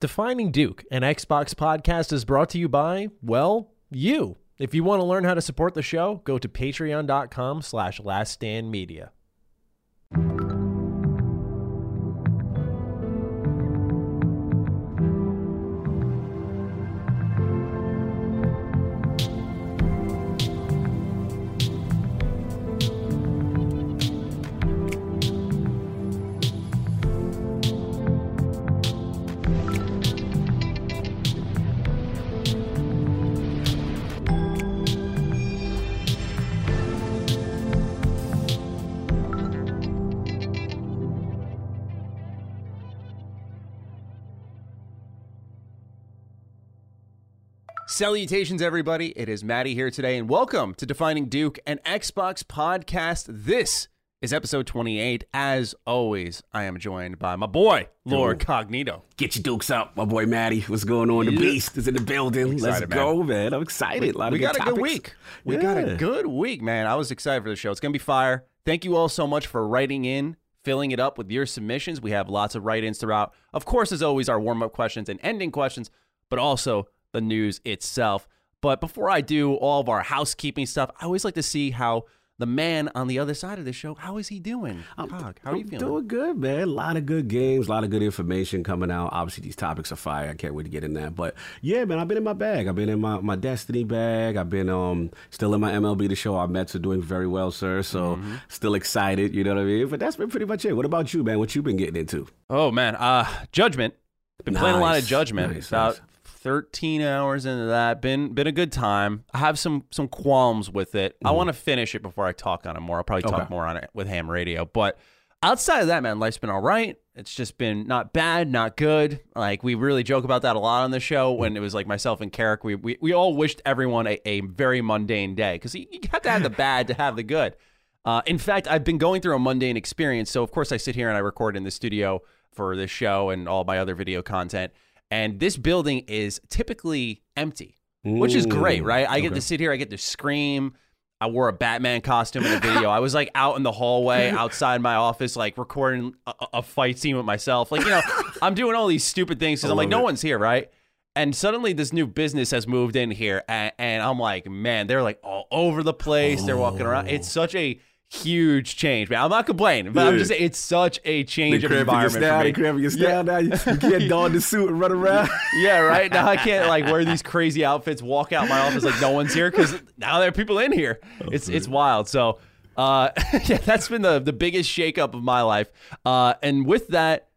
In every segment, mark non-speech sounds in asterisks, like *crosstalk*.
Defining Duke, an Xbox podcast, is brought to you by, well, you. If you want to learn how to support the show, go to patreon.com slash laststandmedia. Salutations, everybody. It is Maddie here today, and welcome to Defining Duke, an Xbox podcast. This is episode 28. As always, I am joined by my boy, Lord Cognito. Get your dukes up, my boy Maddie. What's going on? The Yeah. beast is in the building. Let's Excited, man. go, man. I'm excited. a lot of we good got a topics. good week. We got a good week, man. I was excited for the show. It's going to be fire. Thank you all so much for writing in, filling it up with your submissions. We have lots of write ins throughout. Of course, as always, our warm up questions and ending questions, but also the news itself. But before I do all of our housekeeping stuff, I always like to see how the man on the other side of the show, how is he doing? I'm, Cog, how are you I'm feeling? Doing good, man. A lot of good games, a lot of good information coming out. Obviously, these topics are fire. I can't wait to get in that. But yeah, man, I've been in my bag. I've been in my, my Destiny bag. I've been um still in my MLB The Show. Our Mets are doing very well, sir. So Mm-hmm. still excited. You know what I mean? But that's been pretty much it. What about you, man? What you been getting into? Oh man, uh Judgment. Been playing a lot of Judgment. Nice, About nice. 13 hours into that. Been been a good time. I have some some qualms with it. I want to finish it before I talk on it more. I'll probably talk Mm-hmm. Okay. more on it with Ham Radio. But outside of that, man, life's been all right. It's just been not bad, not good. Like we really joke about that a lot on the show when it was like myself and Carrick. We we, we all wished everyone a, a very mundane day because you, you have to have the bad to have the good. Uh, in fact, I've been going through a mundane experience. So, of course, I sit here and I record in the studio for this show and all my other video content. And this building is typically empty, which is great, right? I get to sit here, I get to scream. I wore a Batman costume in the video. I was like out in the hallway *laughs* outside my office, like recording a, a fight scene with myself. Like, you know, I'm doing all these stupid things because I'm like, love no one's here, right? And suddenly this new business has moved in here. And, and I'm like, man, they're like all over the place. They're walking around. It's such a huge change, man. I'm not complaining, but I'm just saying it's such a change of cramping your environment style. for me. cramping your style now. You, you can't *laughs* don the suit and run around. Yeah, right. Now I can't like wear these crazy outfits, walk out my office like no one's here because now there are people in here. It's it's wild. So, uh, *laughs* yeah, that's been the the biggest shakeup of my life. Uh, and with that,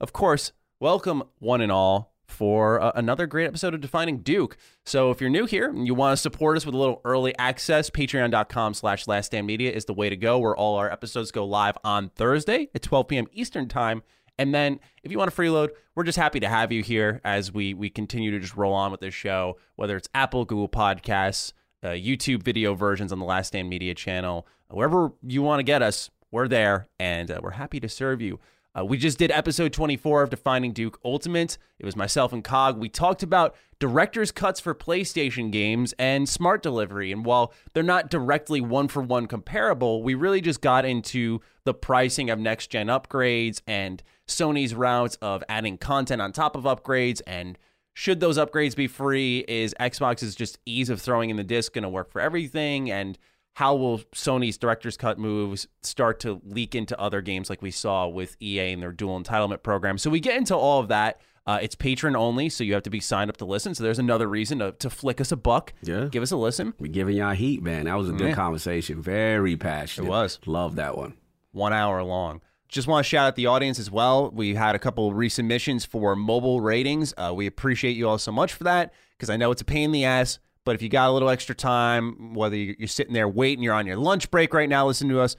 of course, welcome one and all for uh, another great episode of Defining Duke. So if you're new here and you want to support us with a little early access, patreon.com slash last stand media is the way to go where all our episodes go live on Thursday at 12 p.m. Eastern time. And then if you want to freeload, we're just happy to have you here as we we continue to just roll on with this show, whether it's Apple, Google Podcasts, uh, YouTube video versions on the Last Stand Media channel, wherever you want to get us, we're there, and uh, we're happy to serve you. Uh, we just did episode 24 of Defining Duke Ultimate. It was myself and Cog. We talked about director's cuts for PlayStation games and smart delivery. And while they're not directly one for one comparable, we really just got into the pricing of next gen upgrades and Sony's routes of adding content on top of upgrades and should those upgrades be free? Is Xbox's just ease of throwing in the disc going to work for everything? And how will Sony's director's cut moves start to leak into other games like we saw with EA and their dual entitlement program? So we get into all of that. Uh, it's patron only, so you have to be signed up to listen. So there's another reason to, to flick us a buck. Yeah. Give us a listen. We're giving y'all heat, man. That was a good Yeah. conversation. Very passionate. It was. Love that one. one hour long. Just want to shout out the audience as well. We had a couple of resubmissions for mobile ratings. Uh, we appreciate you all so much for that because I know it's a pain in the ass. But if you got a little extra time, whether you- you're sitting there waiting, you're on your lunch break right now, listening to us,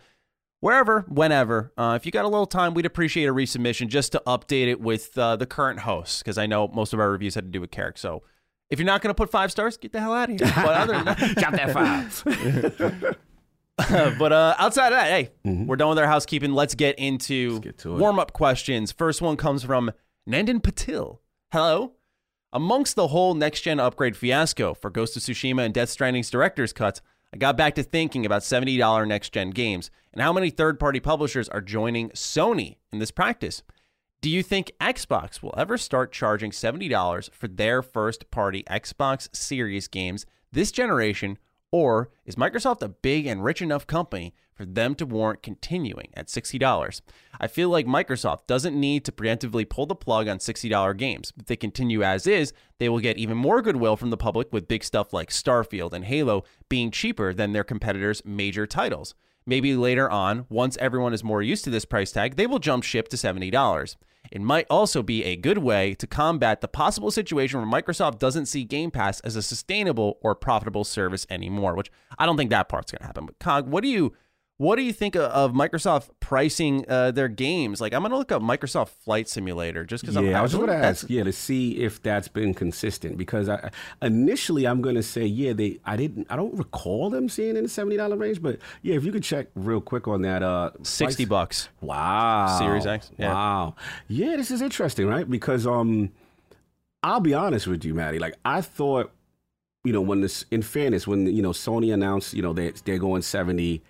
wherever, whenever, uh, if you got a little time, we'd appreciate a resubmission just to update it with uh, the current hosts because I know most of our reviews had to do with Carrick. So if you're not going to put five stars, get the hell out of here. But other than that, *laughs* Drop that five. *laughs* but uh, outside of that, hey, we're done with our housekeeping. Let's get into get to it. warm up questions. First one comes from Nandan Patil. Hello. Amongst the whole next gen upgrade fiasco for Ghost of Tsushima and Death Stranding's director's cuts, I got back to thinking about $70 next gen games and how many third party publishers are joining Sony in this practice. Do you think Xbox will ever start charging $70 for their first party Xbox Series games this generation, or is Microsoft a big and rich enough company for them to warrant continuing at $60? I feel like Microsoft doesn't need to preemptively pull the plug on $60 games. If they continue as is, they will get even more goodwill from the public with big stuff like Starfield and Halo being cheaper than their competitors' major titles. Maybe later on, once everyone is more used to this price tag, they will jump ship to $70. It might also be a good way to combat the possible situation where Microsoft doesn't see Game Pass as a sustainable or profitable service anymore, which I don't think that part's going to happen. But Cog, what do you what do you think of- of Microsoft pricing uh, their games? Like, I'm going to look up Microsoft Flight Simulator just because I'm Yeah, I was going to ask, yeah, to see if that's been consistent because I initially I'm going to say, yeah, they I didn't I don't recall them seeing in the seventy dollar range, but yeah, if you could check real quick on that, uh, 60 price- bucks. Wow, Series X, yeah. Wow, yeah, this is interesting, right? Because um, I'll be honest with you, Maddie. Like I thought, you know, when this, in fairness, when you know Sony announced, you know, they they're going seventy.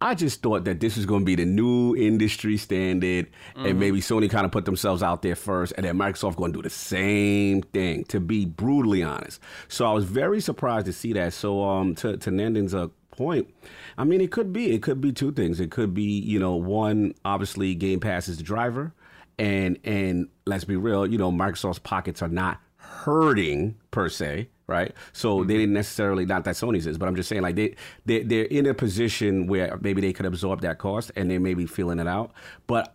I just thought that this was going to be the new industry standard, and maybe Sony kind of put themselves out there first, and then Microsoft going to do the same thing. To be brutally honest, so I was very surprised to see that. So, um, to to Nandan's uh, point, I mean, it could be it could be two things. It could be you know one obviously Game Pass is the driver, and and let's be real, you know, Microsoft's pockets are not hurting per se, right? So they mm-hmm. didn't necessarily not that Sony's is, but I'm just saying like they they they're in a position where maybe they could absorb that cost and they may be feeling it out, but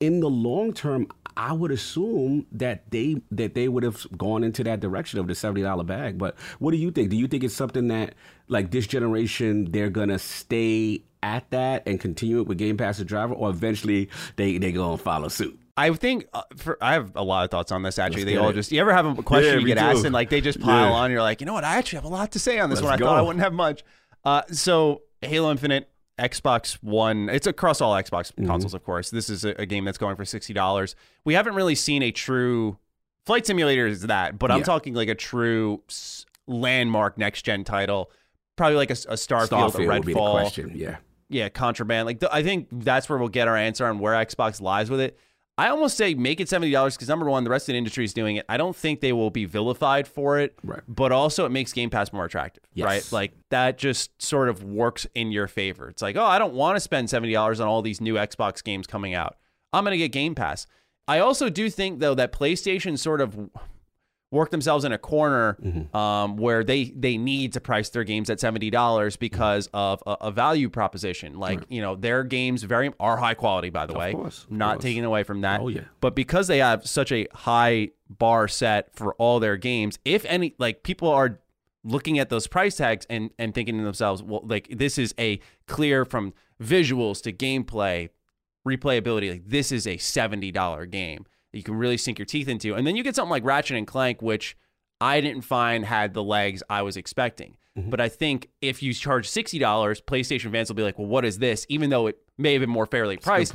in the long term, I would assume that they that they would have gone into that direction of the seventy dollar bag. But what do you think? Do you think it's something that like this generation they're gonna stay at that and continue it with Game Pass as driver, or eventually they they gonna follow suit? I think uh, for I have a lot of thoughts on this. Actually, Let's they all it. just you ever have a question Yeah, you get asked and like they just pile Yeah. on. You're like, you know what? I actually have a lot to say on this Let's one. I go. thought I wouldn't have much. Uh, so Halo Infinite, Xbox One. It's across all Xbox Mm-hmm. consoles, of course. This is a, a game that's going for sixty dollars. We haven't really seen a true flight simulator. Is that? But I'm Yeah. talking like a true s- landmark next gen title. Probably like a, a Starfield, Starfield a would be the Redfall question. Yeah. yeah, contraband. Like I think that's where we'll get our answer on where Xbox lies with it. I almost say make it seventy dollars because number one, the rest of the industry is doing it. I don't think they will be vilified for it, Right. but also it makes Game Pass more attractive, Yes. right? Like that just sort of works in your favor. It's like, oh, I don't want to spend seventy dollars on all these new Xbox games coming out. I'm gonna get Game Pass. I also do think though that PlayStation sort of work themselves in a corner um, where they they need to price their games at seventy dollars because of a, a value proposition. Like you know, their games very are high quality, by the way. course, of not course. taking away from that. Oh, yeah. But because they have such a high bar set for all their games, if any, like people are looking at those price tags and and thinking to themselves, well, like this is a clear from visuals to gameplay, replayability. Like this is a seventy dollar game you can really sink your teeth into, and then you get something like Ratchet and Clank, which I didn't find had the legs I was expecting. Mm-hmm. But I think if you charge sixty dollars, PlayStation fans will be like, "Well, what is this?" Even though it may have been more fairly priced,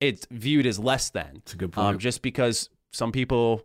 it's viewed as less than. It's a good Um, point. just because some people,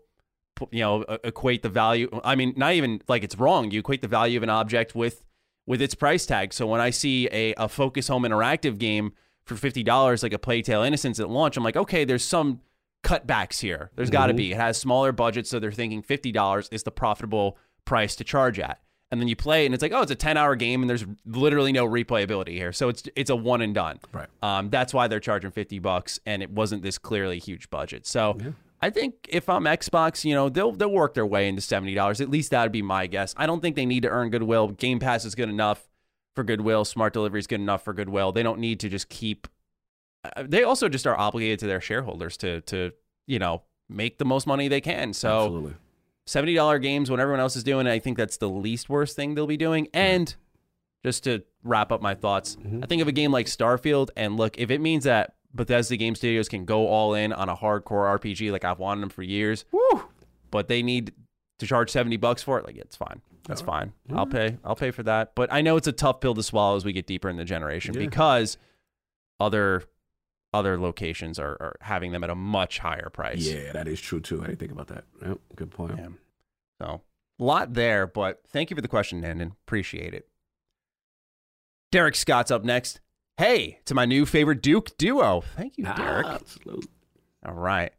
you know, equate the value. I mean, not even like it's wrong. You equate the value of an object with with its price tag. So when I see a, a Focus Home interactive game for fifty dollars, like a Plague Tale Innocence at launch, I'm like, okay, there's some cutbacks here. There's got to be. It has smaller budget, so they're thinking fifty dollars is the profitable price to charge at. And then you play and it's like, oh, it's a ten hour game, and there's literally no replayability here. So it's it's a one and done. Right. Um, that's why they're charging fifty bucks, and it wasn't this clearly huge budget. So I think if I'm Xbox, you know, they'll they'll work their way into seventy dollars. At least that would be my guess. I don't think they need to earn goodwill. Game Pass is good enough for goodwill. Smart delivery is good enough for goodwill. They don't need to just keep. Uh, They also just are obligated to their shareholders to to you know make the most money they can. So Absolutely. seventy dollar games when everyone else is doing it, I think that's the least worst thing they'll be doing. And just to wrap up my thoughts, I think of a game like Starfield, and look, if it means that Bethesda Game Studios can go all in on a hardcore RPG like I've wanted them for years, but they need to charge seventy bucks for it, like it's fine. That's fine. I'll pay. I'll pay for that. But I know it's a tough pill to swallow as we get deeper in the generation Yeah. because other other locations are, are having them at a much higher price. Yeah, that is true too. I didn't think about that. Yep, good point. Yeah. So, a lot there, but thank you for the question, Nandan. Appreciate it. Derek Scott's up next. Hey, to my new favorite Duke duo. Thank you, Derek. Ah. All right.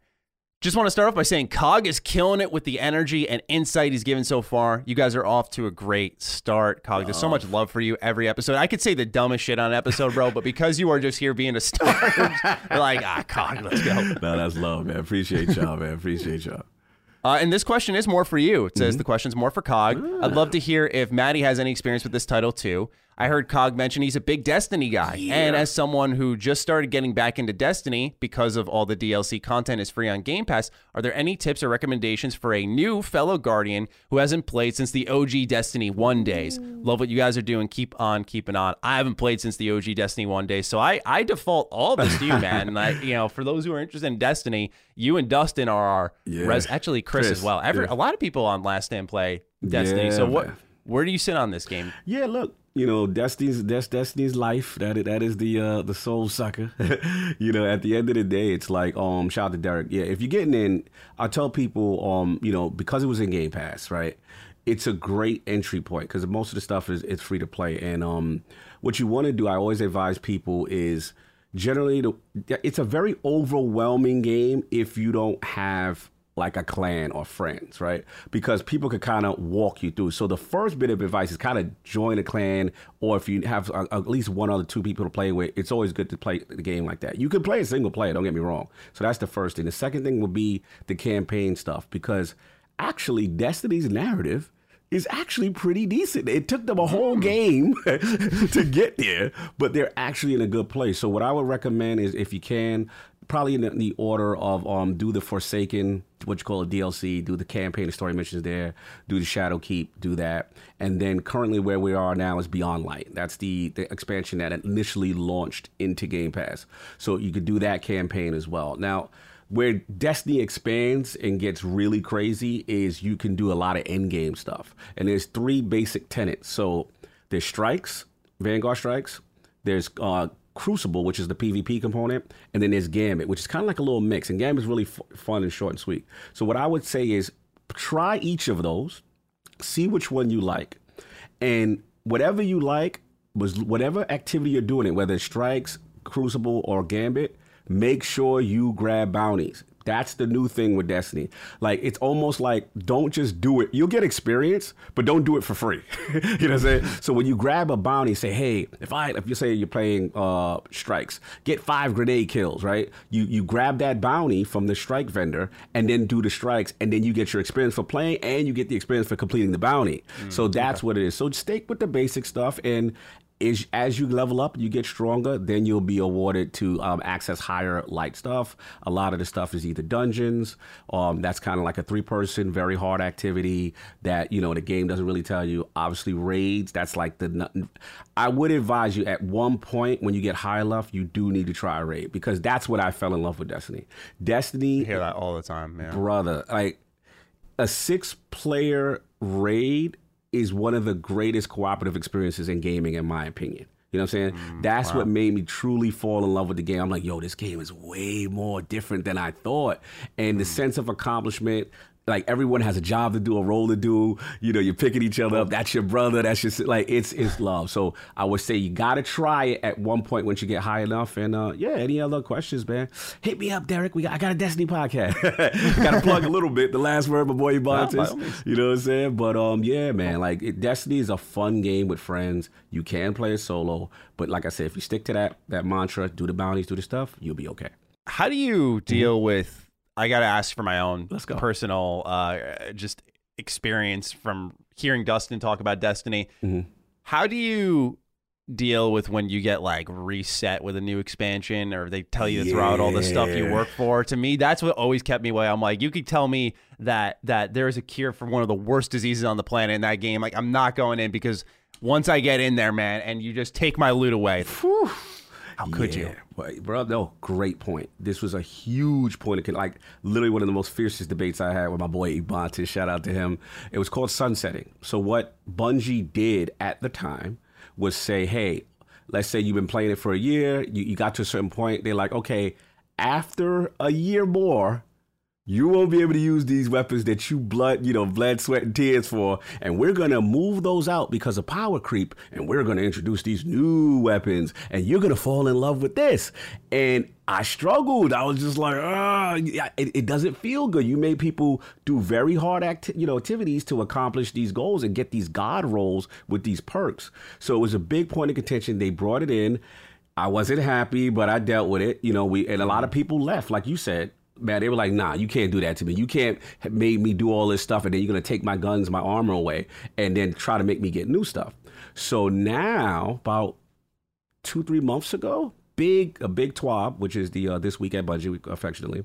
Just want to start off by saying Cog is killing it with the energy and insight he's given so far. You guys are off to a great start. Cog, there's so much love for you every episode. I could say the dumbest shit on an episode, bro, but because you are just here being a star, *laughs* like, ah, Cog, let's go. No, that's love, man. Appreciate y'all, man. Appreciate y'all. Uh, and this question is more for you. It says the question's more for Cog. I'd love to hear if Maddie has any experience with this title too. I heard Cog mention he's a big Destiny guy. And as someone who just started getting back into Destiny because of all the DLC content is free on Game Pass, are there any tips or recommendations for a new fellow Guardian who hasn't played since the OG Destiny 1 days? Love what you guys are doing. Keep on keeping on. I haven't played since the OG Destiny 1 days, so I, I default all this to you, *laughs* man. And I, you know, for those who are interested in Destiny, you and Dustin are our Yeah. res- actually Chris, Chris, as well. Every, yeah. A lot of people on Last Stand play Destiny. so what? Where do you sit on this game? Yeah, look, you know, Destiny's that's Destiny's life. That that is the uh, the soul sucker. *laughs* you know, at the end of the day, it's like um, shout out to Derek. Yeah, if you're getting in, I tell people um, you know, because it was in Game Pass, right? It's a great entry point because most of the stuff is it's free to play. And um, what you want to do, I always advise people is generally the, it's a very overwhelming game if you don't have like a clan or friends, right? Because people could kind of walk you through. So the first bit of advice is kind of join a clan, or if you have uh, at least one or two people to play with, it's always good to play the game like that. You can play a single player, don't get me wrong. So that's the first thing. The second thing would be the campaign stuff, because actually Destiny's narrative is actually pretty decent. It took them a whole game *laughs* to get there, but they're actually in a good place. So what I would recommend is if you can, probably in the, order of um do the Forsaken, what you call a DLC, do the campaign, the story missions there, do the Shadowkeep, do that, and then currently where we are now is Beyond Light. That's the the expansion that initially launched into Game Pass. So you could do that campaign as well. Now where Destiny expands and gets really crazy is you can do a lot of end game stuff. And there's three basic tenets. So there's strikes, Vanguard strikes, there's uh, Crucible, which is the PvP component, and then there's Gambit, which is kind of like a little mix. And Gambit is really f- fun and short and sweet. So what I would say is try each of those, see which one you like, and whatever you like was whatever activity you're doing it, whether it's strikes, Crucible, or Gambit, make sure you grab bounties. That's the new thing with Destiny. Like it's almost like don't just do it. You'll get experience, but don't do it for free. *laughs* you know what I'm saying? So when you grab a bounty, say, hey, if I if you say you're playing uh strikes, get five grenade kills, right? You you grab that bounty from the strike vendor and then do the strikes, and then you get your experience for playing and you get the experience for completing the bounty. so that's what it is. So stick with the basic stuff and is as you level up, you get stronger, then you'll be awarded to um, access higher light stuff. A lot of the stuff is either dungeons, um, that's kind of like a three person, very hard activity that, you know, the game doesn't really tell you. Obviously, raids, that's like the. I would advise you at one point when you get high enough, you do need to try a raid because that's what I fell in love with Destiny. Destiny I hear that all the time, man. brother like a six player raid is one of the greatest cooperative experiences in gaming in my opinion. You know what i'm saying? Mm, That's what made me truly fall in love with the game. I'm like yo this game is way more different than i thought. And the mm. sense of accomplishment like everyone has a job to do, a role to do. You know, you're picking each other up. That's your brother. That's just like it's it's love. So I would say you gotta try it at one point once you get high enough. And uh, yeah, any other questions, man? Hit me up, Derek. We got I got a Destiny podcast. *laughs* got to plug a little bit. The last word, my boy Bontis. means. You know what I'm saying? But um, yeah, man. Like it, Destiny is a fun game with friends. You can play it solo, but like I said, if you stick to that that mantra, do the bounties, do the stuff, you'll be okay. How do you deal with I got to ask for my own Let's go. personal uh, just experience from hearing Dustin talk about Destiny. Mhm. How do you deal with when you get like reset with a new expansion or they tell you to throw out all the stuff you work for? To me, that's what always kept me away. I'm like, you could tell me that that there is a cure for one of the worst diseases on the planet in that game. Like, I'm not going in because once I get in there, man, and you just take my loot away. How could you? Yeah, but, bro, no, great point. This was a huge point of like literally one of the most fiercest debates I had with my boy Ibante. Shout out to him. It was called sunsetting. So what Bungie did at the time was say, hey, let's say you've been playing it for a year, you, you got to a certain point, they're like, okay, after a year more, you won't be able to use these weapons that you blood, you know, blood, sweat, and tears for, and we're gonna move those out because of power creep, and we're gonna introduce these new weapons, and you're gonna fall in love with this. And I struggled. I was just like, ah, it, it doesn't feel good. You made people do very hard acti- you know, activities to accomplish these goals and get these god rolls with these perks. So it was a big point of contention. They brought it in. I wasn't happy, but I dealt with it. You know, we and a lot of people left, like you said. Man, they were like, "Nah, you can't do that to me. You can't made me do all this stuff, and then you're gonna take my guns, my armor away, and then try to make me get new stuff." So now, about two, three months ago, big a big twab, which is the uh, this Week at Bungie affectionately,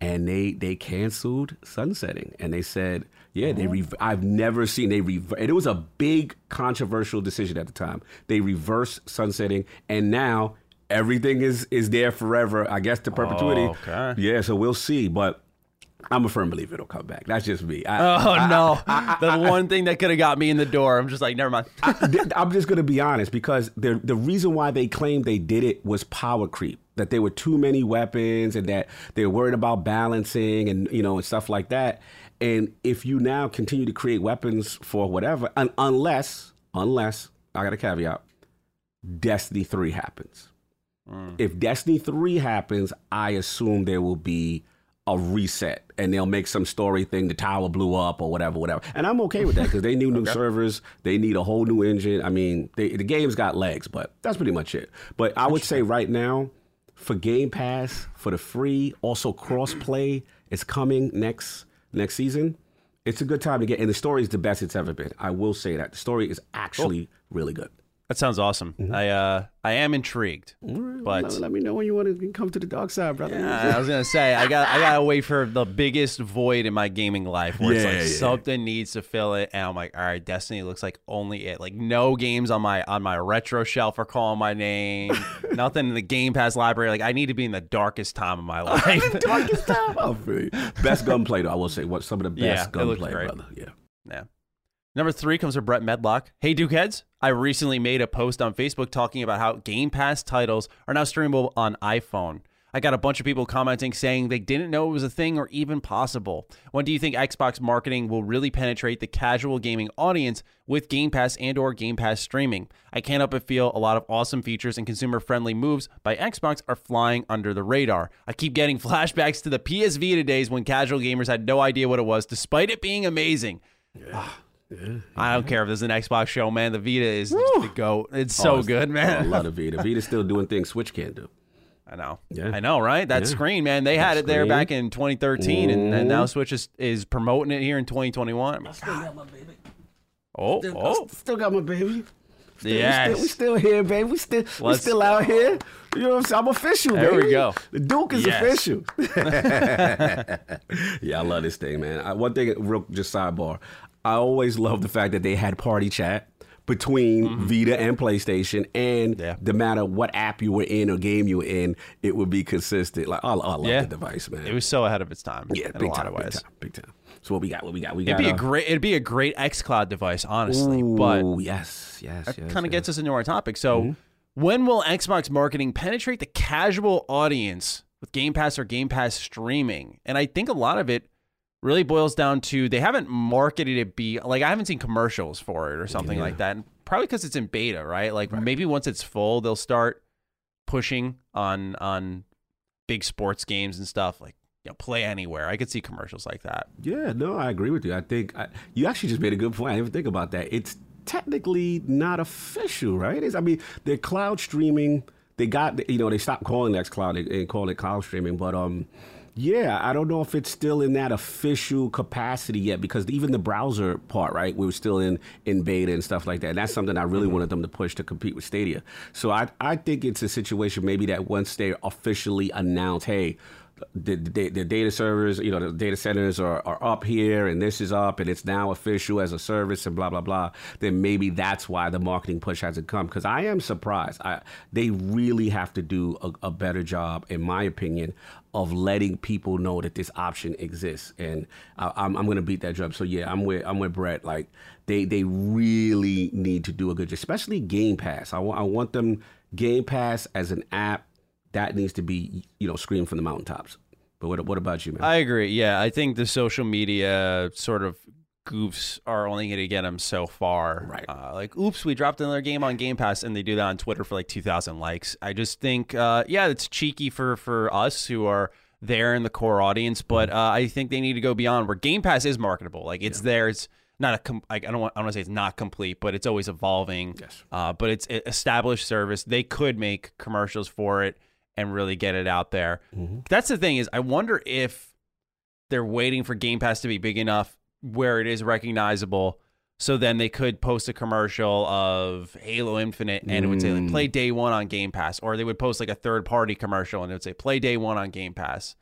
and they they canceled sunsetting, and they said, yeah, they re- I've never seen they reverse, and it was a big controversial decision at the time. They reversed sunsetting, and now everything is is there forever. I guess to perpetuity. Oh, okay. Yeah, so we'll see, but. I'm a firm believer it'll come back. That's just me. I, Oh no! the one thing that could have got me in the door. I'm just like, never mind. Th- I'm just going to be honest because the the reason why they claimed they did it was power creep. That there were too many weapons and that they're worried about balancing and you know and stuff like that. And if you now continue to create weapons for whatever, un- unless unless I got a caveat, Destiny three happens. Mm. If Destiny three happens, I assume there will be a reset and they'll make some story thing the tower blew up or whatever whatever. And i'm okay with that because they *laughs* need new servers. They need a whole new engine. I mean they, the game's got legs but that's pretty much it. But i would say right now for game pass for the free also cross play is coming next next season. It's a good time to get and the story is the best it's ever been. I will say that. The story is actually oh. really good That sounds awesome. I uh, I am intrigued, but let, let me know when you want to come to the dark side brother I was gonna say I got I gotta wait for the biggest void in my gaming life where it's like yeah. something needs to fill it, and I'm like, all right, Destiny looks like only it. Like no games on my on my retro shelf are calling my name. *laughs* Nothing in the Game Pass library. Like I need to be in the darkest time of my *laughs* life. darkest time. *laughs* Oh? Best gunplay, though. I will say, what some of the best looks gunplay, brother. Yeah. Yeah. Number three comes from Brett Medlock. Hey, Dukeheads. I recently made a post on Facebook talking about how Game Pass titles are now streamable on iPhone. I got a bunch of people commenting saying they didn't know it was a thing or even possible. When do you think Xbox marketing will really penetrate the casual gaming audience with Game Pass and or Game Pass streaming? I can't help but feel a lot of awesome features and consumer-friendly moves by Xbox are flying under the radar. I keep getting *laughs* flashbacks to the PS Vita days when casual gamers had no idea what it was despite it being amazing. Ah. I don't care if there's an Xbox show, man. The Vita is the goat. It's so Oh, it's- good, I man. love the Vita. *laughs* Vita's still doing things Switch can't do. I know. Yeah. I know, right? That Yeah. screen, man. They had it there screen. back in 2013, and, and now Switch is, is promoting it here in 2021. I'm like, Oh, oh, Still got my baby. Still, Yes. We still, we still here, baby. We still, we Let's still out here. You know what I'm saying? I'm official, There we baby. go. The Duke is Yes. official. *laughs* *laughs* yeah, I love this thing, man. I, one thing, real just sidebar. I always love the fact that they had party chat between Vita and PlayStation, and Mm-hmm. Yeah. no matter what app you were in or game you were in, it would be consistent. Like, oh, I love Yeah. the device, man. it was so ahead of its time. yeah, in big a lot time, of big time, big time. So what we got? What we got? We got. It'd be a uh, great. It'd be a great XCloud device, honestly. but yes, yes, that yes, kind of yes. gets us into our topic. So, when will Xbox marketing penetrate the casual audience with Game Pass or Game Pass streaming? And I think a lot of it really boils down to they haven't marketed it be like I haven't seen commercials for it or something like that. And probably because it's in beta, right? Like maybe once it's full, they'll start pushing on on big sports games and stuff like you know, play anywhere. I could see commercials like that. Yeah, no, I agree with you. I think I, you actually just made a good point. I didn't even think about that. It's technically not official, right? It's, I mean, they're cloud streaming. They got, you know, they stopped calling that cloud. They call it cloud streaming, but um, Yeah, I don't know if it's still in that official capacity yet because even the browser part, right? We were still in in beta and stuff like that. And that's something I really mm-hmm. wanted them to push to compete with Stadia. So I I think it's a situation maybe that once they officially announce, hey, the, the, the, data servers, you know, the data centers are, are up here and this is up and it's now official as a service and blah, blah, blah, then maybe that's why the marketing push hasn't come. Because I am surprised. I, they really have to do a, a better job, in my opinion, of letting people know that this option exists. And I, I'm, I'm going to beat that drum. So yeah, I'm with, I'm with Brett. Like they, they really need to do a good job, especially Game Pass. I, w- I want them Game Pass as an app that needs to be you know screamed from the mountaintops. But what what about you, man? I agree. Yeah, I think the social media sort of goofs are only going to get them so far. Right. Uh, like, oops, we dropped another game on Game Pass, and they do that on Twitter for like two thousand likes. I just think, uh, yeah, it's cheeky for for us who are there in the core audience, but uh, I think they need to go beyond where Game Pass is marketable. Like, it's yeah. there. It's not a com- like, I don't want I don't want to say it's not complete, but it's always evolving. Yes. Uh, but it's established service. They could make commercials for it and really get it out there. Mm-hmm. That's the thing is I wonder if they're waiting for Game Pass to be big enough where it is recognizable so then they could post a commercial of Halo Infinite and it would say like play mm. day 1 on Game Pass or they would post like a third party commercial and it would say play day 1 on Game Pass.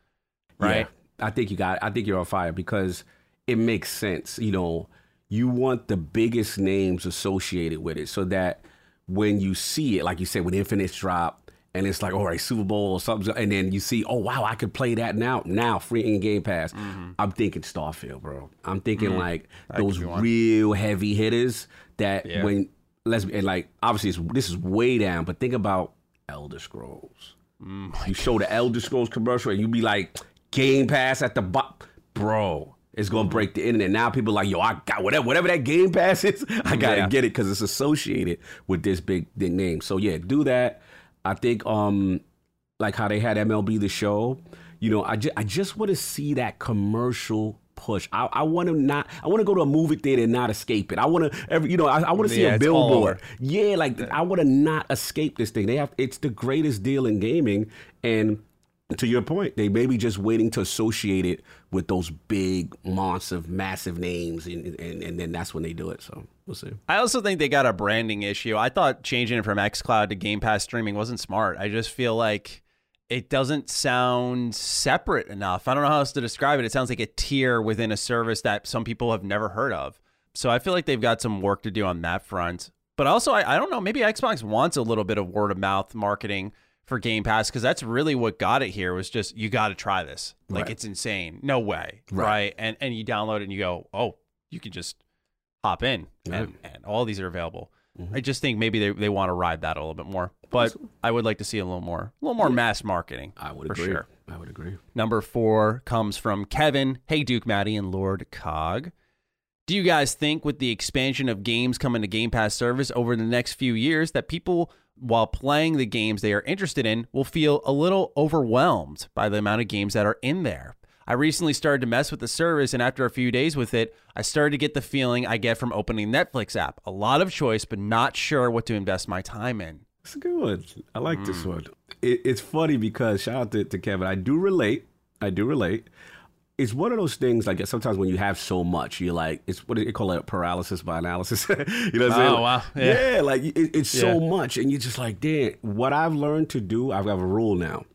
Right? Yeah, I think you got I think you're on fire because it makes sense, you know, you want the biggest names associated with it so that when you see it like you said when Infinite's drop and it's like, all right, Super Bowl or something, and then you see, oh wow, I could play that now, now free in Game Pass. Mm-hmm. I'm thinking Starfield, bro. I'm thinking mm-hmm. like that those real heavy hitters that yeah. when let's and like obviously this is way down, but think about Elder Scrolls. Mm, you show the Elder Scrolls commercial, and you be like, Game Pass at the bottom, bro. It's gonna mm-hmm. break the internet. Now people are like, yo, I got whatever, whatever that Game Pass is. *laughs* I gotta yeah. get it because it's associated with this big, big name. So yeah, do that. I think um like how they had MLB the show. You know, I just I just want to see that commercial push. I, I want to not. I want to go to a movie theater and not escape it. I want to every. You know, I, I want to see a billboard. Yeah, like yeah. I want to not escape this thing. They have. It's the greatest deal in gaming, and to your point, they may be just waiting to associate it with those big, monster, massive names, and, and, and then that's when they do it. So we'll see. I also think they got a branding issue. I thought changing it from xCloud to Game Pass streaming wasn't smart. I just feel like it doesn't sound separate enough. I don't know how else to describe it. It sounds like a tier within a service that some people have never heard of. So I feel like they've got some work to do on that front. But also, I, I don't know, maybe Xbox wants a little bit of word of mouth marketing for Game Pass because that's really what got it here was just you got to try this. Like right. it's insane. No way. Right. right. And and you download it and you go, "Oh, you can just hop in and, and all these are available." Mm-hmm. I just think maybe they, they want to ride that a little bit more. But I would like to see a little more a little more yeah. mass marketing. I would for agree. Sure. I would agree. Number 4 comes from Kevin. Hey Duke Maddie and Lord Cog. Do you guys think with the expansion of games coming to Game Pass service over the next few years that people while playing the games they are interested in, will feel a little overwhelmed by the amount of games that are in there. I recently started to mess with the service, and after a few days with it, I started to get the feeling I get from opening Netflix app. A lot of choice, but not sure what to invest my time in. It's a good one. I like mm. this one. It, it's funny because shout out to, to Kevin. I do relate. I do relate it's one of those things like sometimes when you have so much, you're like it's what do you call it paralysis by analysis. *laughs* you know what I'm saying? Oh wow, yeah, yeah like it, it's yeah. so much, and you're just like, damn. What I've learned to do, I've got a rule now.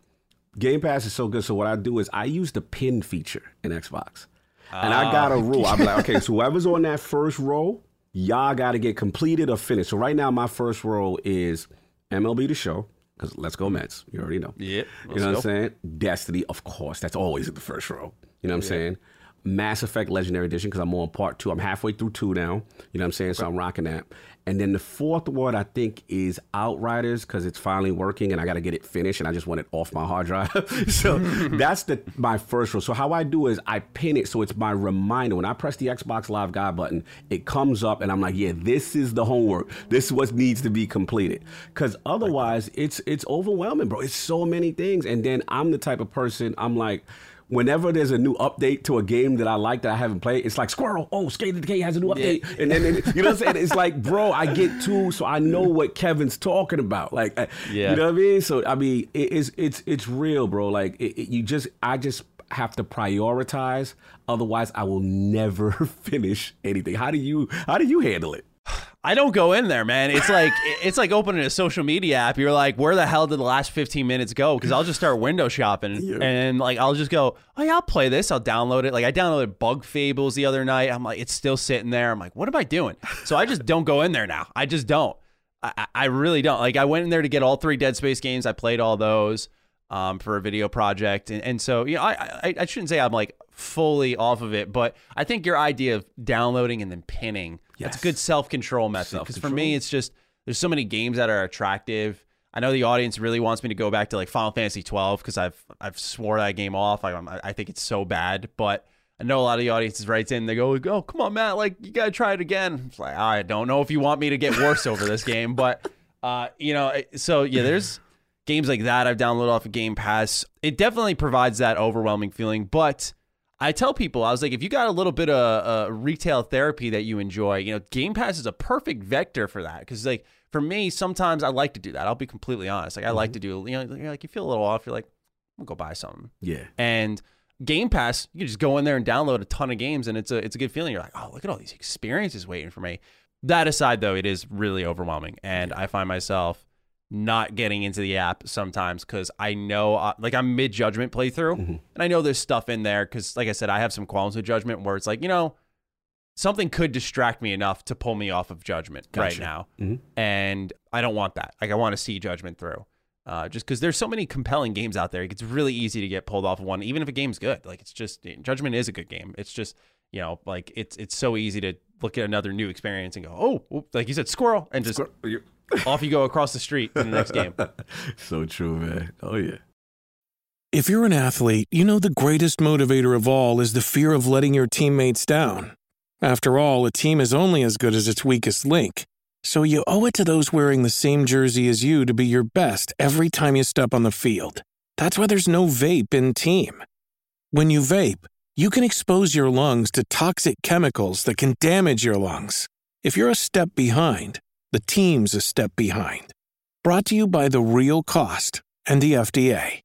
Game Pass is so good, so what I do is I use the pin feature in Xbox, and I got a ah. rule. I'm like, okay, so *laughs* whoever's on that first row, y'all got to get completed or finished. So right now, my first row is MLB The Show because let's go Mets. You already know. Yep. You know what I'm saying? Destiny, of course. That's always in the first row. You know what I'm saying? Mass Effect Legendary Edition because I'm on part two. I'm halfway through two now. You know what I'm saying? So I'm rocking that. And then the fourth one I think is Outriders because it's finally working and I got to get it finished and I just want it off my hard drive. *laughs* so *laughs* that's the my first rule. So how I do is I pin it so it's my reminder. When I press the Xbox Live Guide button, it comes up and I'm like, yeah, this is the homework. This is what needs to be completed. Because otherwise, it's it's overwhelming, bro. It's so many things. And then I'm the type of person I'm like whenever there's a new update to a game that I like that I haven't played, it's like Squirrel. Oh, State of Decay has a new update, yeah. and then you know what I'm saying. It's like, bro, I get two, so I know what Kevin's talking about. Like, yeah. you know what I mean. So I mean, it, it's it's it's real, bro. Like it, it, you just, I just, have to prioritize. Otherwise, I will never *laughs* finish anything. How do you how do you handle it? I don't go in there, man. It's like *laughs* it's like opening a social media app. You're like, where the hell did the last 15 minutes go? Because I'll just start window shopping *laughs* Yeah. and like I'll just go, oh yeah, I'll play this. I'll download it. Like I downloaded Bug Fables the other night. I'm like, it's still sitting there. I'm like, what am I doing? So I just don't go in there now. I just don't. I, I- really don't. Like I went in there to get all three Dead Space games. I played all those um, for a video project, and and so you know, I, I I shouldn't say I'm like fully off of it, but I think your idea of downloading and then pinning that's a good self control method. Because for me, it's just there's so many games that are attractive. I know the audience really wants me to go back to like Final Fantasy 12 because I've I've swore that game off. I I think it's so bad, but I know a lot of the audience right in. They go, "Oh, come on, Matt! Like you gotta try it again." It's like I don't know if you want me to get worse over this game, *laughs* but uh, you know, so yeah, there's games like that I've downloaded off of Game Pass. It definitely provides that overwhelming feeling, but I tell people, I was like, if you got a little bit of uh, retail therapy that you enjoy, you know, Game Pass is a perfect vector for that. Because like for me, sometimes I like to do that. I'll be completely honest. Like I like to do, you know, you're like you feel a little off. You're like, I'm gonna go buy something. Yeah. And Game Pass, you can just go in there and download a ton of games, and it's a it's a good feeling. You're like, oh, look at all these experiences waiting for me. That aside, though, it is really overwhelming, and I find myself not getting into the app sometimes because I know, uh, like, I'm mid judgment playthrough, and I know there's stuff in there because, like I said, I have some qualms with judgment where it's like, you know, something could distract me enough to pull me off of judgment right Gotcha. now, Mhm. and I don't want that. Like, I want to see judgment through. Uh, just because there's so many compelling games out there, it's really easy to get pulled off of one, even if a game's good. Like it's just Judgment is a good game. It's just you know like it's it's so easy to look at another new experience and go, oh, like you said, squirrel, and just off you go across the street to the next game. *laughs* so true, man. Oh yeah. If you're an athlete, you know the greatest motivator of all is the fear of letting your teammates down. After all, a team is only as good as its weakest link. So you owe it to those wearing the same jersey as you to be your best every time you step on the field. That's why there's no vape in team. When you vape, you can expose your lungs to toxic chemicals that can damage your lungs. If you're a step behind, the team's a step behind. Brought to you by The Real Cost and the FDA.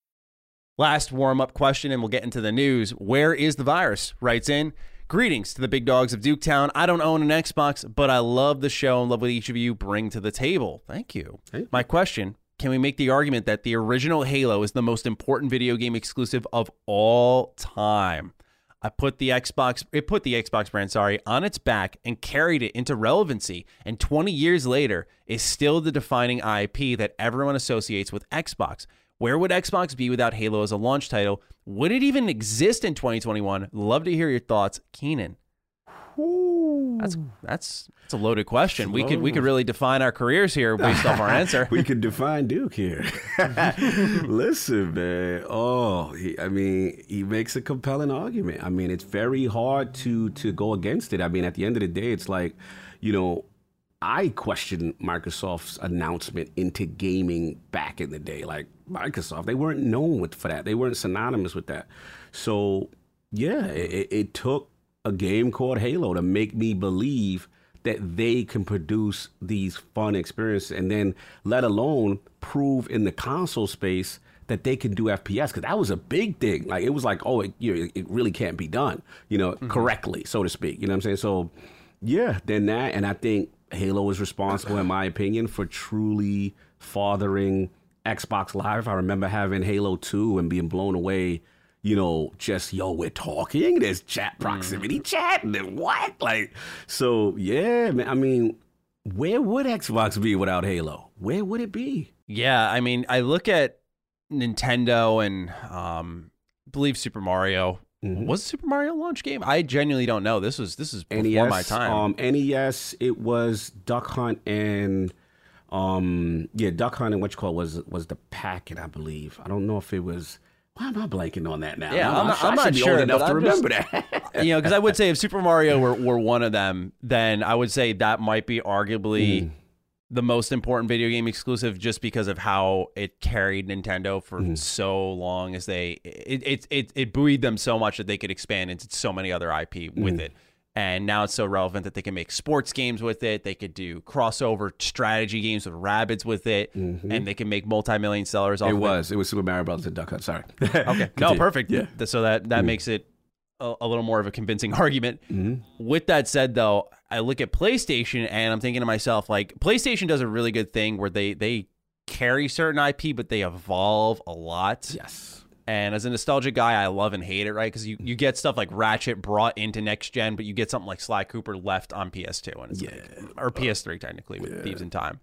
Last warm up question, and we'll get into the news. Where is the virus? Writes in. Greetings to the big dogs of Duketown. I don't own an Xbox, but I love the show and love what each of you bring to the table. Thank you. My question Can we make the argument that the original Halo is the most important video game exclusive of all time? I put the Xbox, it put the Xbox brand, sorry, on its back and carried it into relevancy. And 20 years later, is still the defining IP that everyone associates with Xbox. Where would Xbox be without Halo as a launch title? Would it even exist in 2021? Love to hear your thoughts, Keenan. That's that's that's a loaded question. We could we could really define our careers here based off our answer. *laughs* we could define Duke here. *laughs* Listen, man. Oh, he, I mean, he makes a compelling argument. I mean, it's very hard to to go against it. I mean, at the end of the day, it's like, you know, I question Microsoft's announcement into gaming back in the day. Like Microsoft, they weren't known with for that. They weren't synonymous with that. So yeah, it, it- took a game called Halo to make me believe that they can produce these fun experiences and then let alone prove in the console space that they can do FPS because that was a big thing. Like it was like, oh, it, you know, it really can't be done, you know, mm-hmm. correctly, so to speak. You know what I'm saying? So yeah, then that, and I think Halo is responsible, in my opinion, for truly fathering Xbox Live. I remember having Halo 2 and being blown away you know, just yo, we're talking. There's chat proximity chat, and then what? Like, so yeah, man. I mean, where would Xbox be without Halo? Where would it be? Yeah, I mean, I look at Nintendo and um, I believe Super Mario. Was it Super Mario launch game? I genuinely don't know. This was this is before NES, my time. Um, NES, it was Duck Hunt and um, yeah, Duck Hunt and what you call it was was the packet, I believe. I don't know if it was. Why am I blanking on that now? Yeah, I'm I not- I'm not sure, enough to I'm just- remember that. *laughs* you know, because I would say if Super Mario were, were one of them, then I would say that might be arguably Mm. The most important video game exclusive, just because of how it carried Nintendo for Mm-hmm. so long. As they, it, it it it buoyed them so much that they could expand into so many other IP with Mm-hmm. it. And now it's so relevant that they can make sports games with it. They could do crossover strategy games with rabbits with it, and they can make multi-million sellers off Mm-hmm. It of was. It was Super Mario Brothers and Duck Hunt. Sorry. *laughs* Okay. *laughs* No, perfect. Yeah. So that that makes it a, a little more of a convincing *laughs* argument. With that said, though, I look at PlayStation and I'm thinking to myself, like PlayStation does a really good thing where they they carry certain IP, but they evolve a lot. Yes. And as a nostalgic guy, I love and hate it, right? Because you, you get stuff like Ratchet brought into next gen, but you get something like Sly Cooper left on PS2 and it's like, or PS3 technically with Thieves in Time.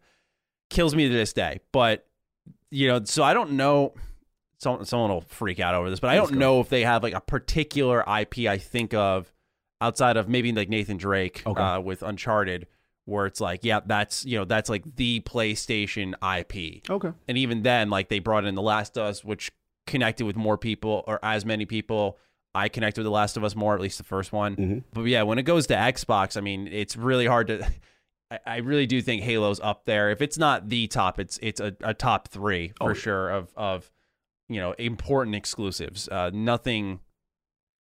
Kills me to this day. But you know, so I don't know. Someone, someone will freak out over this, but I don't know if they have like a particular IP I think of outside of maybe like Nathan Drake Okay. uh, with Uncharted, where it's like, yeah, that's you know that's like the PlayStation IP. Okay. And even then, like they brought in The Last of Us, which connected with more people or as many people. I connected with The Last of Us more, at least the first one. Mm-hmm. But yeah, when it goes to Xbox, I mean, it's really hard to. *laughs* I, I really do think Halo's up there. If it's not the top, it's it's a, a top three for sure of of you know important exclusives. Uh, nothing,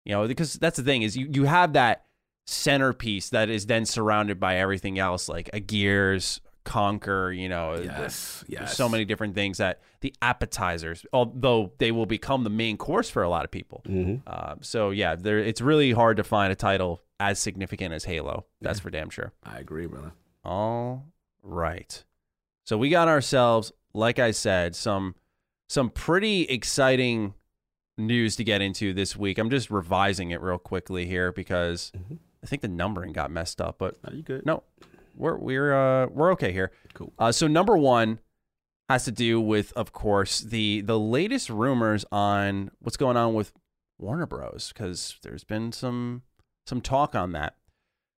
you know, because that's the thing is you you have that centerpiece that is then surrounded by everything else, like a Gears, Conker. You know, Yes. there's Yes. so many different things that the appetizers, although they will become the main course for a lot of people. Mm-hmm. Uh, so yeah, there it's really hard to find a title as significant as Halo. That's for damn sure. I agree, brother. All right. So we got ourselves, like I said, some some pretty exciting news to get into this week. I'm just revising it real quickly here because I think the numbering got messed up, but Are you good? no, we're we're uh, we're okay here. Cool. Uh, so number one has to do with, of course, the the latest rumors on what's going on with Warner Bros. Because there's been some some talk on that.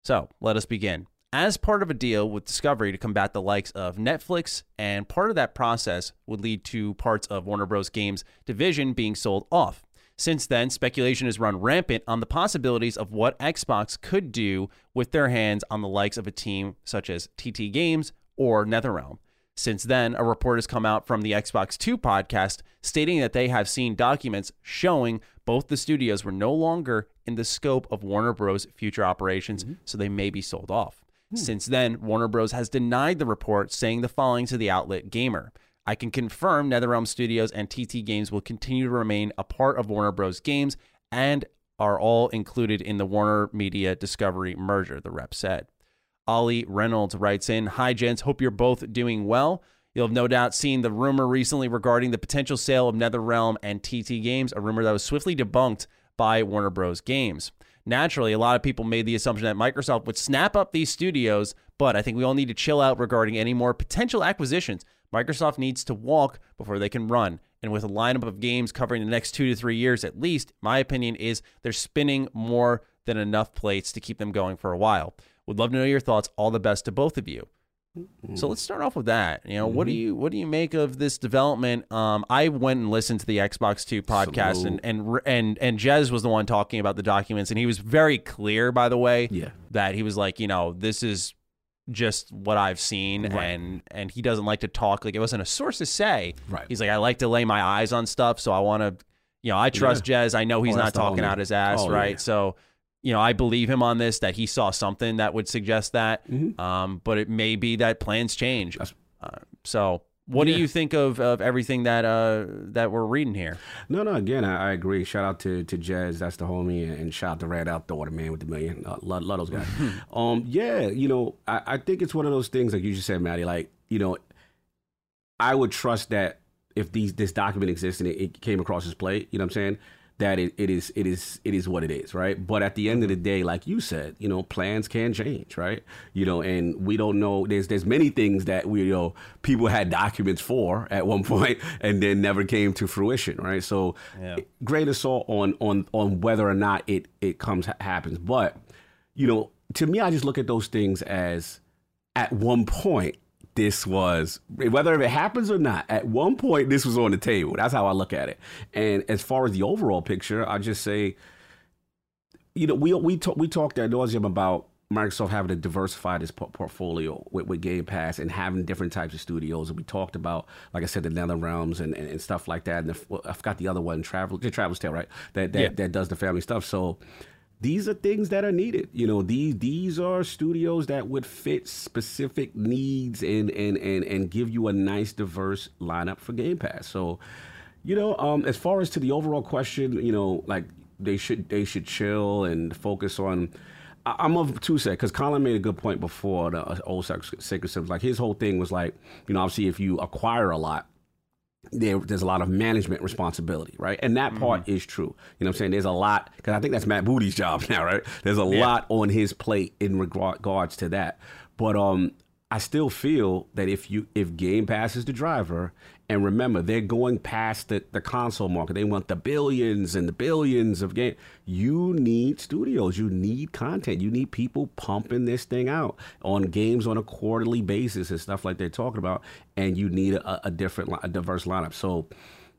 So let us begin. As part of a deal with Discovery to combat the likes of Netflix, and part of that process would lead to parts of Warner Bros. Games division being sold off. Since then, speculation has run rampant on the possibilities of what Xbox could do with their hands on the likes of a team such as TT Games or NetherRealm. Since then, a report has come out from the Xbox 2 podcast stating that they have seen documents showing both the studios were no longer in the scope of Warner Bros. future operations, mm-hmm. so they may be sold off. Hmm. Since then, Warner Bros. has denied the report, saying the following to the outlet Gamer. I can confirm NetherRealm Studios and TT Games will continue to remain a part of Warner Bros. Games and are all included in the Warner Media Discovery merger, the rep said. Ollie Reynolds writes in Hi, gents. Hope you're both doing well. You'll have no doubt seen the rumor recently regarding the potential sale of NetherRealm and TT Games, a rumor that was swiftly debunked by Warner Bros. Games. Naturally, a lot of people made the assumption that Microsoft would snap up these studios, but I think we all need to chill out regarding any more potential acquisitions. Microsoft needs to walk before they can run. And with a lineup of games covering the next two to three years at least, my opinion is they're spinning more than enough plates to keep them going for a while. Would love to know your thoughts. All the best to both of you. So let's start off with that. You know, what do you what do you make of this development? Um, I went and listened to the Xbox Two podcast, and and and and Jez was the one talking about the documents, and he was very clear, by the way, Yeah. that he was like, you know, this is just what I've seen, and and he doesn't like to talk like it wasn't a source to say. Right. He's like, I like to lay my eyes on stuff, so I want to, you know, I trust Jez. I know he's Oh, not talking out his ass, Oh, right? yeah. So, you know, I believe him on this that he saw something that would suggest that. Um, but it may be that plans change. Mm-hmm. Uh, so, what do you think of, of everything that uh, that we're reading here? No, no. Again, I, I agree. Shout out to to Jez, that's the homie, and, shout out to Rand al Thor, the man with the million. Uh, love, love those guys. *laughs* um, yeah, you know, I, I think it's one of those things, like you just said, Maddie. Like, you know, I would trust that if these this document exists and it, it came across his plate, you know what I'm saying? That it, it is it is it is what it is, right? But at the end of the day, like you said, you know, plans can change, right? You know, and we don't know. There's there's many things that we you know people had documents for at one *laughs* point and then never came to fruition, right? So Yeah. Eh, great assault on on on whether or not it it comes happens, but you know, to me, I just look at those things as at one point this was whether it happens or not. At one point, this was on the table. That's how I look at it. And as far as the overall picture, I just say, you know, we we talk, we talked at nauseum about Microsoft having to diversify this portfolio with, with, Game Pass and having different types of studios. And we talked about, like I said, the Nether Realms and, and, and stuff like that. And the, I forgot the other one, Travel, the Travel's Tale, right? That that, yeah. that does the family stuff. So these are things that are needed. You know, these these are studios that would fit specific needs and and and and give you a nice diverse lineup for Game Pass. So, you know, um, as far as to the overall question, you know, like they should they should chill and focus on. I, am of two set because Colin made a good point before the uh, old Sacred Symbols. Like his whole thing was like, you know, obviously if you acquire a lot, there, there's a lot of management responsibility, right? And that part mm-hmm. is true. You know what I'm saying? There's a lot, because I think that's Matt Booty's *laughs* job now, right? There's a yeah. lot on his plate in regards to that. But um, I still feel that if you if Game Pass is the driver, and remember they're going past the, the console market, they want the billions and the billions of game. You need studios, you need content, you need people pumping this thing out on games on a quarterly basis and stuff like they're talking about, and you need a, a different, a diverse lineup. So.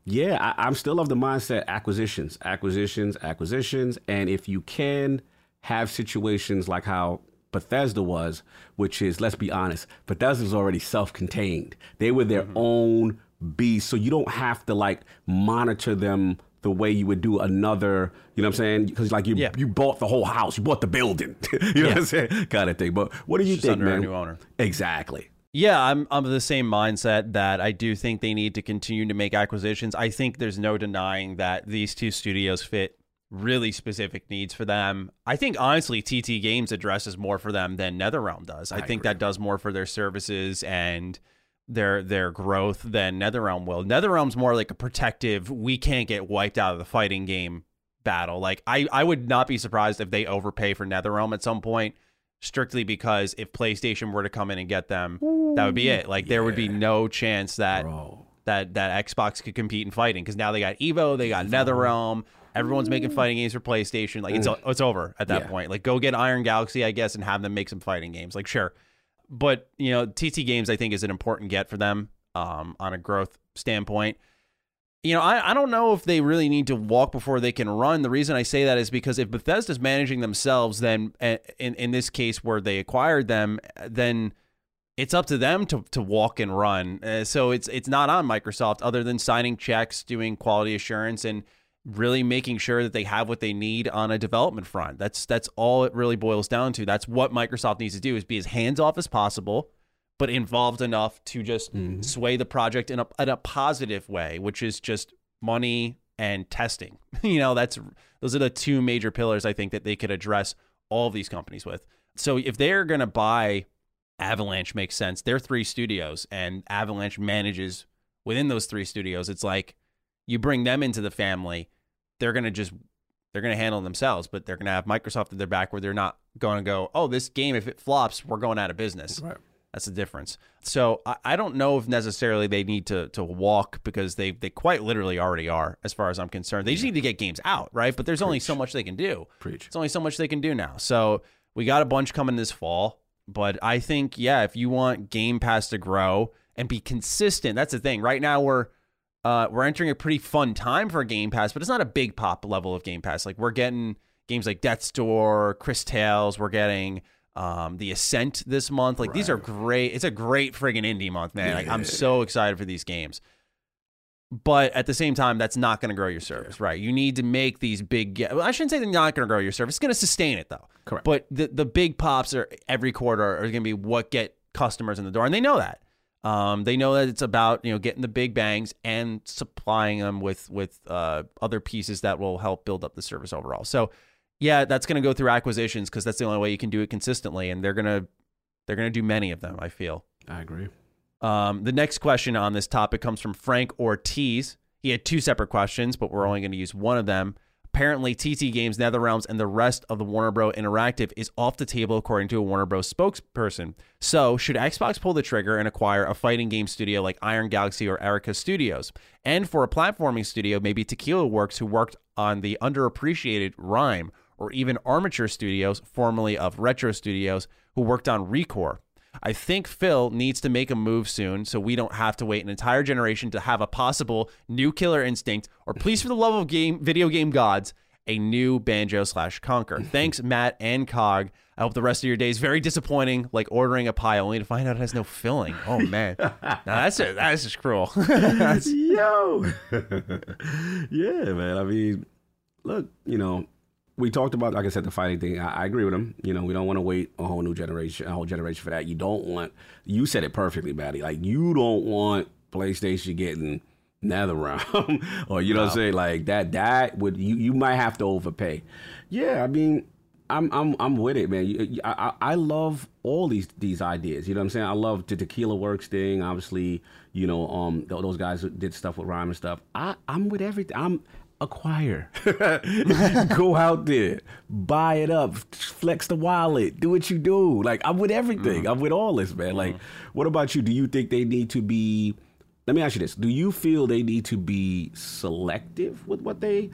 Yeah, I, I'm still of the mindset acquisitions, acquisitions, acquisitions, and if you can have situations like how Bethesda was, which is, let's be honest, Bethesda's already self contained. They were their mm-hmm. own beast. So you don't have to like monitor them the way you would do another, you know what I'm saying? Because like you yeah. you bought the whole house, you bought the building, *laughs* you know yeah. what I'm saying? Kind of thing. But what do you it's think, man? new owner. Exactly. Yeah, I'm I'm of the same mindset that I do think they need to continue to make acquisitions. I think there's no denying that these two studios fit really specific needs for them. I think honestly, TT Games addresses more for them than NetherRealm does. I, I think agree. that does more for their services and their their growth than NetherRealm will. NetherRealm's more like a protective. We can't get wiped out of the fighting game battle. Like I I would not be surprised if they overpay for NetherRealm at some point. Strictly because if PlayStation were to come in and get them, Ooh, that would be it. Like yeah. there would be no chance that Bro. that that Xbox could compete in fighting because now they got Evo, they got NetherRealm, Everyone's making fighting games for PlayStation. Like it's it's over at that yeah. point. Like go get Iron Galaxy, I guess, and have them make some fighting games. Like sure, but you know, TT Games I think is an important get for them um, on a growth standpoint. You know, I, I don't know if they really need to walk before they can run. The reason I say that is because if Bethesda's managing themselves, then eh, in in this case where they acquired them, then it's up to them to, to walk and run. Uh, so it's it's not on Microsoft other than signing checks, doing quality assurance, and really making sure that they have what they need on a development front. That's that's all it really boils down to. That's what Microsoft needs to do is be as hands off as possible, but involved enough to just mm-hmm. sway the project in a in a positive way, which is just money and testing. *laughs* you know, that's those are the two major pillars I think that they could address all of these companies with. So if they're going to buy Avalanche makes sense. They're three studios and Avalanche manages within those three studios. It's like you bring them into the family, they're going to just they're going to handle themselves, but they're going to have Microsoft at their back where they're not going to go, oh, this game, if it flops, we're going out of business. Right. That's the difference. So I, I, don't know if necessarily they need to to walk because they they quite literally already are, as far as I'm concerned. They just need to get games out, right? But there's Preach. only so much they can do. Preach. It's only so much they can do now. So we got a bunch coming this fall. But I think, yeah, if you want Game Pass to grow and be consistent, that's the thing. Right now we're uh, we're entering a pretty fun time for Game Pass, but it's not a big pop level of Game Pass. Like we're getting games like Death's Door, Cris Tales, we're getting um, the Ascent this month. Like right. these are great. It's a great friggin' indie month, man. Yeah. Like I'm so excited for these games. But at the same time, that's not going to grow your service, yeah. right? You need to make these big. Well, I shouldn't say they're not going to grow your service. It's going to sustain it though. Correct. But the the big pops are every quarter are going to be what get customers in the door, and they know that. Um, they know that it's about you know getting the big bangs and supplying them with with uh, other pieces that will help build up the service overall. So yeah, that's going to go through acquisitions because that's the only way you can do it consistently, and they're gonna they're gonna do many of them. I feel. I agree. Um, the next question on this topic comes from Frank Ortiz. He had two separate questions, but we're only going to use one of them. Apparently, TT Games, NetherRealms, and the rest of the Warner Bros. Interactive is off the table, according to a Warner Bros. spokesperson. So, should Xbox pull the trigger and acquire a fighting game studio like Iron Galaxy or Arika Studios? And for a platforming studio, maybe Tequila Works, who worked on the underappreciated Rime, or even Armature Studios, formerly of Retro Studios, who worked on Recore. I think Phil needs to make a move soon so we don't have to wait an entire generation to have a possible new Killer Instinct, or please, for the love of game, video game gods, a new Banjo slash Conker. *laughs* Thanks, Matt and Cog. I hope the rest of your day is very disappointing, like ordering a pie only to find out it has no filling. Oh man, *laughs* now that's just, that's just cruel. that's... *laughs* Yo, yeah, man. I mean, look, you know, we talked about, like I said, the fighting thing. I, I agree with him. You know, we don't want to wait a whole new generation, a whole generation for that. You don't want. You said it perfectly, Maddie. Like you don't want PlayStation getting NetherRealm, *laughs* or you know what I'm saying, like that. That would you you might have to overpay. Yeah, I mean. I'm I'm I'm with it, man. You- I, I I love all these these ideas. You know what I'm saying? I love the Tequila Works thing. Obviously, you know, um, th- those guys did stuff with Rime and stuff. I I'm with everything. I'm acquire. *laughs* *laughs* Go out there, buy it up, flex the wallet, do what you do. Like I'm with everything. Mm. I'm with all this, man. Like, mm. what about you? Do you think they need to be? Let me ask you this: Do you feel they need to be selective with what they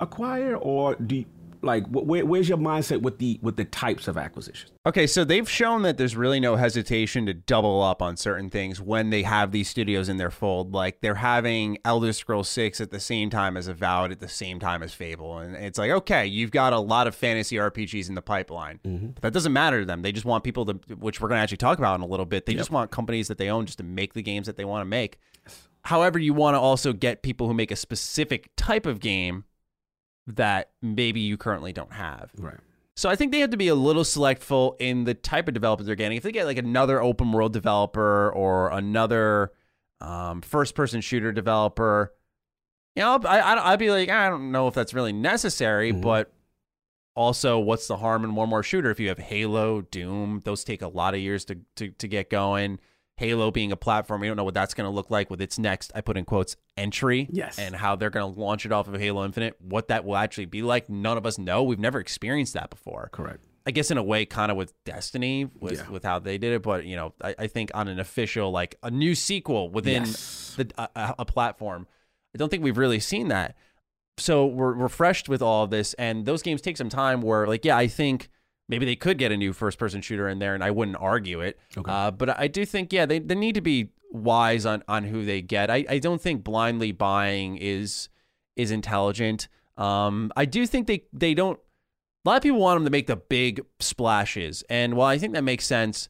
acquire, or do you, like where, where's your mindset with the with the types of acquisitions? Okay, so they've shown that there's really no hesitation to double up on certain things when they have these studios in their fold. Like they're having Elder Scrolls 6 at the same time as Avowed at the same time as Fable. And it's like, okay, you've got a lot of fantasy RPGs in the pipeline. Mm-hmm. But that doesn't matter to them. They just want people to, which we're going to actually talk about in a little bit, they just want companies that they own just to make the games that they want to make. However, you want to also get people who make a specific type of game that maybe you currently don't have. Right. So I think they have to be a little selectful in the type of developers they're getting. If they get like another open world developer or another um, first person shooter developer, you know, I, I, I'd be like, I don't know if that's really necessary, but also, what's the harm in one more shooter? If you have Halo, Doom, those take a lot of years to to, to get going. Halo being a platform, we don't know what that's going to look like with its next, I put in quotes, entry. Yes. And how they're going to launch it off of Halo Infinite. What that will actually be like, none of us know. We've never experienced that before. Correct. I guess in a way, kind of with Destiny, with Yeah. with how they did it. But you know, I, I think on an official, like a new sequel within Yes. the, a, a- a platform, I don't think we've really seen that. So we're refreshed with all of this, and those games take some time. Where like, yeah, I think maybe they could get a new first person shooter in there, and I wouldn't argue it. Uh, but I do think, yeah, they, they need to be wise on on who they get. I, I don't think blindly buying is is intelligent. Um, I do think they they don't. A lot of people want them to make the big splashes, and while I think that makes sense,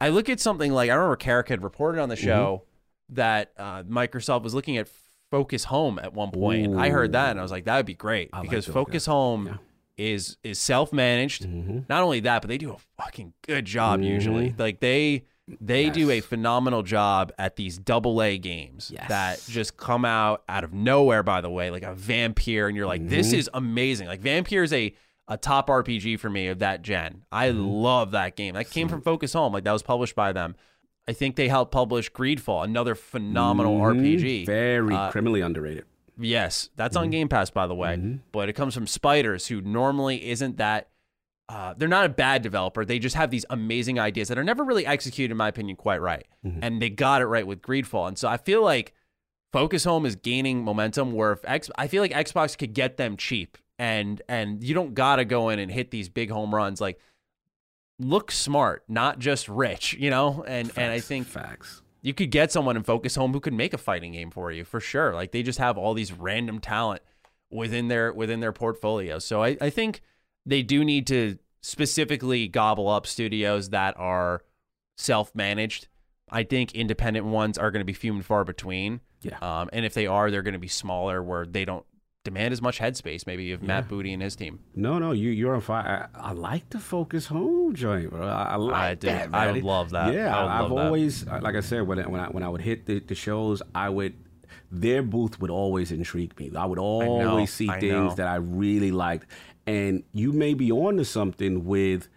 I look at something like I remember Carrick had reported on the show that uh, Microsoft was looking at Focus Home at one point. I heard that, and I was like, that would be great I because that, Focus. Home Yeah. Is is self managed. Mm-hmm. Not only that, but they do a fucking good job usually. Like they they do a phenomenal job at these double A games Yes. that just come out out of nowhere. By the way, like a Vampyr, and you're like, this Mm-hmm. is amazing. Like Vampyr is a a top RPG for me of that gen. I Mm-hmm. love that game. That came from Focus Home. Like that was published by them. I think they helped publish Greedfall, another phenomenal RPG. Mhm. Very Uh, criminally underrated. Yes, that's Mm-hmm. on Game Pass, by the way. But it comes from Spiders, who normally isn't that. Uh, they're not a bad developer. They just have these amazing ideas that are never really executed, in my opinion, quite right. Mm-hmm. And they got it right with Greedfall. And so I feel like Focus Home is gaining momentum. Where if X, I feel like Xbox could get them cheap, and and you don't gotta go in and hit these big home runs. Like look smart, not just rich, you know. And and I think facts. You could get someone in Focus Home who could make a fighting game for you for sure. Like they just have all these random talent within their within their portfolio. So I, I think they do need to specifically gobble up studios that are self managed. I think independent ones are going to be few and far between. Yeah. Um, and if they are, they're going to be smaller where they don't demand as much headspace. Maybe of Matt Booty and his team. No, no, you you're on fire. I, I like the focus home joint, bro. I, I like I do. that. I man. would love that. Yeah, I I, have that. always, like I said, when I, when I when I would hit the, the shows, I would their booth would always intrigue me. I would always see I things know. that I really liked, and you may be onto something with.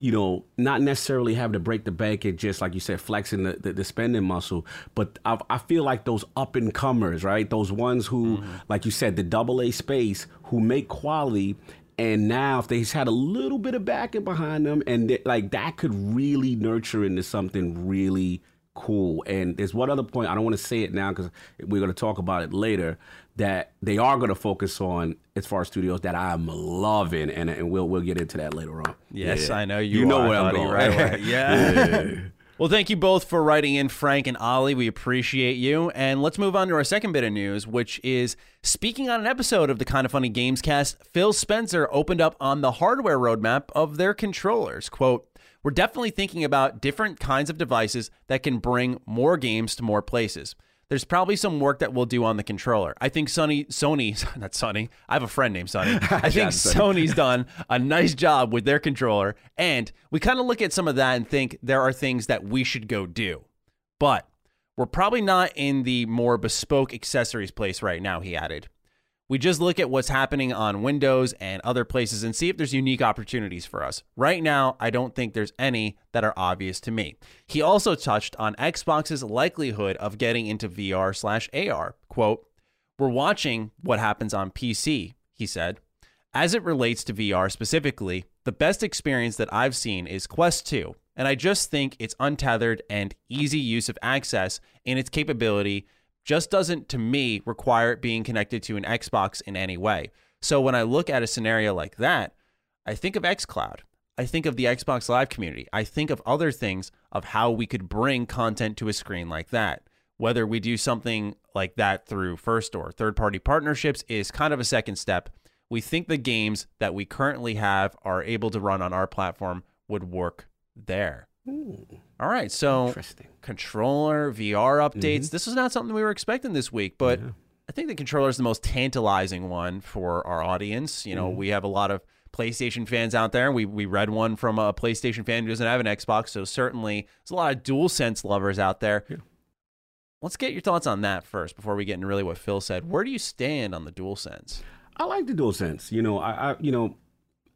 You know, not necessarily having to break the bank and just like you said, flexing the, the, the spending muscle. But I, I feel like those up and comers, right? Those ones who, Mm-hmm. like you said, the double A space, who make quality and now if they just had a little bit of backing behind them and they, like that could really nurture into something really cool. And there's one other point. I don't want to say it now because we're going to talk about it later. That they are going to focus on as far as studios that I'm loving, and and we'll we'll get into that later on. Yes, Yeah. I know you. You know are, where I'm going. right away. *laughs* Yeah. Well, thank you both for writing in, Frank and Ollie. We appreciate you. And let's move on to our second bit of news, which is speaking on an episode of the Kind of Funny Games cast, Phil Spencer opened up on the hardware roadmap of their controllers. Quote, We're definitely thinking about different kinds of devices that can bring more games to more places. There's probably some work that we'll do on the controller. I think Sony, Sony, *laughs* not Sony. I have a friend named Sony. *laughs* I think Sony's done a nice job with their controller, and we kind of look at some of that and think there are things that we should go do. But we're probably not in the more bespoke accessories place right now, he added. We just look at what's happening on Windows and other places and see if there's unique opportunities for us. Right now, I don't think there's any that are obvious to me. He also touched on Xbox's likelihood of getting into VR slash AR. Quote, We're watching what happens on PC, he said. As it relates to VR specifically, the best experience that I've seen is Quest 2, and I just think its untethered and easy use of access in its capability just doesn't, to me, require it being connected to an Xbox in any way. So when I look at a scenario like that, I think of xCloud. I think of the Xbox Live community. I think of other things of how we could bring content to a screen like that. Whether we do something like that through first or third party partnerships is kind of a second step. We think the games that we currently have are able to run on our platform would work there. Hmm. All right, so controller VR updates. Mm-hmm. This is not something we were expecting this week, but I think the controller is the most tantalizing one for our audience. You know, mm-hmm. we have a lot of PlayStation fans out there. We we read one from a PlayStation fan who doesn't have an Xbox, so certainly there's a lot of DualSense lovers out there. Let's get your thoughts on that first before we get into really what Phil said. Where do you stand on the DualSense? I like the dual sense. You know, I, I you know,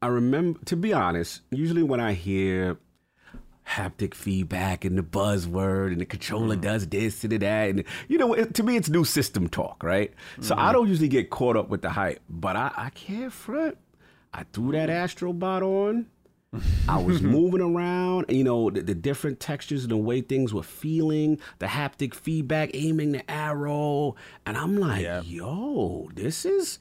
I remember to be honest, usually when I hear haptic feedback and the buzzword and the controller mm. does this and that. And you know it, to me it's new system talk right? So i mm-hmm. don't usually get caught up with the hype but i, I can't front. I threw that mm. astrobot on. *laughs* I was moving around, you know, the, the different textures and the way things were feeling, the haptic feedback, aiming the arrow. And I'm like, yo, this is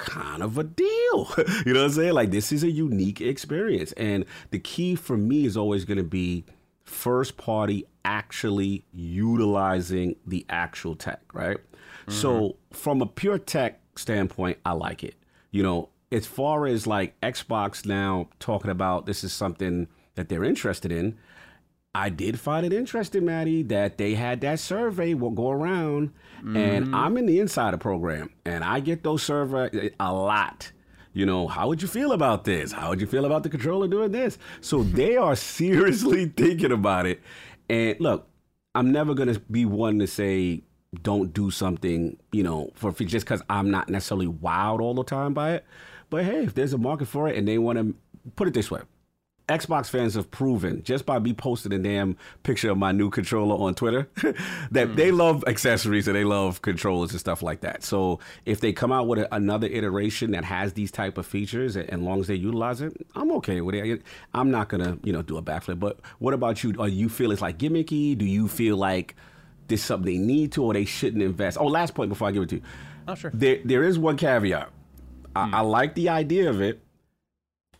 kind of a deal. *laughs* you know what I'm saying? Like, this is a unique experience. And the key for me is always going to be first party actually utilizing the actual tech, right? So, mm-hmm. from a pure tech standpoint, I like it. You know, as far as like Xbox now talking about this is something that they're interested in, I did find it interesting, Maddie, that they had that survey will go around, and mm-hmm. I'm in the insider program, and I get those survey a lot. You know, how would you feel about this? How would you feel about the controller doing this? So *laughs* they are seriously *laughs* thinking about it. And look, I'm never gonna be one to say don't do something, you know, for, for just because I'm not necessarily wowed all the time by it. But hey, if there's a market for it and they want to put it this way, Xbox fans have proven just by me posting a damn picture of my new controller on Twitter *laughs* that hmm. they love accessories and they love controllers and stuff like that. So if they come out with a, another iteration that has these type of features, and, and long as they utilize it, I'm okay with it. I'm not gonna you know do a backflip. But what about you? Are you feel it's like gimmicky? Do you feel like this is something they need to or they shouldn't invest? Oh, last point before I give it to you. Oh, sure. There, there is one caveat. I, hmm. I like the idea of it.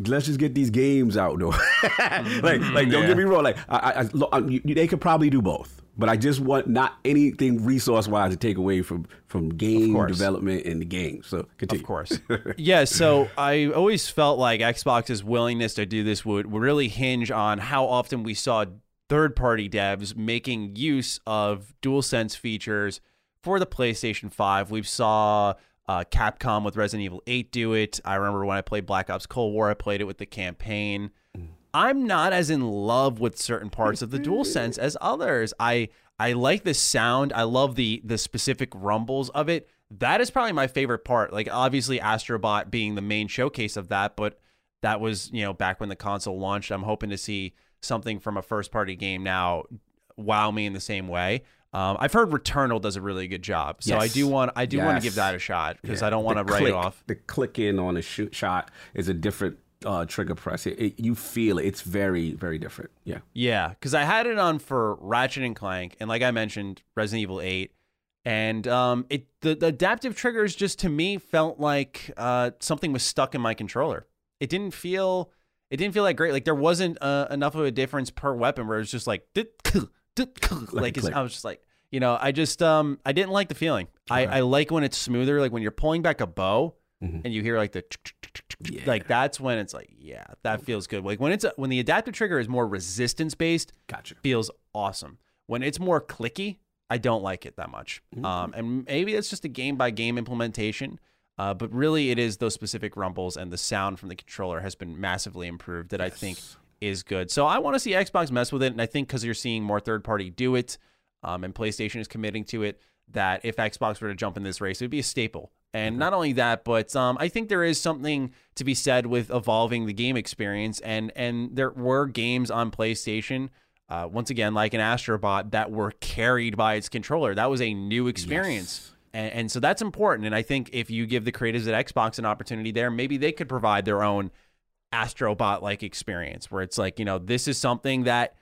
Let's just get these games out, though. *laughs* Mm-hmm. like, like, don't get me wrong. Like, I, I, I, they could probably do both, but I just want not anything resource wise to take away from from game development and the game. So continue. Of course. yeah, so *laughs* I always felt like Xbox's willingness to do this would, would really hinge on how often we saw third party devs making use of DualSense features for the PlayStation 5. We saw uh, Capcom with Resident Evil 8 do it. I remember when I played Black Ops Cold War, I played it with the campaign. I'm not as in love with certain parts of the Dual Sense as others. I I like the sound. I love the the specific rumbles of it. That is probably my favorite part. Like obviously Astrobot being the main showcase of that, but that was, you know, back when the console launched. I'm hoping to see something from a first party game now wow me in the same way. Um, I've heard Returnal does a really good job, so I do want I do want to give that a shot because Yeah. I don't want to write click- it off. The click in on a shoot shot is a different uh, trigger press. It, it, you feel it. It's very very different. Yeah. Yeah, because I had it on for Ratchet and Clank, and like I mentioned, Resident Evil Eight, and um, it the, the adaptive triggers just to me felt like uh, something was stuck in my controller. It didn't feel it didn't feel that great. Like there wasn't uh, enough of a difference per weapon where it was just like *clears throat* like I was just like you know I just um I didn't like the feeling. I, I like when it's smoother. Like when you're pulling back a bow Mhm. and you hear like the Yeah. like that's when it's like yeah that feels good. Like when it's a, when the adaptive trigger is more resistance based Gotcha. feels awesome. When it's more clicky, I don't like it that much. Um, and maybe it's just a game by game implementation. Uh, but really, it is those specific rumbles and the sound from the controller has been massively improved that I think is good. So I want to see Xbox mess with it, and I think because you're seeing more third party do it, um, and PlayStation is committing to it, that if Xbox were to jump in this race, it would be a staple. And not only that, but um, I think there is something to be said with evolving the game experience. And and there were games on PlayStation, uh, once again, like an Astrobot, that were carried by its controller. That was a new experience. And, and so that's important. And I think if you give the creatives at Xbox an opportunity there, maybe they could provide their own Astrobot like experience where it's like, you know, this is something that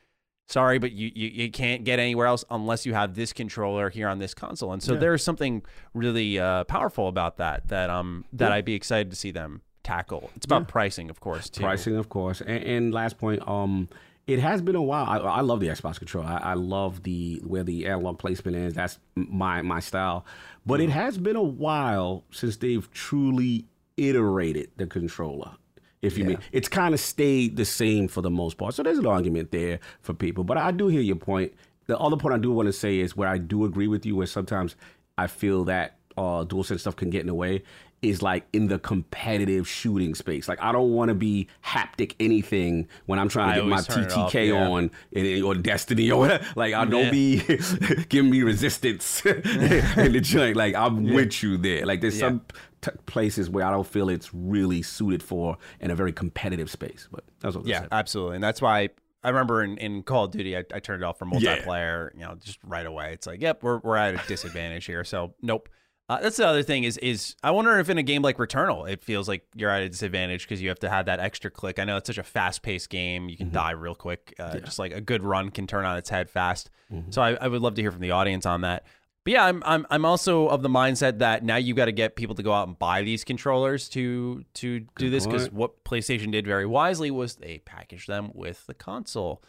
sorry, but you, you you can't get anywhere else unless you have this controller here on this console. And so there's something really uh, powerful about that that um that I'd be excited to see them tackle. It's about pricing, of course, too. Pricing, of course. And, and last point, um, it has been a while. I, I love the Xbox controller. I, I love the where the analog placement is. That's my my style. But it has been a while since they've truly iterated the controller. If you mean, it's kind of stayed the same for the most part. So there's an argument there for people. But I do hear your point. The other point I do want to say is where I do agree with you, where sometimes I feel that uh, dual sense stuff can get in the way is like in the competitive shooting space. Like I don't want to be haptic anything when I'm trying I to get my always turn it TTK off, yeah. on and, or Destiny or whatever. Like I don't Yeah. be *laughs* giving me resistance *laughs* in the joint. Like I'm with you there. Like there's some t- places where I don't feel it's really suited for in a very competitive space. But that's what Yeah, absolutely. And that's why I remember in, in Call of Duty, I, I turned it off for Yeah. multiplayer, you know, just right away. It's like, yep, we're, we're at a disadvantage here. So, nope. Uh, that's the other thing is is I wonder if in a game like Returnal, it feels like you're at a disadvantage because you have to have that extra click. I know it's such a fast paced game; you can die real quick. Uh, Just like a good run can turn on its head fast. So I, I would love to hear from the audience on that. But yeah, I'm I'm I'm also of the mindset that now you've got to get people to go out and buy these controllers to to do this because what PlayStation did very wisely was they packaged them with the console.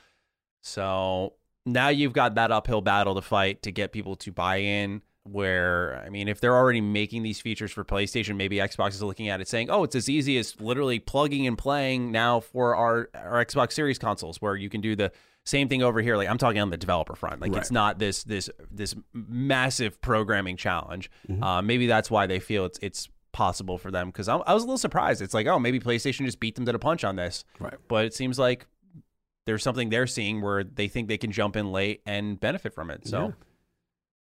So now you've got that uphill battle to fight to get people to buy in. Where I mean, if they're already making these features for PlayStation, maybe Xbox is looking at it saying, "Oh, it's as easy as literally plugging and playing now for our our Xbox Series consoles, where you can do the same thing over here." Like I'm talking on the developer front, like it's not this this this massive programming challenge. Mm-hmm. Uh, maybe that's why they feel it's it's possible for them because I, I was a little surprised. It's like, oh, maybe PlayStation just beat them to the punch on this, Right. but it seems like there's something they're seeing where they think they can jump in late and benefit from it. So Yeah.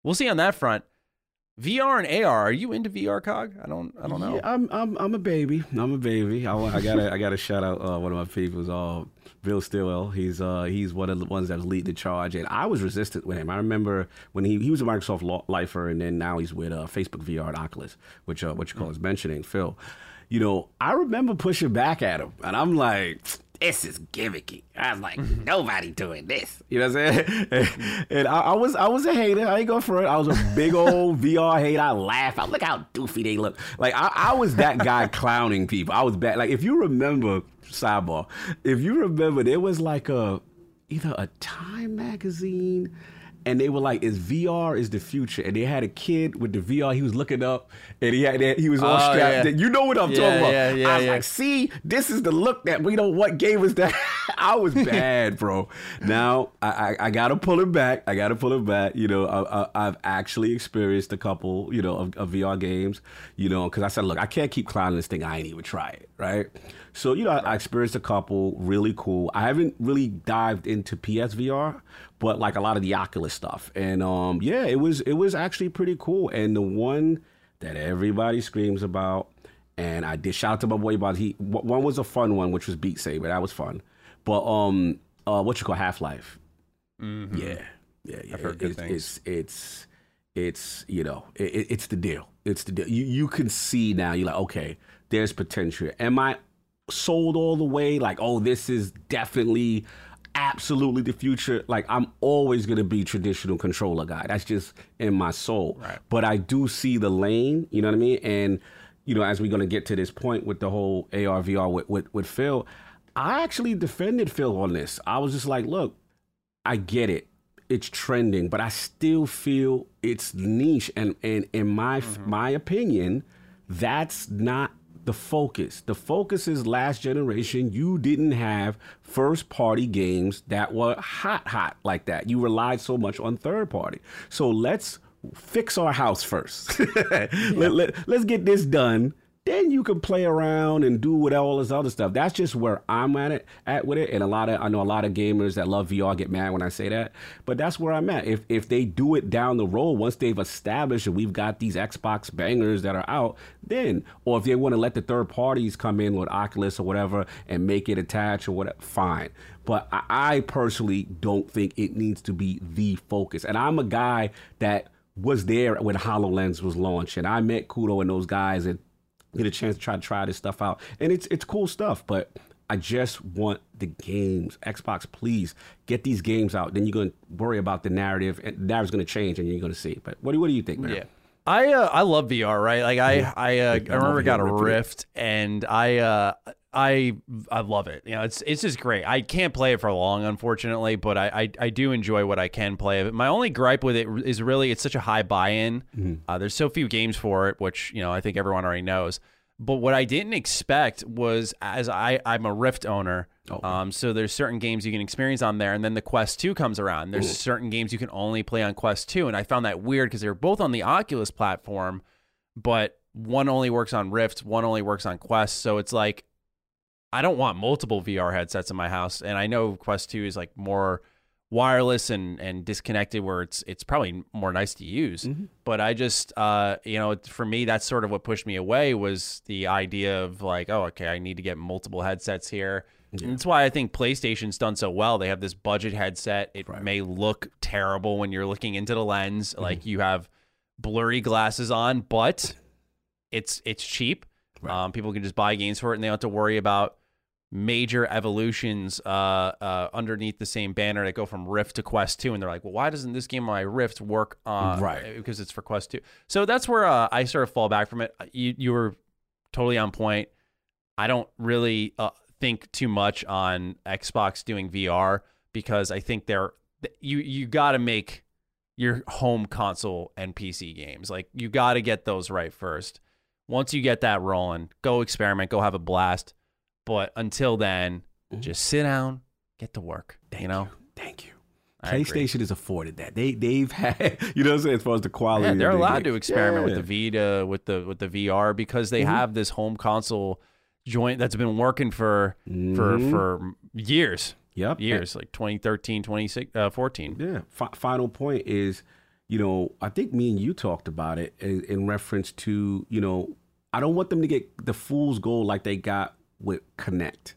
we'll see on that front. VR and AR, are you into VR, Cog? I don't, I don't know. Yeah, I'm I'm I'm a baby. I'm a baby. I, I gotta I gotta shout out uh, one of my people's uh Bill Stillwell. He's uh he's one of the ones that was leading the charge, and I was resistant with him. I remember when he he was a Microsoft lifer, and then now he's with uh, Facebook VR and Oculus, which uh what you call is mentioning Phil. You know, I remember pushing back at him, and I'm like. This is gimmicky. I was like, *laughs* nobody doing this. You know what I'm saying? And, *laughs* and I, I was I was a hater. I ain't going for it. I was a big old *laughs* VR hater. I laugh. I look how doofy they look. Like I, I was that guy clowning people. I was bad. Like if you remember, sidebar, if you remember, there was like a either a Time magazine. And they were like, "Is VR is the future?" And they had a kid with the VR. He was looking up, and he had that, he was all Oh, strapped. yeah. You know what I'm Yeah, talking about? yeah, yeah, I was yeah. like, see, this is the look that we don't what gave us that. *laughs* I was *laughs* bad, bro. Now I, I, I gotta pull it back. I gotta pull it back. You know, I, I, I've actually experienced a couple, you know, of, of VR games. You know, because I said, look, I can't keep clowning this thing. I ain't even try it, right? So you know, I, I experienced a couple, really cool. I haven't really dived into PSVR, but like a lot of the Oculus stuff, and um, yeah, it was it was actually pretty cool. And the one that everybody screams about and I did shout out to my boy about he one was a fun one which was Beat Saber. That was fun, but um uh what you call Half Life, yeah yeah yeah. Mm-hmm. I've heard good it's, things. it's it's it's you know it, it- it's the deal. It's the deal. You you can see now. You're like okay there's potential. Am I sold all the way. Like, oh, this is definitely absolutely the future. Like I'm always gonna be traditional controller guy. That's just in my soul. Right. But I do see the lane. You know what I mean? And you know, as we're gonna get to this point with the whole AR VR with with, with Phil, I actually defended Phil on this. I was just like, look, I get it. It's trending, but I still feel it's niche. And and in my mm-hmm. my opinion, that's not the focus. The focus is last generation. You didn't have first party games that were hot, hot like that. You relied so much on third party. So let's fix our house first. *laughs* let, let, let's get this done. Then you can play around and do with all this other stuff. That's just where I'm at it at with it. And a lot of I know a lot of gamers that love VR get mad when I say that. But that's where I'm at. If if they do it down the road, once they've established and we've got these Xbox bangers that are out, then or if they want to let the third parties come in with Oculus or whatever and make it attach or whatever, fine. But I, I personally don't think it needs to be the focus. And I'm a guy that was there when HoloLens was launched, and I met Kudo and those guys and get a chance to try to try this stuff out. And it's it's cool stuff, but I just want the games. Xbox, please get these games out. Then you're going to worry about the narrative, and the narrative's going to change, and you're going to see. But what do what do you think, man? Yeah. I uh, I love VR, right? Like I I uh, I remember got a here ripping it. Rift and I uh I I love it. You know, it's it's just great. I can't play it for long, unfortunately, but I I, I do enjoy what I can play of it. My only gripe with it is really it's such a high buy-in. Mm-hmm. Uh, there's so few games for it, which you know I think everyone already knows. But what I didn't expect was as I I'm a Rift owner. Oh. Um, so there's certain games you can experience on there, and then the Quest 2 comes around. There's certain games you can only play on Quest 2, and I found that weird because they were both on the Oculus platform, but one only works on Rift, one only works on Quest. So it's like I don't want multiple VR headsets in my house, and I know Quest 2 is like more wireless and and disconnected where it's it's probably more nice to use. But i just uh you know for me that's sort of what pushed me away was the idea of like oh okay i need to get multiple headsets here. And that's why i think playstation's done so well. They have this budget headset. It may look terrible when you're looking into the lens. Like you have blurry glasses on but it's it's cheap. Um, people can just buy games for it and they don't have to worry about major evolutions uh, uh, underneath the same banner that go from Rift to Quest 2. And they're like, well, why doesn't this game on my Rift work on Right. because it's for Quest 2? So that's where uh, I sort of fall back from it. You, you were totally on point. I don't really uh, think too much on Xbox doing VR because I think they're you you got to make your home console and PC games. Like you got to get those right first. Once you get that rolling, go experiment, go have a blast. But until then, mm-hmm. just sit down, get to work. you know, Thank you. I agree. PlayStation has afforded that. They they've *laughs* had you know what I'm saying as far as the quality. Yeah, they're the allowed to experiment Yeah. with the Vita, with the with the VR because they mm-hmm. have this home console joint that's been working for for mm-hmm. for years. Yep. Years, like 2013, 2014. Uh, yeah. F- final point is, you know, I think me and you talked about it in, in reference to, you know, I don't want them to get the fool's gold like they got with Kinect.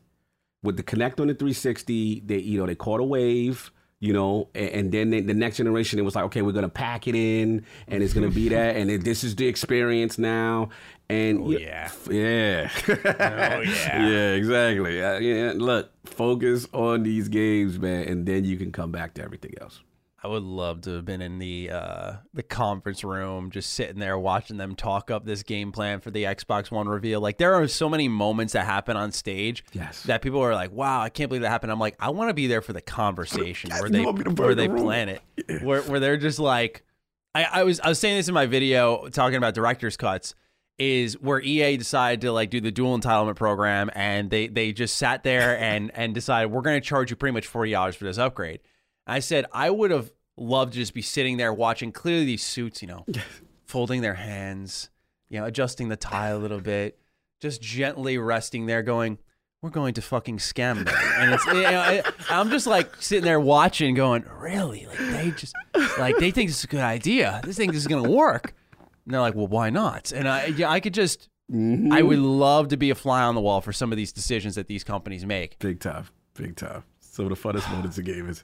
With the Kinect on the 360, they, you know, they caught a wave. You know, and, and then they, the next generation, it was like, okay, we're gonna pack it in, and it's gonna be *laughs* that, and it, this is the experience now. And Oh, yeah. yeah, Oh, yeah. *laughs* yeah, exactly. Uh, yeah, look, focus on these games, man, and then you can come back to everything else. I would love to have been in the uh, the conference room, just sitting there watching them talk up this game plan for the Xbox One reveal. Like there are so many moments that happen on stage Yes. that people are like, "Wow, I can't believe that happened." I'm like, I want to be there for the conversation *laughs* where they want me to burn where they room? plan it, where where they're just like, I, I was I was saying this in my video talking about director's cuts is where EA decided to like do the dual entitlement program and they they just sat there *laughs* and and decided we're going to charge you pretty much forty dollars for this upgrade. I said I would have loved to just be sitting there watching clearly these suits, you know, *laughs* folding their hands, you know, adjusting the tie a little bit, just gently resting there, going, "We're going to fucking scam them," and it's you know, I'm just like sitting there watching, going, "Really? Like they just like they think this is a good idea. They think this is gonna work." And they're like, "Well, why not?" And I, yeah, I could just. Mm-hmm. I would love to be a fly on the wall for some of these decisions that these companies make. Big time, big time. Some of the funnest moments of gamers.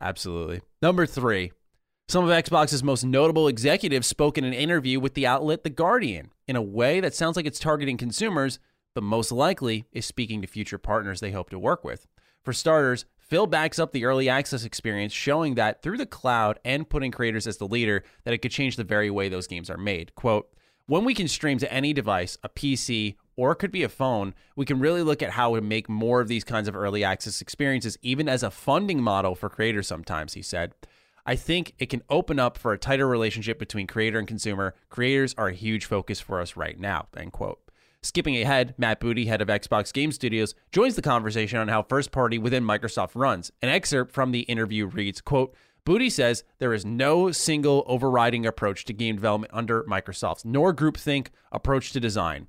Absolutely. Number three, some of Xbox's most notable executives spoke in an interview with the outlet The Guardian in a way that sounds like it's targeting consumers, but most likely is speaking to future partners they hope to work with. For starters, Phil backs up the early access experience, showing that through the cloud and putting creators as the leader, that it could change the very way those games are made. Quote, when we can stream to any device, a PC, or it could be a phone, we can really look at how to make more of these kinds of early access experiences, even as a funding model for creators sometimes, he said. I think it can open up for a tighter relationship between creator and consumer. Creators are a huge focus for us right now. End quote. Skipping ahead, Matt Booty, head of Xbox Game Studios, joins the conversation on how first party within Microsoft runs. An excerpt from the interview reads, quote, Booty says there is no single overriding approach to game development under Microsoft's nor groupthink approach to design.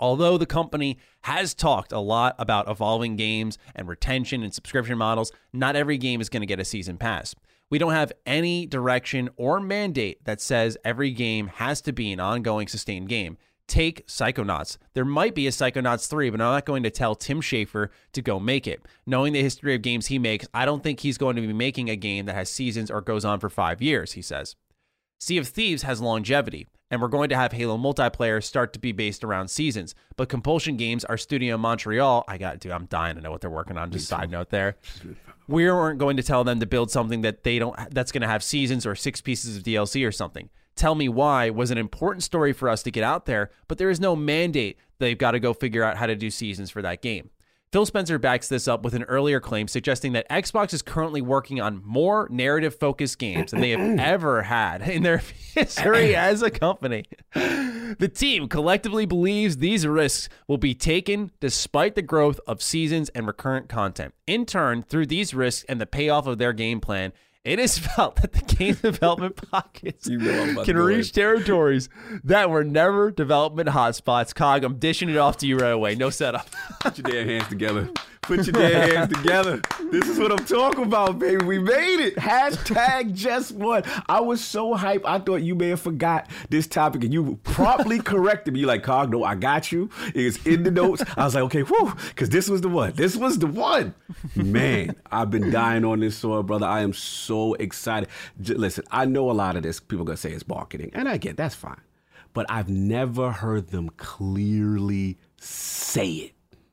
Although the company has talked a lot about evolving games and retention and subscription models, not every game is going to get a season pass. We don't have any direction or mandate that says every game has to be an ongoing sustained game. Take Psychonauts. There might be a Psychonauts 3, but I'm not going to tell Tim Schafer to go make it. Knowing the history of games he makes, I don't think he's going to be making a game that has seasons or goes on for five years, he says. Sea of Thieves has longevity, and we're going to have Halo multiplayer start to be based around seasons. But Compulsion Games, our studio in Montreal, I got to, I'm dying to know what they're working on. Just side note there. We weren't going to tell them to build something that they don't that's going to have seasons or six pieces of DLC or something. Tell Me Why was an important story for us to get out there, but there is no mandate they've got to go figure out how to do seasons for that game. Phil Spencer backs this up with an earlier claim suggesting that Xbox is currently working on more narrative focused games than they have *clears throat* ever had in their *laughs* history as a company. The team collectively believes these risks will be taken despite the growth of seasons and recurrent content. In turn, through these risks and the payoff of their game plan, it is felt that the game *laughs* development pockets You know I'm about to can reach territories that were never development hotspots. Cog, I'm dishing it off to you right away. No setup. Put your damn hands together. Put your damn hands together. This is what I'm talking about, baby. We made it. Hashtag just one. I was so hyped. I thought you may have forgot this topic and you promptly *laughs* corrected me. You're like, Cog, no, I got you. It's in the notes. I was like, okay, whew, because this was the one. This was the one. Man, I've been dying on this soil, brother. I am so excited. J- listen, I know a lot of this people going to say it's marketing, and I get that's fine. But I've never heard them clearly say it.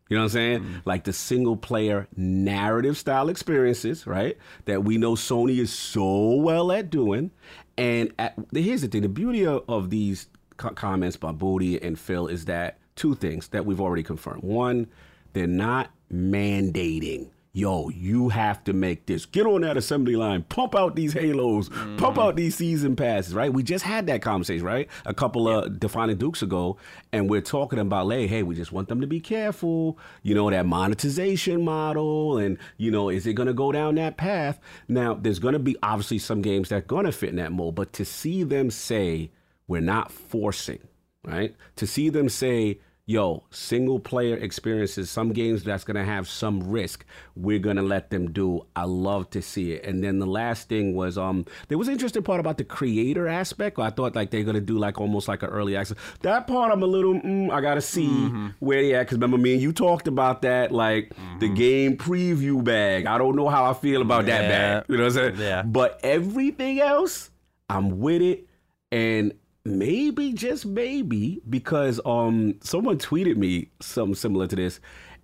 You know what I'm saying? Mm-hmm. Like the single player narrative style experiences, right? That we know Sony is so well at doing. And at, here's the thing the beauty of, of these co- comments by Booty and Phil is that two things that we've already confirmed. One, they're not mandating. Yo, you have to make this. Get on that assembly line. Pump out these halos. Pump mm-hmm. out these season passes, right? We just had that conversation, right? A couple of defining dukes ago, and we're talking about, hey, hey, we just want them to be careful. You know that monetization model, and you know, is it going to go down that path? Now, there's going to be obviously some games that are going to fit in that mold, but to see them say we're not forcing, right? To see them say yo, single player experiences, some games that's going to have some risk, we're going to let them do. I love to see it. And then the last thing was, um, there was an interesting part about the creator aspect. I thought like they're going to do like almost like an early access. That part I'm a little, mm, I got to see where they at. Cause remember me and you talked about that, like the game preview bag. I don't know how I feel about that Yeah. bag. You know what I'm saying? Yeah. But everything else, I'm with it. And maybe just maybe because um someone tweeted me something similar to this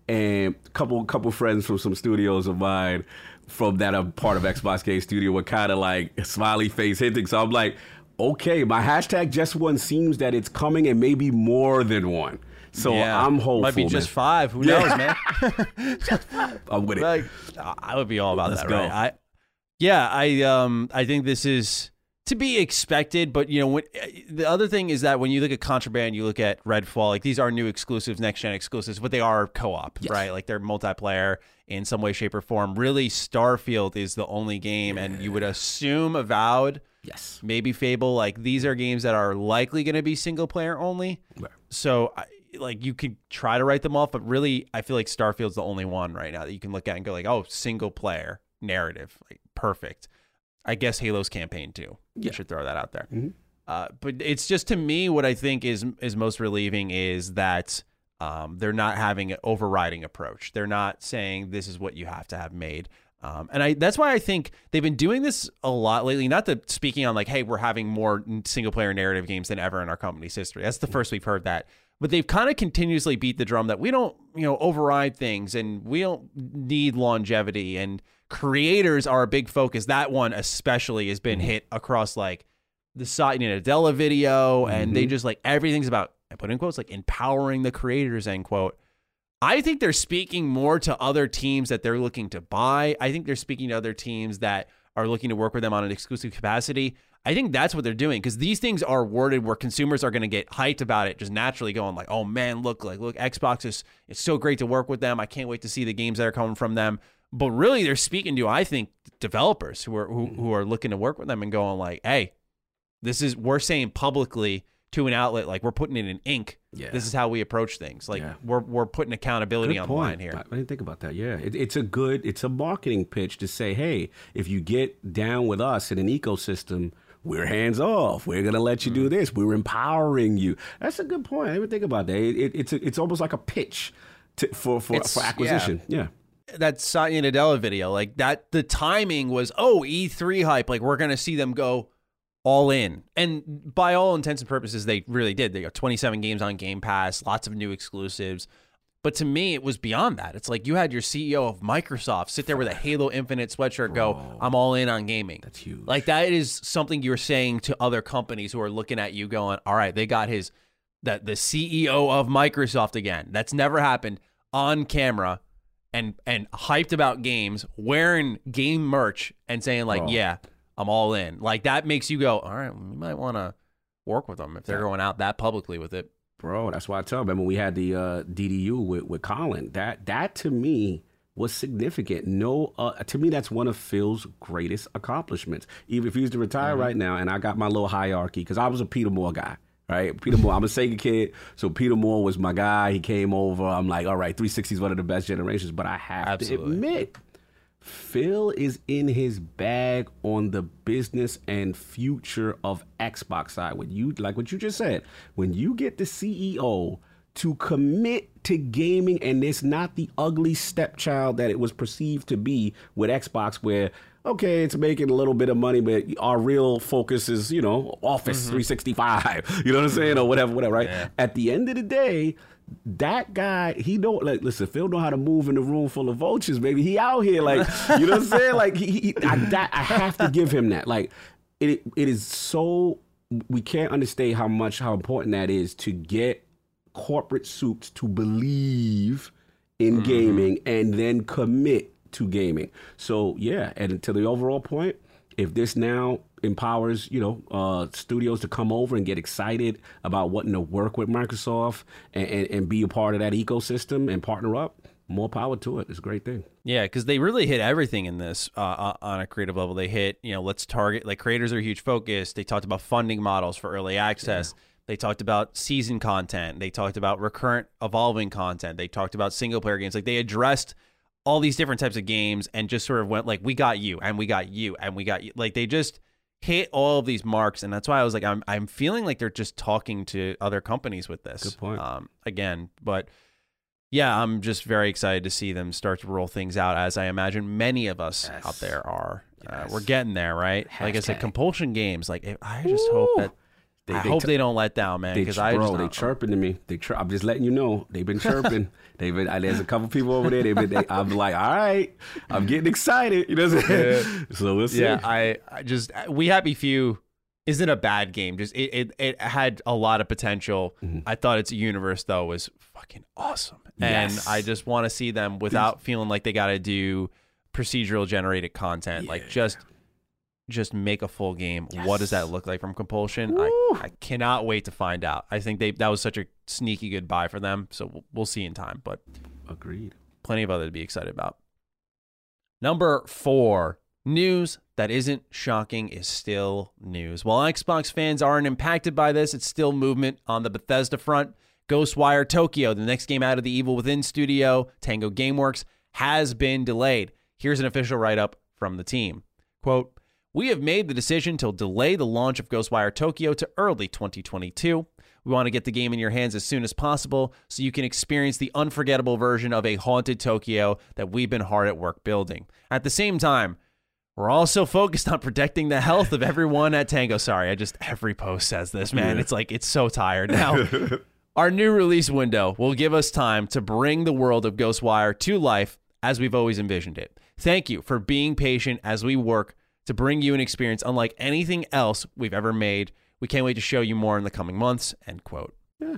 and a couple couple friends from some studios of mine from that are part of Xbox Game Studio were kind of like smiley face hinting. So I'm like, okay, my hashtag just one seems that it's coming and maybe more than one. So Yeah. I'm hopeful. Might be just man. five. Who Yeah. knows, man? *laughs* I'm with it. like I would be all about Let's that, go. right? I yeah, I um I think this is to be expected, but you know when eh, the other thing is that when you look at contraband, you look at Redfall, like these are new exclusives, next gen exclusives, but they are co-op, right? Like they're multiplayer in some way, shape, or form. Really, Starfield is the only game, and you would assume Avowed, yes. maybe Fable, like these are games that are likely going to be single player only. Right. So I, like you could try to write them off, but really, I feel like Starfield's the only one right now that you can look at and go like, oh, single player narrative, like perfect. I guess Halo's campaign too. Yeah. I should throw that out there. Mm-hmm. Uh, but it's just to me what I think is is most relieving is that um, they're not having an overriding approach. They're not saying this is what you have to have made. Um, and I that's why I think they've been doing this a lot lately. Not that speaking on like, hey, we're having more single player narrative games than ever in our company's history. That's the first we've heard that. But they've kind of continuously beat the drum that we don't, you know, override things and we don't need longevity and creators are a big focus. That one especially has been mm-hmm. hit across like the Satya Nadella video, and they mm-hmm. just like everything's about I put in quotes like empowering the creators end quote. I think they're speaking more to other teams that they're looking to buy. I think they're speaking to other teams that are looking to work with them on an exclusive capacity. I think that's what they're doing because these things are worded where consumers are going to get hyped about it, just naturally going like, "Oh man, look like look Xbox is it's so great to work with them. I can't wait to see the games that are coming from them." But really, they're speaking to I think developers who are who, who are looking to work with them and going like, "Hey, this is we're saying publicly to an outlet like we're putting it in ink. Yeah. This is how we approach things. Like Yeah. we're we're putting accountability Good on the point. line here. I, didn't think about that. Yeah, it, it's a good, it's a marketing pitch to say, hey, if you get down with us in an ecosystem, we're hands off. We're gonna let you Mm-hmm. do this. We're empowering you. That's a good point. I didn't even think about that. It, it, it's a, it's almost like a pitch to, for for, It's- for acquisition. Yeah. That Satya Nadella video, like that, the timing was oh E3 hype, like we're gonna see them go all in, and by all intents and purposes, they really did. They got 27 games on Game Pass, lots of new exclusives. But to me, it was beyond that. It's like you had your CEO of Microsoft sit there with a Halo Infinite sweatshirt, go, "I'm all in on gaming." That's huge. Like that is something you're saying to other companies who are looking at you, going, "All right, they got his that the CEO of Microsoft again. That's never happened on camera." And and hyped about games, wearing game merch, and saying like, Bro. "Yeah, I'm all in." Like that makes you go, "All right, we might want to work with them if they're going out that publicly with it." Bro, that's why I tell. Remember, we had the uh, DDU with, with Colin. That that to me was significant. No, uh, to me, that's one of Phil's greatest accomplishments. Even if he was to retire right now, and I got my little hierarchy because I was a Peter Moore guy. Right, Peter Moore. I'm a Sega kid, so Peter Moore was my guy. He came over. I'm like, all right, 360 is one of the best generations. But I have Absolutely. to admit, Phil is in his bag on the business and future of Xbox side. When you like what you just said, when you get the CEO to commit to gaming and it's not the ugly stepchild that it was perceived to be with Xbox where okay, it's making a little bit of money, but our real focus is, you know, Office mm-hmm. 365. *laughs* You know what I'm saying? Or whatever, whatever, right? At the end of the day, that guy, he don't like listen, Phil know how to move in a room full of vultures, baby. He out here like *laughs* you know what I'm saying? Like he, he I, that, I have to give him that. Like it it is so we can't understand how much how important that is to get corporate suits to believe in mm-hmm. gaming and then commit to gaming. So yeah, and to the overall point, if this now empowers you know uh, studios to come over and get excited about wanting to work with Microsoft and, and, and be a part of that ecosystem and partner up, more power to it. It's a great thing. Yeah, because they really hit everything in this uh, uh, on a creative level. They hit, you know, let's target like creators are a huge focus. They talked about funding models for early access. They talked about season content. They talked about recurrent, evolving content. They talked about single player games. Like they addressed all these different types of games and just sort of went like, we got you, and we got you, and we got you. Like they just hit all of these marks, and that's why I was like, I'm I'm feeling like they're just talking to other companies with this. Good point. Um, again, but yeah, I'm just very excited to see them start to roll things out, as I imagine many of us Yes. out there are. Uh, we're getting there, right? Like I said, compulsion games. Like I just hope that They- I they hope t- they don't let down, man. They, Because I bro, just they chirping to me. They chir- I'm just letting you know they've been chirping. *laughs* they've been. uh, There's a couple people over there. They've been. They, I'm like, all right, I'm getting excited. You know what I'm saying? *laughs* So we'll see. Yeah, I, I just we happy few isn't a bad game. Just it, it, it had a lot of potential. Mm-hmm. I thought its universe though was fucking awesome, and Yes. I just want to see them without feeling like they got to do procedural generated content. Like just just make a full game. What does that look like from Compulsion? I, I cannot wait to find out. I think they that was such a sneaky good buy for them. So we'll, we'll see in time, but Agreed. plenty of other to be excited about. Number four, news that isn't shocking is still news. While Xbox fans aren't impacted by this, it's still movement on the Bethesda front. Ghostwire Tokyo, the next game out of the Evil Within studio, Tango Gameworks, has been delayed. Here's an official write up from the team. Quote, we have made the decision to delay the launch of Ghostwire Tokyo to early 2022. We want to get the game in your hands as soon as possible so you can experience the unforgettable version of a haunted Tokyo that we've been hard at work building. At the same time, we're also focused on protecting the health of everyone at Tango. Sorry, I just every post says this, man. It's like it's so tired now. *laughs* *laughs* Our new release window will give us time to bring the world of Ghostwire to life as we've always envisioned it. Thank you for being patient as we work to bring you an experience unlike anything else we've ever made. We can't wait to show you more in the coming months. End quote. Yeah.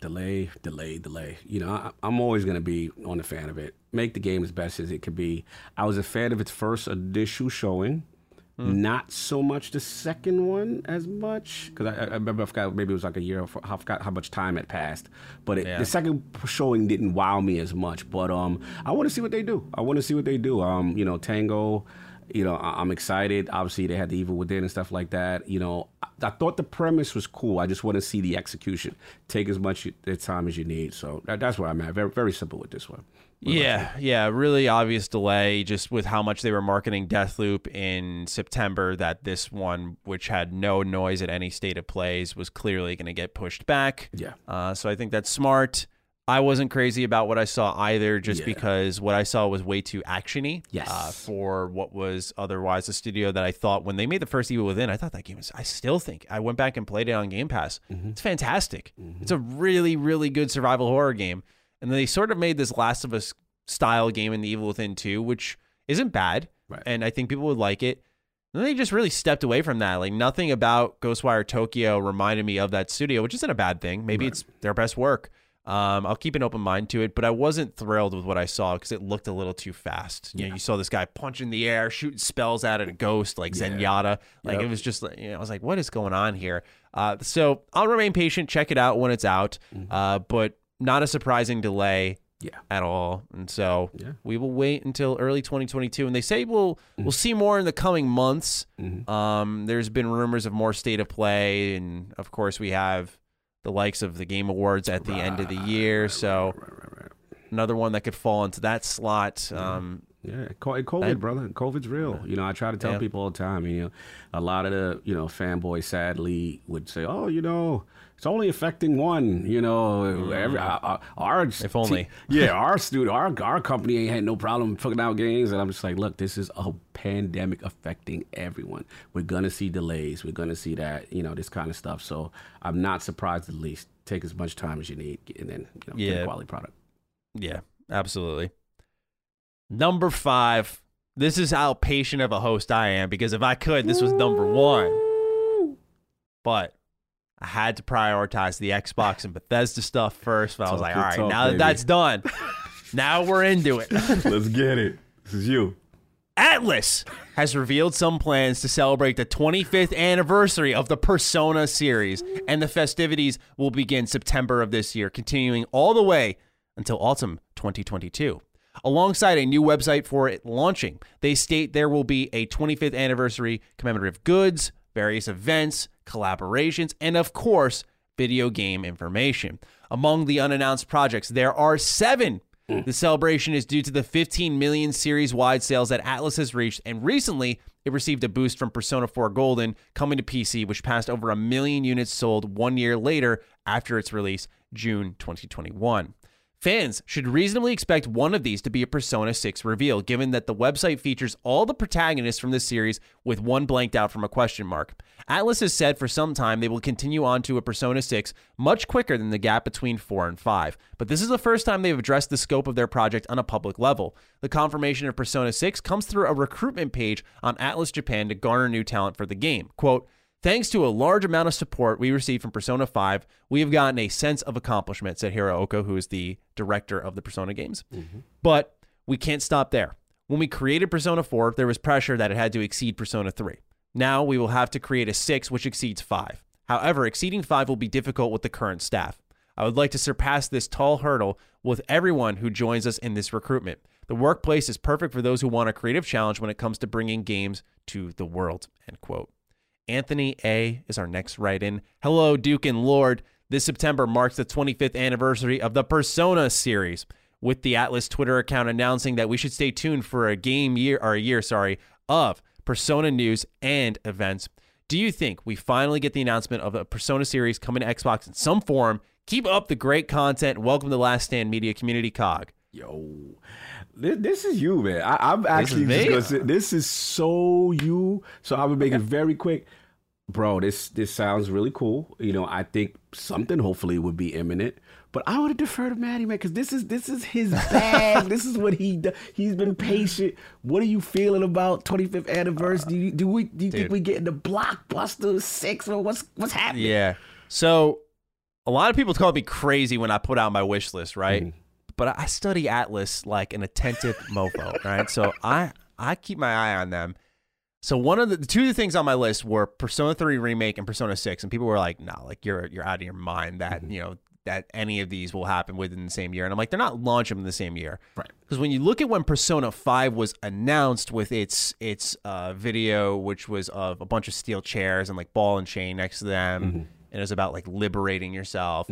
Delay, delay, delay. You know, I, I'm always going to be on the fan of it. Make the game as best as it could be. I was a fan of its first initial showing. Not so much the second one as much because I, I remember I forgot maybe it was like a year. I forgot how much time had passed, but it, Yeah. the second showing didn't wow me as much. But um, I want to see what they do. I want to see what they do. Um, you know, Tango. You know, I- I'm excited. Obviously, they had the Evil Within and stuff like that. You know, I, I thought the premise was cool. I just want to see the execution. Take as much time as you need. So that, that's where I'm at. Very, very simple with this one. Yeah, yeah, really obvious delay just with how much they were marketing Deathloop in September that this one, which had no noise at any state of plays, was clearly going to get pushed back. Yeah. Uh, so I think that's smart. I wasn't crazy about what I saw either, just Yeah. because what I saw was way too actiony. Yes. Uh, for what was otherwise a studio that I thought when they made the first Evil Within, I thought that game was. I still think I went back and played it on Game Pass. Mm-hmm. It's fantastic. It's a really, really good survival horror game. And then they sort of made this Last of Us style game in the Evil Within 2, which isn't bad. Right. And I think people would like it. And then they just really stepped away from that. Like nothing about Ghostwire Tokyo reminded me of that studio, which isn't a bad thing. Maybe it's their best work. Um, I'll keep an open mind to it, but I wasn't thrilled with what I saw because it looked a little too fast. You know, you saw this guy punch in the air, shooting spells out at a ghost like Zenyatta. Like Yep. it was just, you know, I was like, what is going on here? Uh, so I'll remain patient, check it out when it's out, uh, but not a surprising delay Yeah. at all. And so Yeah. we will wait until early 2022. And they say we'll we'll see more in the coming months. Um, there's been rumors of more state of play, and of course we have the likes of the Game Awards at the end of the year. so another one that could fall into that slot. Um, Yeah, co- COVID, That- brother. COVID's real. You know, I try to tell Yeah. people all the time. You know, a lot of the you know fanboys sadly would say, "Oh, you know, it's only affecting one." You know, every our, our Mm. If only. yeah, *laughs* our studio, our our company ain't had no problem fucking out games, and I'm just like, look, this is a pandemic affecting everyone. We're gonna see delays. We're gonna see that you know this kind of stuff. So I'm not surprised. At least take as much time as you need, and then you know, get Yeah. a quality product. Yeah, absolutely. Number five. This is how patient of a host I am because if I could, this was number one. But I had to prioritize the Xbox and Bethesda stuff first. But I was like, all right, talk, now that baby." that's done, now we're into it. *laughs* Let's get it. This is you. Atlus has revealed some plans to celebrate the 25th anniversary of the Persona series, and the festivities will begin September of this year, continuing all the way until autumn 2022. Alongside a new website for it launching, they state there will be a 25th anniversary commemorative goods, various events, collaborations, and of course, video game information. Among the unannounced projects, there are seven mm. the celebration is due to the 15 million series wide sales that Atlus has reached, and recently it received a boost from Persona 4 Golden coming to PC, which passed over a million units sold one year later after its release, June 2021. Fans should reasonably expect one of these to be a Persona 6 reveal, given that the website features all the protagonists from the series with one blanked out from a question mark. Atlus has said for some time they will continue on to a Persona 6 much quicker than the gap between 4 and 5, but this is the first time they've addressed the scope of their project on a public level. The confirmation of Persona 6 comes through a recruitment page on Atlus Japan to garner new talent for the game. Quote, Thanks to a large amount of support we received from Persona 5, we have gotten a sense of accomplishment, said Hiro Oko, who is the director of the Persona games. Mm-hmm. But we can't stop there. When we created Persona 4, there was pressure that it had to exceed Persona 3. Now we will have to create a 6 which exceeds 5. However, exceeding 5 will be difficult with the current staff. I would like to surpass this tall hurdle with everyone who joins us in this recruitment. The workplace is perfect for those who want a creative challenge when it comes to bringing games to the world. End quote. Anthony A is our next write in. Hello, Duke and Lord. This September marks the 25th anniversary of the Persona series, with the Atlus Twitter account announcing that we should stay tuned for a game year or a year, sorry, of Persona news and events. Do you think we finally get the announcement of a Persona series coming to Xbox in some form? Keep up the great content. Welcome to Last Stand Media Community Cog. Yo, this, this is you, man. I, I'm actually me? just gonna say this is so you. So I'm gonna make it very quick, bro. This this sounds really cool. You know, I think something hopefully would be imminent. But I would have deferred to Maddie, man, because this is this is his *laughs* bag. this is what he do- he's been patient. What are you feeling about 25th anniversary? Do you do we do you think dude. we getting the blockbuster six or what's what's happening? Yeah. So a lot of people call me crazy when I put out my wish list, right? Mm-hmm. But I study Atlus like an attentive *laughs* mofo, right? So I I keep my eye on them. So one of the, the two of the things on my list were Persona 3 remake and Persona 6 and people were like, "No, like you're you're out of your mind that, Mm-hmm. you know, that any of these will happen within the same year." And I'm like, "They're not launching them in the same year." Right. Because when you look at when Persona 5 was announced with its its uh, video, which was of a bunch of steel chairs and like ball and chain next to them, and it was about like liberating yourself,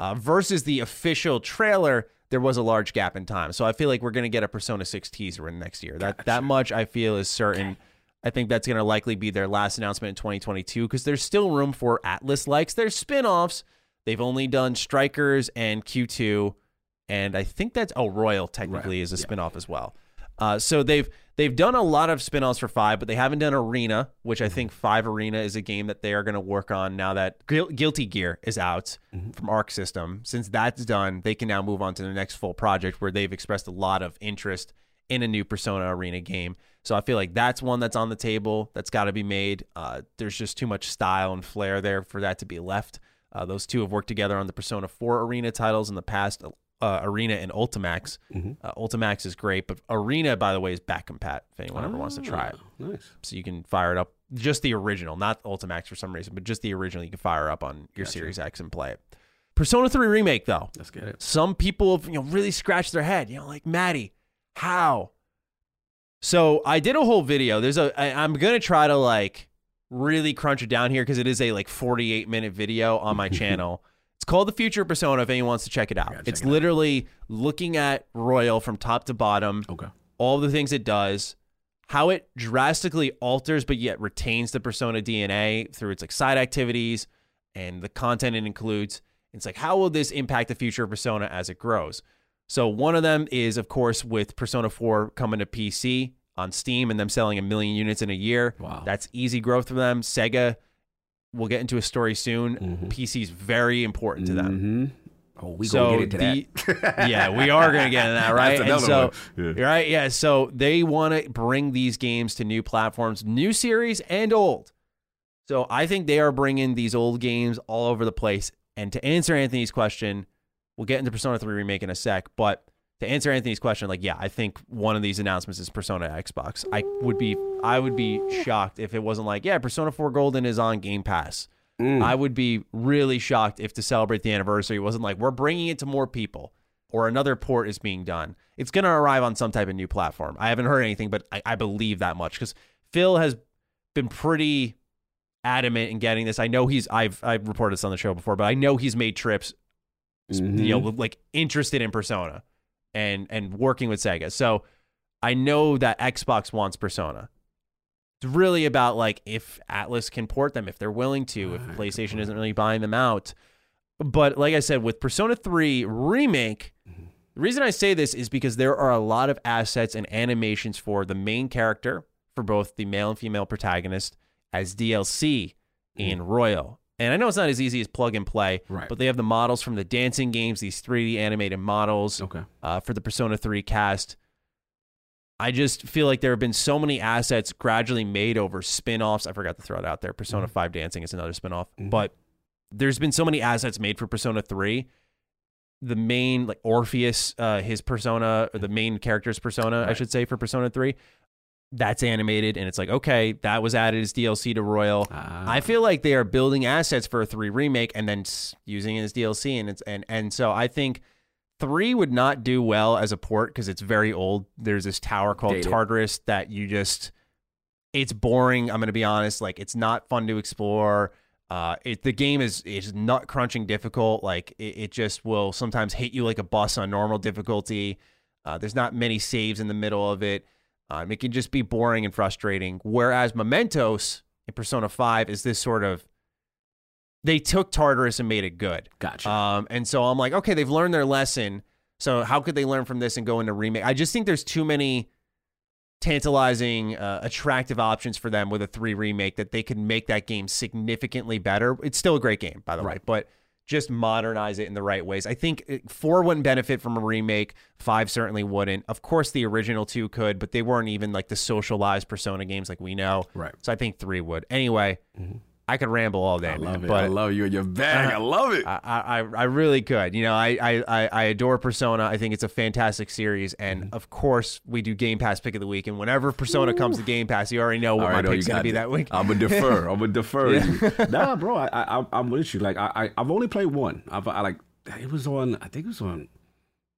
uh, versus the official trailer, there was a large gap in time. So I feel like we're going to get a Persona 6 teaser in next year. That that much I feel is certain. I think that's going to likely be their last announcement in 2022 because there's still room for Atlus likes. There's spin-offs. They've only done Strikers and Q2 and I think that's oh Royal technically is a spinoff as well. Uh, so they've they've done a lot of spin-offs for five, but they haven't done Arena, which I think Five Arena is a game that they are going to work on now that Guil- Guilty Gear is out from Arc System. Since that's done, they can now move on to the next full project where they've expressed a lot of interest in a new Persona Arena game. So I feel like that's one that's on the table that's got to be made. Uh, there's just too much style and flair there for that to be left. Uh, those two have worked together on the Persona 4 Arena titles in the past, uh, Arena and Ultimax. Uh, Ultimax is great, but Arena, by the way, is back compat if anyone ever wants to try it. Nice. So you can fire it up, just the original, not Ultimax for some reason, but just the original. You can fire up on your Series X and play it. Persona 3 Remake, though. Let's get it. Some people have you know really scratched their head. You know, like Maddie, how? So I did a whole video. There's a. I, I'm gonna try to like really crunch it down here because it is a like 48 minute video on my *laughs* channel. It's called The Future of Persona. If anyone wants to check it out, check it's it out. literally looking at Royal from top to bottom Okay. all the things it does, how it drastically alters but yet retains the persona DNA through its like side activities and the content it includes. It's like how will this impact the future of persona as it grows? So one of them is of course with Persona 4 coming to PC on Steam and them selling a million units in a year. Wow. That's easy growth for them. Sega we'll get into a story soon. PC is very important to them Mm-hmm. Oh, we so gonna get into the, that. *laughs* yeah, we are going to get into that, right? That's and another so, one. Yeah. right, yeah. So they want to bring these games to new platforms, new series and old. So I think they are bringing these old games all over the place. And to answer Anthony's question, we'll get into Persona 3 remake in a sec. But to answer Anthony's question, like, yeah, I think one of these announcements is Persona Xbox. I would be, I would be shocked if it wasn't like, yeah, Persona 4 Golden is on Game Pass. Mm. I would be really shocked if to celebrate the anniversary it wasn't like we're bringing it to more people or another port is being done. It's going to arrive on some type of new platform. I haven't heard anything, but I, I believe that much because Phil has been pretty adamant in getting this. I know he's I've I've reported this on the show before, but I know he's made trips, you mm-hmm. know, like interested in Persona and and working with Sega. So I know that Xbox wants Persona. It's really about like if Atlus can port them, if they're willing to, if ah, PlayStation isn't really buying them out. But like I said, with Persona 3 Remake, mm-hmm. the reason I say this is because there are a lot of assets and animations for the main character, for both the male and female protagonist, as DLC mm-hmm. in Royal. And I know it's not as easy as plug and play, Right. but they have the models from the dancing games, these 3D animated models Okay. uh, for the Persona 3 cast. I just feel like there have been so many assets gradually made over spin offs. I forgot to throw it out there. Persona 5 Dancing is another spin off. But there's been so many assets made for Persona 3. The main, like Orpheus, uh, his persona, or the main character's persona, I should say, for Persona 3, that's animated. And it's like, okay, that was added as DLC to Royal. Ah. I feel like they are building assets for a 3 remake and then using it as DLC. And, it's, and, and so I think three would not do well as a port because it's very old. There's this tower called Dated. Tartarus that you just it's boring. I'm gonna be honest. Like it's not fun to explore. Uh, it, the game is is nut crunching difficult. Like it, it just will sometimes hit you like a bus on normal difficulty. Uh, there's not many saves in the middle of it. Um, it can just be boring and frustrating. Whereas Mementos in Persona 5 is this sort of they took Tartarus and made it good. Gotcha. Um, and so I'm like, okay, they've learned their lesson. So how could they learn from this and go into remake? I just think there's too many tantalizing, uh, attractive options for them with a three remake that they could make that game significantly better. It's still a great game, by the way, but just modernize it in the right ways. I think uh, four wouldn't benefit from a remake. Five certainly wouldn't. Of course, the original two could, but they weren't even like the socialized Persona games like we know. Right. So I think three would. Anyway, mm-hmm. I could ramble all day. I man, love it. But I love you and your bag. I love it. I, I, I really could. You know, I, I, I- adore Persona. I think it's a fantastic series. And Mm-hmm. of course, we do Game Pass pick of the week. And whenever Persona comes to Game Pass, you already know what All my you pick's going to be that week. I'm gonna defer. *laughs* I'm gonna defer. you. *laughs* Nah, bro, I, I, I'm with you. Like, I, I, I've only played one. I've, I like, it was on. I think it was on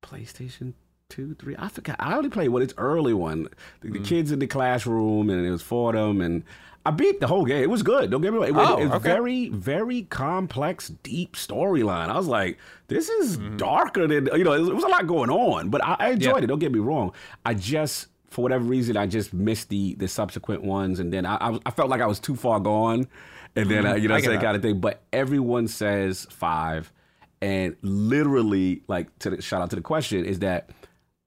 PlayStation two, three. I forgot. I only played one. It's early one. The, Mm. the kids in the classroom, and it was for them. And I beat the whole game. It was good. Don't get me wrong. It was, Oh, it was okay. very, very complex, deep storyline. I was like, this is Mm-hmm. darker than you know. It was, a lot going on, but I, I enjoyed Yeah. it. Don't get me wrong. I just for whatever reason, I just missed the the subsequent ones, and then I I, I felt like I was too far gone, and then uh, you know I saying that. kind of thing. But everyone says five, and literally like to the, shout out to the question is that.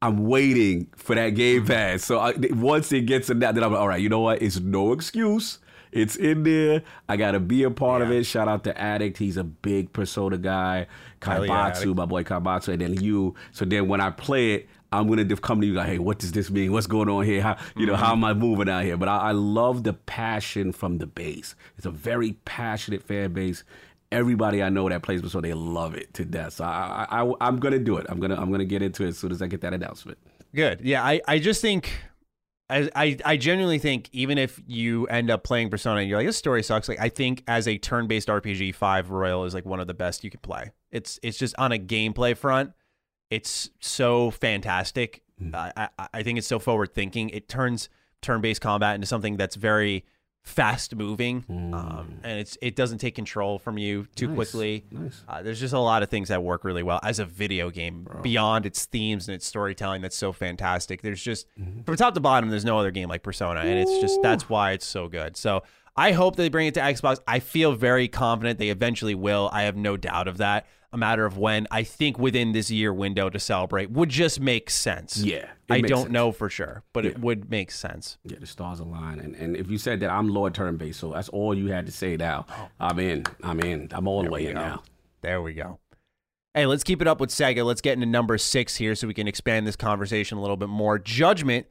I'm waiting for that game pass. So I, once it gets in that, then I'm like, all right, you know what? It's no excuse. It's in there. I got to be a part of it. Shout out to Addict. He's a big Persona guy. Hell yeah, my boy Kaibatsu, and then you. So then when I play it, I'm gonna come to you like, hey, what does this mean? What's going on here? How you know how mm-hmm. am I moving out here? But I, I love the passion from the base. It's a very passionate fan base. Everybody I know that plays Persona, they love it to death. So I, I, I, I'm gonna do it. I'm gonna, I'm gonna get into it as soon as I get that announcement. Good. Yeah, I, I just think I, I I genuinely think even if you end up playing Persona and you're like this story sucks, like I think as a turn-based RPG, Five Royal is like one of the best you can play. It's it's just on a gameplay front, it's so fantastic. Hmm. I, I I think it's so forward thinking. It turns turn-based combat into something that's very fast moving, um, and it's it doesn't take control from you too Nice. quickly. Nice. Uh, there's just a lot of things that work really well as a video game beyond its themes and its storytelling that's so fantastic. There's just from top to bottom, there's no other game like Persona, and it's just that's why it's so good. So I hope they bring it to Xbox. I feel very confident they eventually will. I have no doubt of that. A matter of when. I think within this year window to celebrate would just make sense. Yeah, I don't sense. know for sure, but it would make sense. Yeah, the stars align. And and if you said that I'm Lord turn based, so that's all you had to say now. Oh. I'm in. I'm in. I'm all the way in now. There we go. Hey, let's keep it up with Sega. Let's get into number six here so we can expand this conversation a little bit more. Judgment,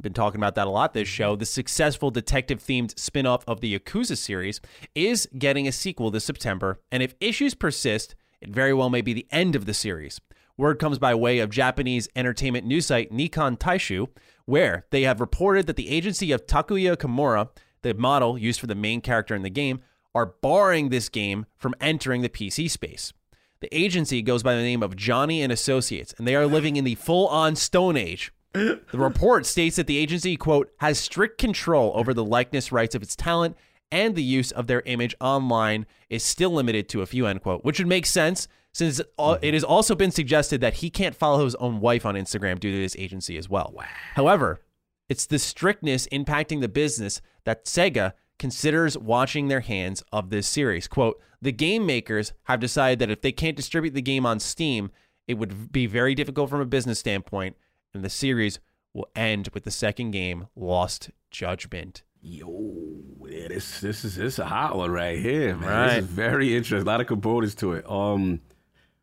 been talking about that a lot this show. The successful detective themed spin off of the Yakuza series is getting a sequel this September. And if issues persist, it very well may be the end of the series. Word comes by way of Japanese entertainment news site Nikkan Taishu, where they have reported that the agency of Takuya Kimura, the model used for the main character in the game, are barring this game from entering the PC space. The agency goes by the name of Johnny and Associates, and they are living in the full-on Stone Age. The report states that the agency, quote, has strict control over the likeness rights of its talent and the use of their image online is still limited to a few, end quote, which would make sense since it mm-hmm. has also been suggested that he can't follow his own wife on Instagram due to this agency as well. However, it's the strictness impacting the business that Sega considers washing their hands of this series. Quote, the game makers have decided that if they can't distribute the game on Steam, it would be very difficult from a business standpoint, and the series will end with the second game, Lost Judgment. Yo, this this is this is a hot one right here, man. Right. This is very interesting. A lot of components to it. Um,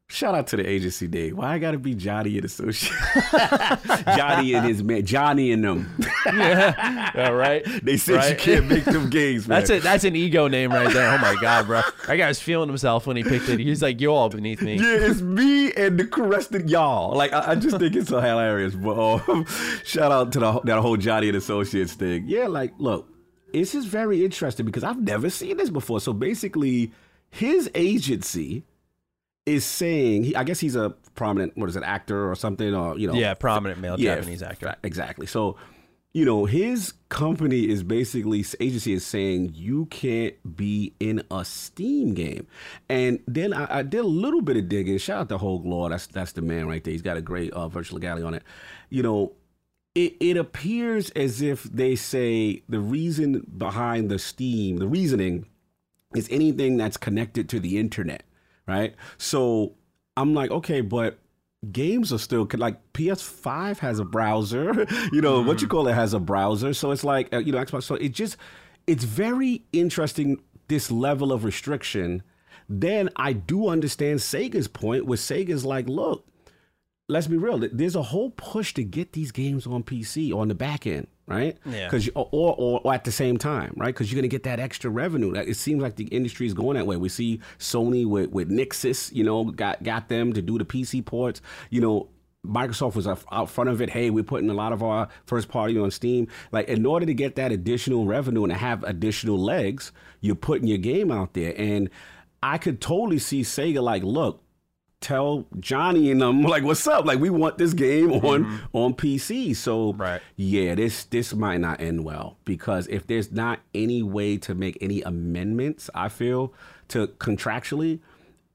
shout out to the agency day. Why I gotta be Johnny and Associate? *laughs* Johnny and his man, Johnny and them. Yeah, All right. *laughs* They said you can't make them games, man. That's it. That's an ego name right there. Oh my god, bro! That guy was feeling himself when he picked it. He's like, "You're all beneath me." Yeah, it's me and the rest of y'all. Like I, I just think it's so hilarious. But um, *laughs* shout out to the, that whole Johnny and Associates thing. Yeah, like look, this is very interesting because I've never seen this before. So basically, his agency is saying, he, I guess he's a prominent, what is it, actor or something, or you know, Yeah, prominent male yeah, Japanese actor. Exactly. So you know, his company is basically agency is saying you can't be in a Steam game. And then I, I did a little bit of digging. Shout out to Hoeg Law. That's that's the man right there. He's got a great uh, virtual legality on it. You know, it, it appears as if they say the reason behind the Steam, the reasoning is anything that's connected to the internet, right? So I'm like, okay, but games are still like PS5 has a browser, *laughs* you know, mm. what you mm-hmm. call it has a browser. So it's like, uh, you know, Xbox. So it just, it's very interesting this level of restriction. Then I do understand Sega's point where Sega's like, look, let's be real. There's a whole push to get these games on PC on the back end, right? Yeah. Because or, or, or at the same time, right? Because you're gonna get that extra revenue. It seems like the industry is going that way. We see Sony with with Nixxes, you know, got got them to do the PC ports. You know, Microsoft was out front of it. Hey, we're putting a lot of our first party on Steam. Like, in order to get that additional revenue and to have additional legs, you're putting your game out there. And I could totally see Sega like, look, tell Johnny and them *laughs* like, "What's up? Like, we want this game on mm-hmm. on PC." So, right. yeah, this this might not end well because if there's not any way to make any amendments, I feel to contractually,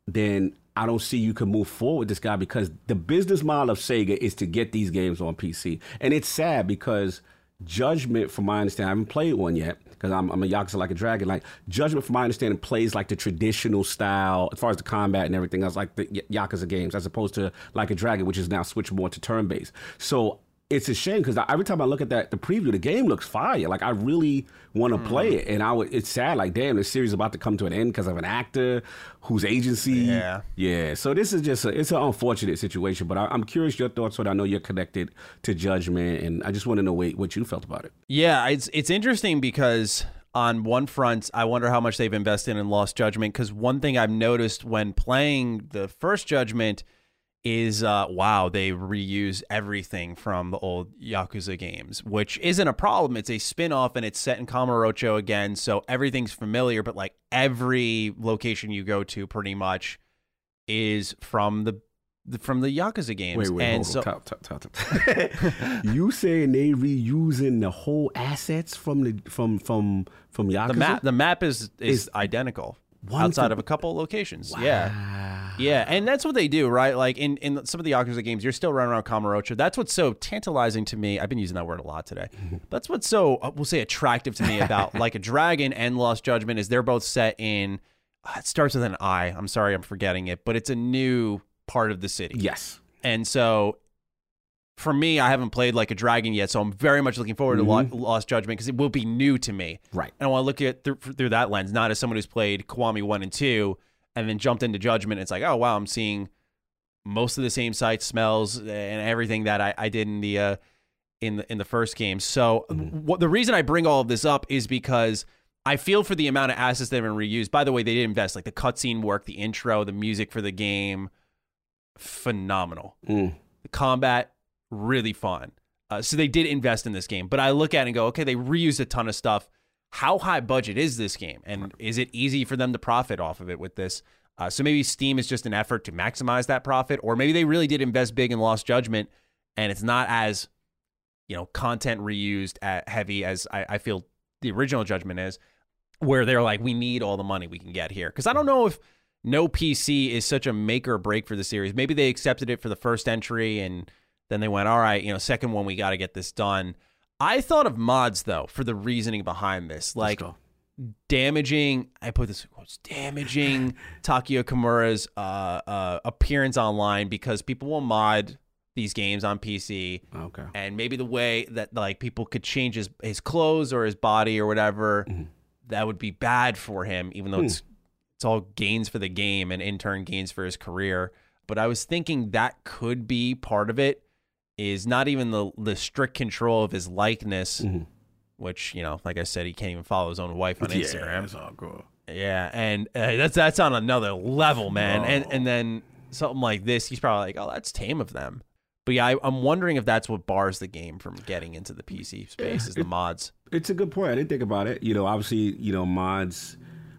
then I don't see you can move forward with this guy because the business model of Sega is to get these games on PC, and it's sad because Judgment, from my understanding, I haven't played one yet because I'm, I'm, a Yakuza like a dragon. Like Judgment, from my understanding, plays like the traditional style as far as the combat and everything else, like the Yakuza games, as opposed to like a dragon, which is now switched more to turn based. So it's a shame because every time I look at that the preview, the game looks fire. Like I really want to mm. play it, and I would. It's sad. Like damn, this series is about to come to an end because of an actor whose agency. Yeah, yeah. So this is just a, it's an unfortunate situation. But I, am curious your thoughts on. I know you're connected to Judgment, and I just want to know what, what you felt about it. Yeah, it's it's interesting because on one front, I wonder how much they've invested in Lost Judgment because one thing I've noticed when playing the first Judgment is uh, wow, they reuse everything from the old Yakuza games, which isn't a problem. It's a spin off and it's set in Kamurocho again, so everything's familiar, but like every location you go to pretty much is from the from the Yakuza games. Wait, wait, and so, top, top, top, top. you saying they reusing the whole assets from the from from from Yakuza? The map the map is is, is identical outside to, of a couple of locations. Wow. Yeah. Yeah. And that's what they do, right? Like in, in some of the Yakuza games, you're still running around Kamurocho. That's what's so tantalizing to me. I've been using that word a lot today. *laughs* that's what's so, uh, we'll say, attractive to me about *laughs* like a Dragon and Lost Judgment is they're both set in, uh, it starts with an I. I'm sorry, I'm forgetting it, but it's a new part of the city. Yes. And so for me, I haven't played like a dragon yet, so I'm very much looking forward mm-hmm. to Lost Judgment because it will be new to me. Right. And I want to look at through, through that lens, not as someone who's played Kiwami one and two, and then jumped into Judgment. It's like, oh wow, I'm seeing most of the same sights, smells, and everything that I, I did in the uh, in the in the first game. So mm-hmm. what the reason I bring all of this up is because I feel for the amount of assets that have been reused. By the way, they did invest like the cutscene work, the intro, the music for the game, phenomenal. Mm. The combat really fun. Uh, so they did invest in this game, but I look at it and go, okay, they reused a ton of stuff. How high budget is this game, and is it easy for them to profit off of it with this? Uh, so maybe Steam is just an effort to maximize that profit, or maybe they really did invest big in Lost Judgment, and it's not as you know content reused at heavy as I, I feel the original Judgment is, where they're like, we need all the money we can get here. Because I don't know if no PC is such a make or break for the series. Maybe they accepted it for the first entry and then they went, all right, you know, second one, we got to get this done. I thought of mods though for the reasoning behind this, like damaging. I put this quotes damaging *laughs* Takuya Kimura's uh, uh, appearance online because people will mod these games on PC. Okay, and maybe the way that like people could change his his clothes or his body or whatever, mm-hmm. that would be bad for him, even though hmm. it's it's all gains for the game and in turn gains for his career. But I was thinking that could be part of it is not even the the strict control of his likeness, mm-hmm. which you know, like I said, he can't even follow his own wife on yeah, Instagram. That's all cool. Yeah, and uh, that's that's on another level, man. Oh. And and then something like this, he's probably like, oh, that's tame of them. But yeah, I, am wondering if that's what bars the game from getting into the PC space is the mods. It's a good point. I didn't think about it. You know, obviously, you know, mods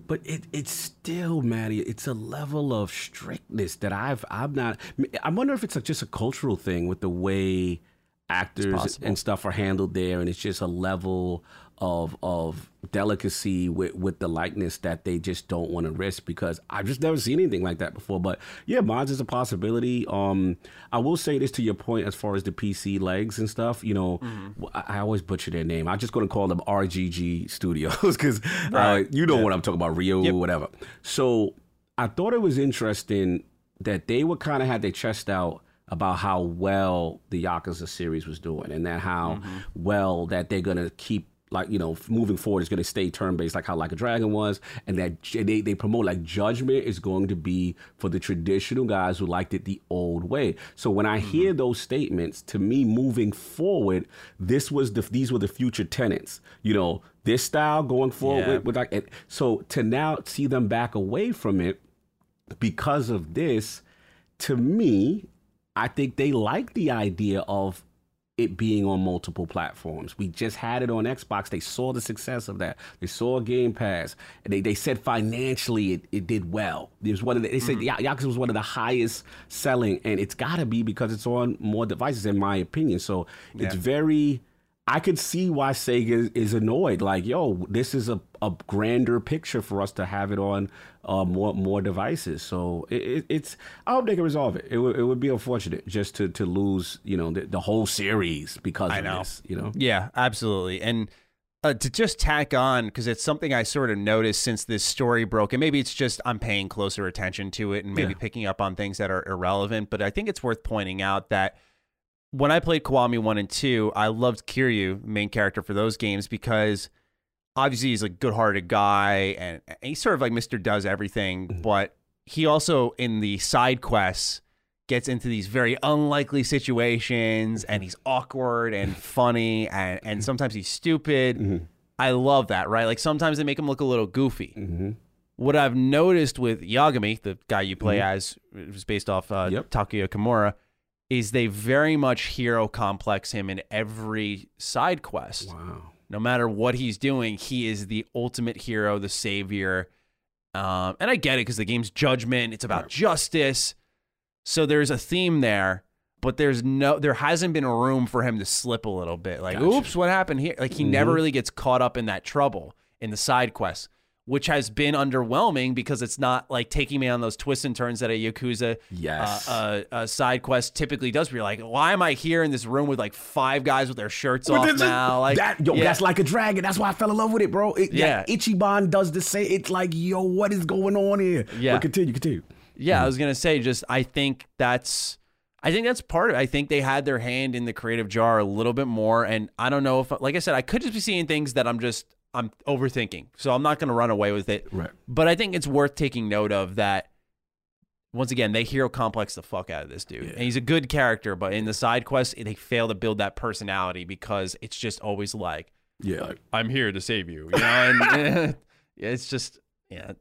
but it, it's still, Maddie, it's a level of strictness that I've I'm not. I wonder if it's a, just a cultural thing with the way actors and stuff are handled there, and it's just a level of of delicacy with with the likeness that they just don't want to risk because I've just never seen anything like that before. But yeah, mods is a possibility. Um, I will say this to your point as far as the PC legs and stuff. You know, I, I always butcher their name. I'm just going to call them RGG Studios *laughs* because uh, you know what I'm talking about, Rio or whatever. So I thought it was interesting that they were kind of had their chest out about how well the Yakuza series was doing, and that how well that they're gonna keep like you know moving forward is going to stay turn based like how like a dragon was and that they, they promote like judgment is going to be for the traditional guys who liked it the old way. So when i hear mm-hmm. those statements to me moving forward this was the these were the future tenants. You know this style going forward Yeah. with, with like and so to now see them back away from it because of this, to me, I think they like the idea of it being on multiple platforms. We just had it on Xbox. They saw the success of that. They saw Game Pass. And they, they said financially it, it did well. It was one of the, they said mm-hmm. Ya- Yakuza was one of the highest selling, and it's got to be because it's on more devices, in my opinion. So it's very. I could see why Sega is, is annoyed. Like, yo, this is a, a grander picture for us to have it on uh, more more devices. So it, it, it's. I hope they can resolve it. It would it would be unfortunate just to to lose you know the, the whole series because I of know. this. You know. Yeah, absolutely. And uh, to just tack on, because it's something I sort of noticed since this story broke, and maybe it's just I'm paying closer attention to it and maybe picking up on things that are irrelevant, but I think it's worth pointing out that when I played Kiwami 1 and 2, I loved Kiryu, main character for those games, because obviously he's a good hearted guy and, and he's sort of like Mr. Does Everything, mm-hmm. but he also, in the side quests, gets into these very unlikely situations and he's awkward and *laughs* funny and, and mm-hmm. sometimes he's stupid. Mm-hmm. I love that, right? Like sometimes they make him look a little goofy. What I've noticed with Yagami, the guy you play as, it was based off uh, Yep. Takuya Kimura, is they very much hero complex him in every side quest. Wow. No matter what he's doing, he is the ultimate hero, the savior. Um, and I get it because the game's judgment, it's about justice. So there's a theme there, but there's no, there hasn't been room for him to slip a little bit. Like, Gotcha. oops, what happened here? Like he never really gets caught up in that trouble in the side quests, which has been underwhelming because it's not like taking me on those twists and turns that a Yakuza Yes. uh, uh, uh, side quest typically does. Where you're like, why am I here in this room with like five guys with their shirts But off this now? Like that, yo, yeah. that's like a dragon. That's why I fell in love with it, bro. It, Yeah. Ichiban does the same. It's like, yo, what is going on here? Yeah. But continue, continue. Yeah, I was gonna say, just I think that's, I think that's part of it. I think they had their hand in the creative jar a little bit more, and I don't know if, like I said, I could just be seeing things that I'm just I'm overthinking, so I'm not gonna run away with it. Right. But I think it's worth taking note of that. Once again, they hero complex the fuck out of this dude, and he's a good character. But in the side quest, they fail to build that personality because it's just always like, Yeah. I'm here to save you, you know, and yeah, *laughs* it's just yeah,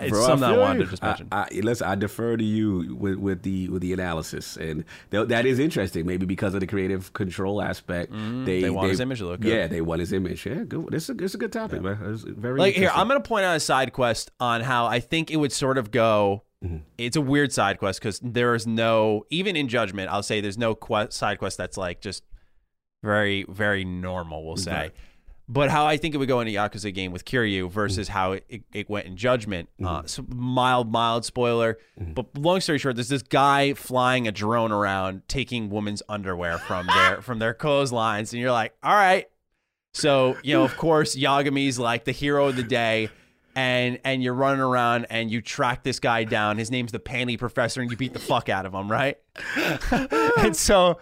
it's Bro, something I, feel wanted you. to just mention. I, I, listen, I defer to you with, with the with the analysis, and th- that is interesting. Maybe because of the creative control aspect, they Mm-hmm. they want his image to look good. Yeah, they want his image. Yeah, good. This is a, this is a good topic, man. It's very like here i'm gonna point out a side quest on how i think it would sort of go Mm-hmm. it's a weird side quest because there is no even in judgment i'll say there's no quest, side quest that's like just very very normal we'll say Right. But how i think it would go in a yakuza game with kiryu versus mm. how it, it went in judgment uh, mm. so mild mild spoiler mm. but long story short there's this guy flying a drone around taking women's underwear from their *laughs* from their clotheslines and you're like all right so, you know, of *laughs* course, Yagami's like the hero of the day. And and you're running around and you track this guy down. His name's the Panty Professor, and you beat the fuck out of him, right? *laughs* and so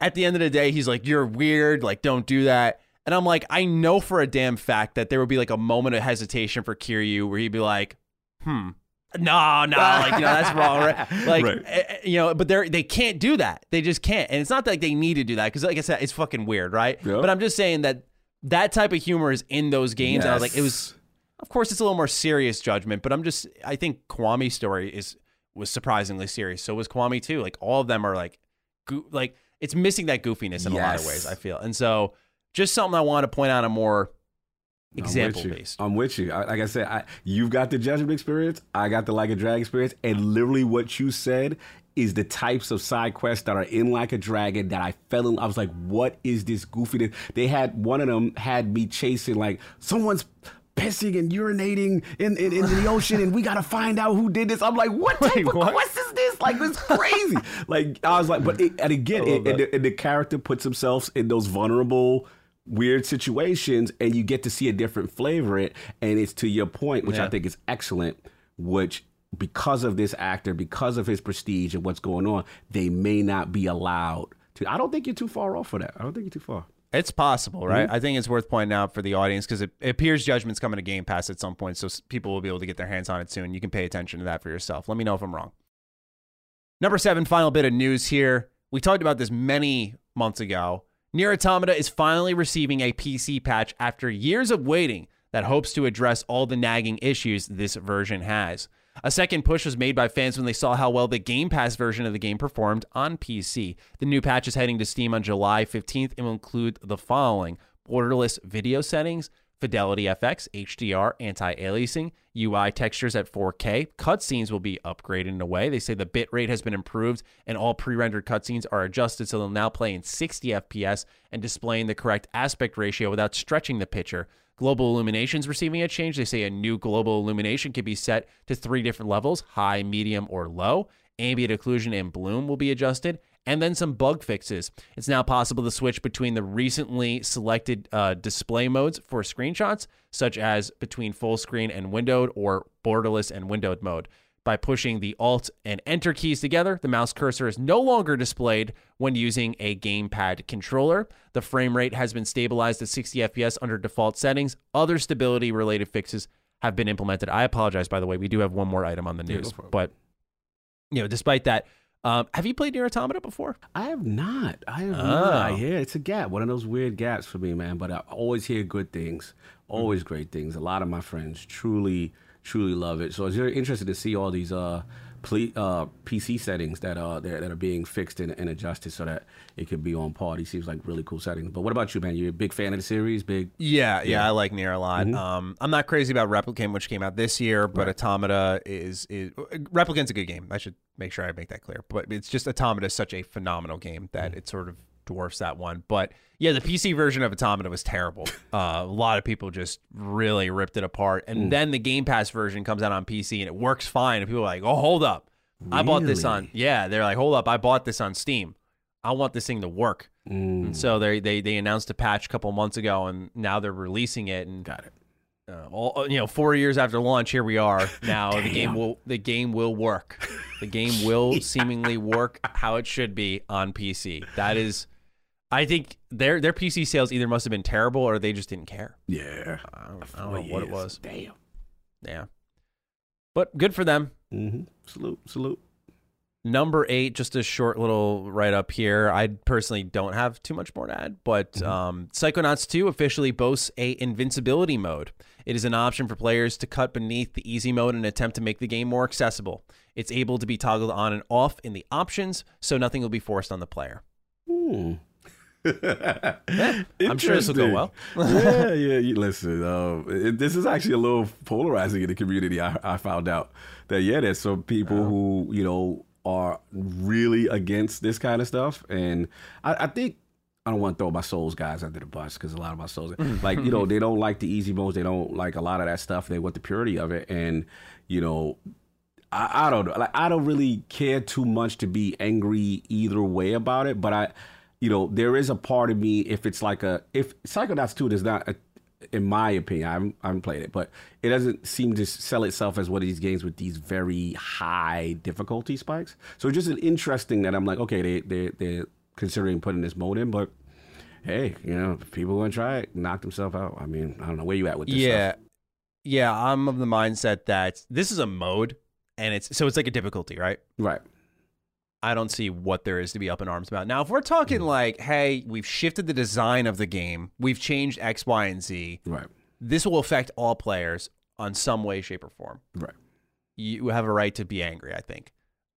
at the end of the day, he's like, You're weird, like, don't do that. And I'm like, I know for a damn fact that there would be like a moment of hesitation for Kiryu where he'd be like, hmm. No, no, like you know that's wrong, right? *laughs* Like Right. eh, eh, you know, but they they can't do that. They just can't, and it's not like they need to do that because, like I said, it's fucking weird, right? Yeah. But I'm just saying that that type of humor is in those games, and I was like, it was. Of course, it's a little more serious judgment, but I'm just. I think Kiwami's story is was surprisingly serious. So was Kwami too. Like all of them are like, goo- like it's missing that goofiness in a lot of ways. I feel, and so just something I want to point out a more example I'm based. I'm with you. I, like I said, I, you've got the judgment experience. I got the like a drag experience, and literally what you said is the types of side quests that are in like a dragon that I fell in. I was like, what is this goofiness? They had one of them had me chasing like someone's pissing and urinating in, in, in the ocean and we gotta find out who did this. I'm like, what type Wait, of what? quest is this? Like, it's crazy. *laughs* like, I was like, but it, and again, it, and, the, and the character puts themselves in those vulnerable, weird situations, and you get to see a different flavor it. And it's to your point, which I think is excellent, which because of this actor, because of his prestige and what's going on, they may not be allowed to. I don't think you're too far off for that. I don't think you're too far. It's possible, right? Mm-hmm. I think it's worth pointing out for the audience because it, it appears Judgment's coming to Game Pass at some point, so people will be able to get their hands on it soon. You can pay attention to that for yourself. Let me know if I'm wrong. Number seven, final bit of news here. We talked about this many months ago. Nier Automata is finally receiving a PC patch after years of waiting that hopes to address all the nagging issues this version has. A second push was made by fans when they saw how well the Game Pass version of the game performed on PC. The new patch is heading to Steam on July 15th and will include the following borderless video settings, Fidelity FX, HDR, anti aliasing, UI textures at 4K. Cutscenes will be upgraded in a way. They say the bitrate has been improved and all pre rendered cutscenes are adjusted so they'll now play in 60 FPS and displaying the correct aspect ratio without stretching the picture. Global illumination's receiving a change. They say a new global illumination can be set to three different levels high, medium, or low. Ambient occlusion and bloom will be adjusted, and then some bug fixes. It's now possible to switch between the recently selected uh, display modes for screenshots, such as between full screen and windowed or borderless and windowed mode. By pushing the Alt and Enter keys together, the mouse cursor is no longer displayed when using a gamepad controller. The frame rate has been stabilized at 60 FPS under default settings. Other stability related fixes have been implemented. I apologize, by the way. We do have one more item on the news, but you know, despite that, um, have you played Nier Automata before? I have not. I have Oh. not. Yeah, it's a gap. One of those weird gaps for me, man. But I always hear good things. Always great things. A lot of my friends truly, truly love it. So it's very interesting to see all these uh, ple- uh PC settings that uh that, that are being fixed and, and adjusted so that it could be on par. These seems like really cool settings. But what about you, man? You're a big fan of the series? Big. Yeah, yeah, I like Nier a lot. Um, I'm not crazy about Replicant, which came out this year, but Automata is is Replicant's a good game. I should make sure I make that clear. But it's just Automata is such a phenomenal game that it sort of dwarfs that one. But yeah, the PC version of Automata was terrible. *laughs* Uh, a lot of people just really ripped it apart, and then the Game Pass version comes out on PC and it works fine. And people are like, "Oh, hold up, I bought this on." Yeah, they're like, "Hold up, I bought this on Steam. I want this thing to work." And so they they they announced a patch a couple months ago, and now they're releasing it. And Got it. uh, all you know, four years after launch, here we are. *laughs* Now the game will the game will work. The game will *laughs* seemingly work how it should be on PC. That is, I think their their PC sales either must have been terrible or they just didn't care. Yeah. I don't, I don't know what it was. Damn. Yeah, but good for them. Mm-hmm. Salute. Salute. Number eight, just a short little write up here. I personally don't have too much more to add, but um, Psychonauts 2 officially boasts a invincibility mode. It is an option for players to cut beneath the easy mode and attempt to make the game more accessible. It's able to be toggled on and off in the options, so nothing will be forced on the player. Hmm. I'm sure this will go well. *laughs* yeah, yeah. You, listen, um, it, this is actually a little polarizing in the community. I, I found out that yeah, there's some people who you know are really against this kind of stuff, and I, I think I don't want to throw my souls guys under the bus because a lot of my souls, *laughs* like you know, they don't like the easy modes. They don't like a lot of that stuff. They want the purity of it, and you know, I, I don't know. Like I don't really care too much to be angry either way about it, but I, you know, there is a part of me if it's like a if Psychonauts two does not, in my opinion, I haven't, I haven't played it, but it doesn't seem to sell itself as one of these games with these very high difficulty spikes. So it's just an interesting that I'm like, okay, they they they're considering putting this mode in, but. Hey, you know, people want to try it, knock themselves out. I mean, I don't know where you at with this. yeah, stuff. yeah. I'm of the mindset that this is a mode, and it's so it's like a difficulty, right? right. I don't see what there is to be up in arms about. Now, if we're talking Mm. like, hey, we've shifted the design of the game, we've changed X, Y, and Z, Right. this will affect all players on some way, shape, or form. Right. You have a right to be angry, I think.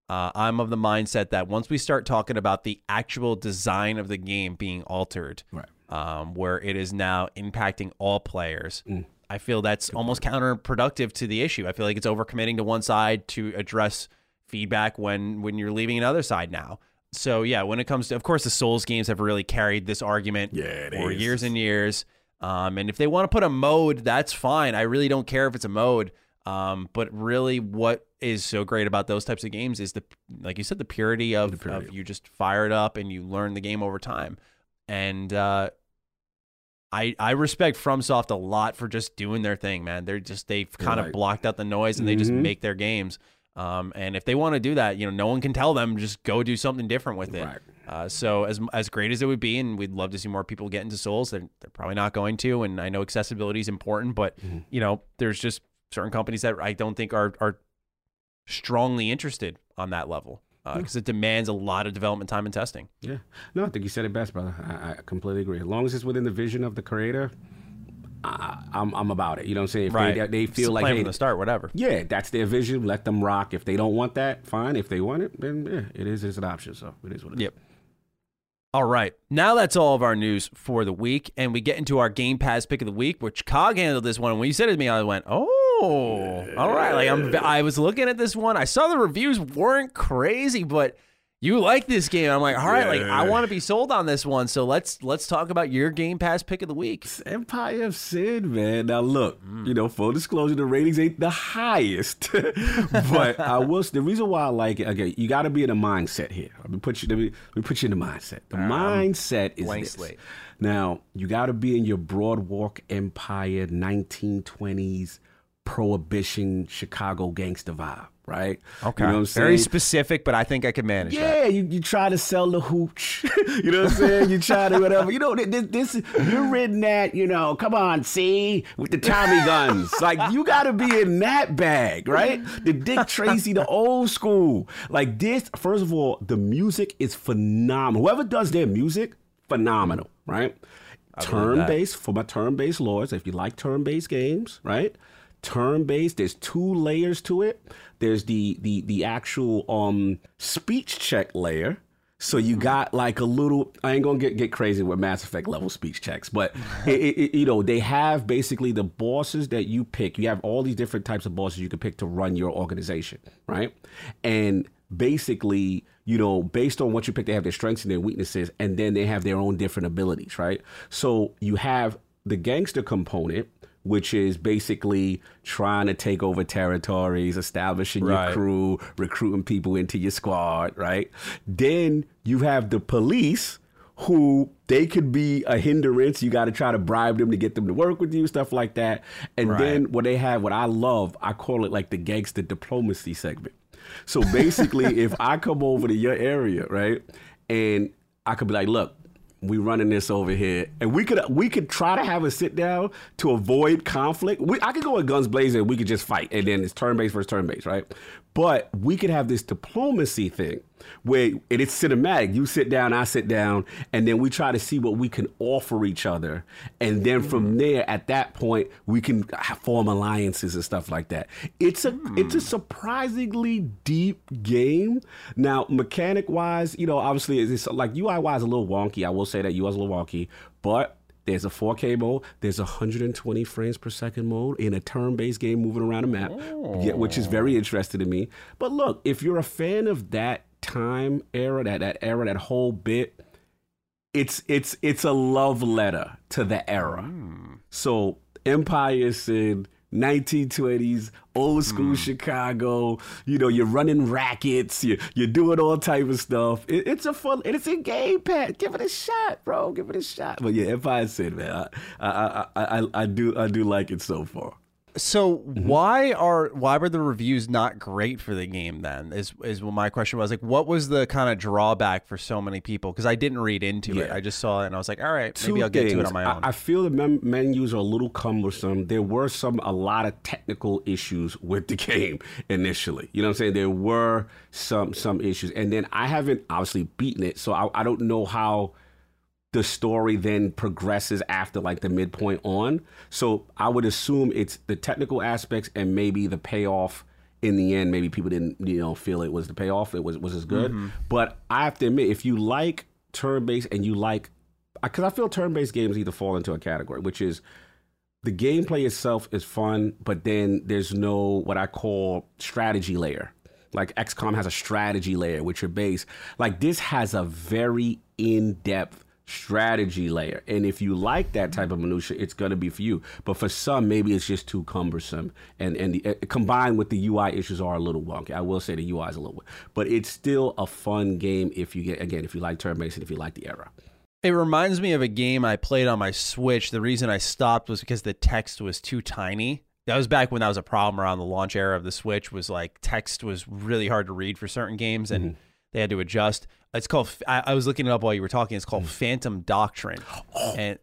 Uh, I'm of the mindset that once we start talking about the actual design of the game being altered, Right. um, where it is now impacting all players. Mm. I feel that's almost counterproductive to the issue. I feel like it's overcommitting to one side to address feedback when when you're leaving another side now. So yeah, when it comes to, of course, the Souls games have really carried this argument Yeah, for is. years and years. Um, and if they want to put a mode, that's fine. I really don't care if it's a mode. Um, but really, what is so great about those types of games is the, like you said, the purity of, of you just fire it up and you learn the game over time. And uh, I I respect FromSoft a lot for just doing their thing, man. They're just they've kind of blocked out the noise and they just Mhm. make their games. Um, and if they want to do that, you know, no one can tell them just go do something different with it. Right. Uh, so as as great as it would be, and we'd love to see more people get into Souls, they're, they're probably not going to. And I know accessibility is important, but Mm-hmm. you know, there's just certain companies that I don't think are are strongly interested on that level because it demands a lot of development time and testing. Yeah. No, I think you said it best, brother. I, I completely agree. As long as it's within the vision of the creator, I, I'm I'm about it. You know what I'm saying? If Right. they, they feel like hey, the start, whatever. yeah, that's their vision. Let them rock. If they don't want that, fine. If they want it, then yeah, it is. It's an option. So it is what it is. Yep. All right. Now that's all of our news for the week. And we get into our Game Pass pick of the week, which Cog handled this one. And when you said it to me, I went, oh, all right. Like I'm, I was looking at this one. I saw the reviews weren't crazy, but you like this game. I'm like, all right, like I want to be sold on this one. So let's let's talk about your Game Pass pick of the week. Empire of Sin, man. Now look, Mm. you know, full disclosure, the ratings ain't the highest, *laughs* but I will. The reason why I like it, okay, you got to be in a mindset here. Let me put you. Let me, let me put you in the mindset. The mindset is blank this. slate. Now you got to be in your Boardwalk Empire, 1920s Prohibition Chicago gangster vibe, right? Okay. you know what I'm Very specific, but I think I can manage that. Yeah, you, you try to sell the hooch. *laughs* you know what I'm saying? You try to whatever. You know, this, this you're in that, you know, come on, see, with the Tommy *laughs* guns. like, you got to be in that bag, right? The Dick Tracy, the old school. Like, this, first of all, the music is phenomenal. Whoever does their music, phenomenal, right? Turn based, for my turn based lords, if you like turn based games, right? Turn based, there's two layers to it. There's the the the actual um speech check layer. So you got like a little. I ain't gonna get get crazy with Mass Effect level speech checks, but it, *laughs* it, it- you know they have basically the bosses that you pick. You have all these different types of bosses you can pick to run your organization, right? And basically, you know, based on what you pick, they have their strengths and their weaknesses, and then they have their own different abilities, right? So you have the gangster component, which is basically trying to take over territories, establishing Right. your crew, recruiting people into your squad, right? Then you have the police who they could be a hindrance. You got to try to bribe them to get them to work with you, stuff like that. And then what they have, what I love, I call it like the gangster diplomacy segment. So basically, *laughs* if I come over to your area, right, and I could be like, look, we running this over here, and we could we could try to have a sit down to avoid conflict. We, I could go with guns blazing, we could just fight, and then it's turn based versus turn based, right? But we could have this diplomacy thing where and it's cinematic. You sit down, I sit down, and then we try to see what we can offer each other, and then from mm. there, at that point, we can form alliances and stuff like that. It's a it's a hmm. surprisingly deep game. Now, mechanic wise, you know, obviously, it's like UI wise a little wonky. I will say that UI is a little wonky, but there's a 4K mode. There's 120 frames per second mode in a turn-based game moving around a map, yeah, which is very oh. interesting to me. But look, if you're a fan of that time era, that that era, that whole bit, it's it's it's a love letter to the era. Hmm. So Empire Sin, 1920s, old school hmm. Chicago. You know, you're running rackets. You you're doing all type of stuff. It, it's a fun. And it's a Game Pass. Give it a shot, bro. Give it a shot. But yeah, Empire Sin, man, I I I, I, I do I do like it so far. So Mm-hmm. why are why were the reviews not great for the game then? Is is what my question was like what was the kind of drawback for so many people? Because I didn't read into it. I just saw it and I was like, all right, Two maybe I'll get to it on my I- own. I, feel the mem- menus are a little cumbersome. There were some a lot of technical issues with the *laughs* game initially. You know what I'm saying? There were some some issues, and then I haven't obviously beaten it, so I, I don't know how the story then progresses after like the midpoint on. So I would assume it's the technical aspects and maybe the payoff in the end. Maybe people didn't you know feel it was the payoff. It was was as good. Mm-hmm. But I have to admit, if you like turn based and you like because I feel turn-based games either fall into a category, which is the gameplay itself is fun, but then there's no what I call strategy layer. Like XCOM has a strategy layer, with your base. Like this has a very in-depth strategy layer. And if you like that type of minutia, it's going to be for you. But for some, maybe it's just too cumbersome. And and the, uh, combined with the UI issues are a little wonky. I will say the UI is a little, bit. but it's still a fun game if you get again if you like turn-based and if you like the era. It reminds me of a game I played on my Switch. The reason I stopped was because the text was too tiny. That was back when that was a problem around the launch era of the Switch. Was like text was really hard to read for certain games, and mm-hmm. They had to adjust. It's called. I, I, was looking it up while you were talking. It's called mm. Phantom Doctrine, oh. and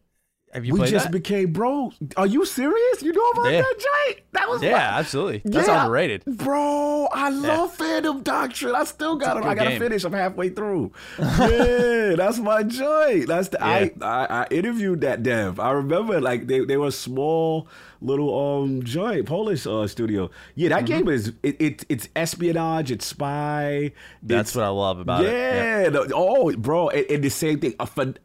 have you we just that? became bro. Are you serious? You know about yeah. that, Jay? That was yeah, absolutely. That's yeah, underrated, bro. I love yeah. Phantom Doctrine. I still got it. I gotta game. finish. I'm halfway through. *laughs* yeah, that's my joy. That's the yeah. I, I, I interviewed that dev. I remember like they they were small little um joint Polish uh, studio. Yeah, that mm-hmm. game is it, it, it's espionage, it's spy. That's it's, what I love about yeah, it. Yeah. oh, bro, and, and, the same thing.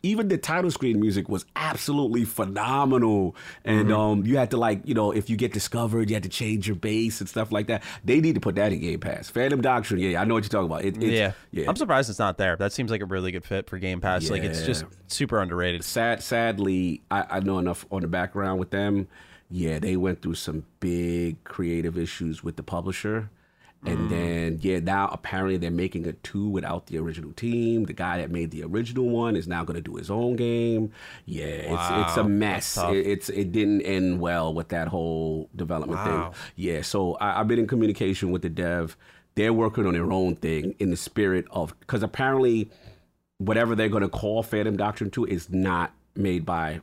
Even the title screen music was absolutely phenomenal. And mm-hmm. um, you had to like you know if you get discovered, you had to change your base and stuff like that. They need to put that in Game Pass. Phantom Doctrine. Yeah, I know what you're talking about. It, yeah, yeah. I'm surprised it's not there. That seems like a really good fit for Game Pass. Yeah. Like it's just super underrated. Sad, sadly, I, I know enough on the background with them yeah, they went through some big creative issues with the publisher. And mm. then, yeah, now apparently they're making a two without the original team. The guy that made the original one is now going to do his own game. Yeah, wow. it's it's a mess. It, it's it didn't end well with that whole development wow. thing. Yeah, so I, I've been in communication with the dev. They're working on their own thing in the spirit of because apparently whatever they're going to call Phantom Doctrine two is not made by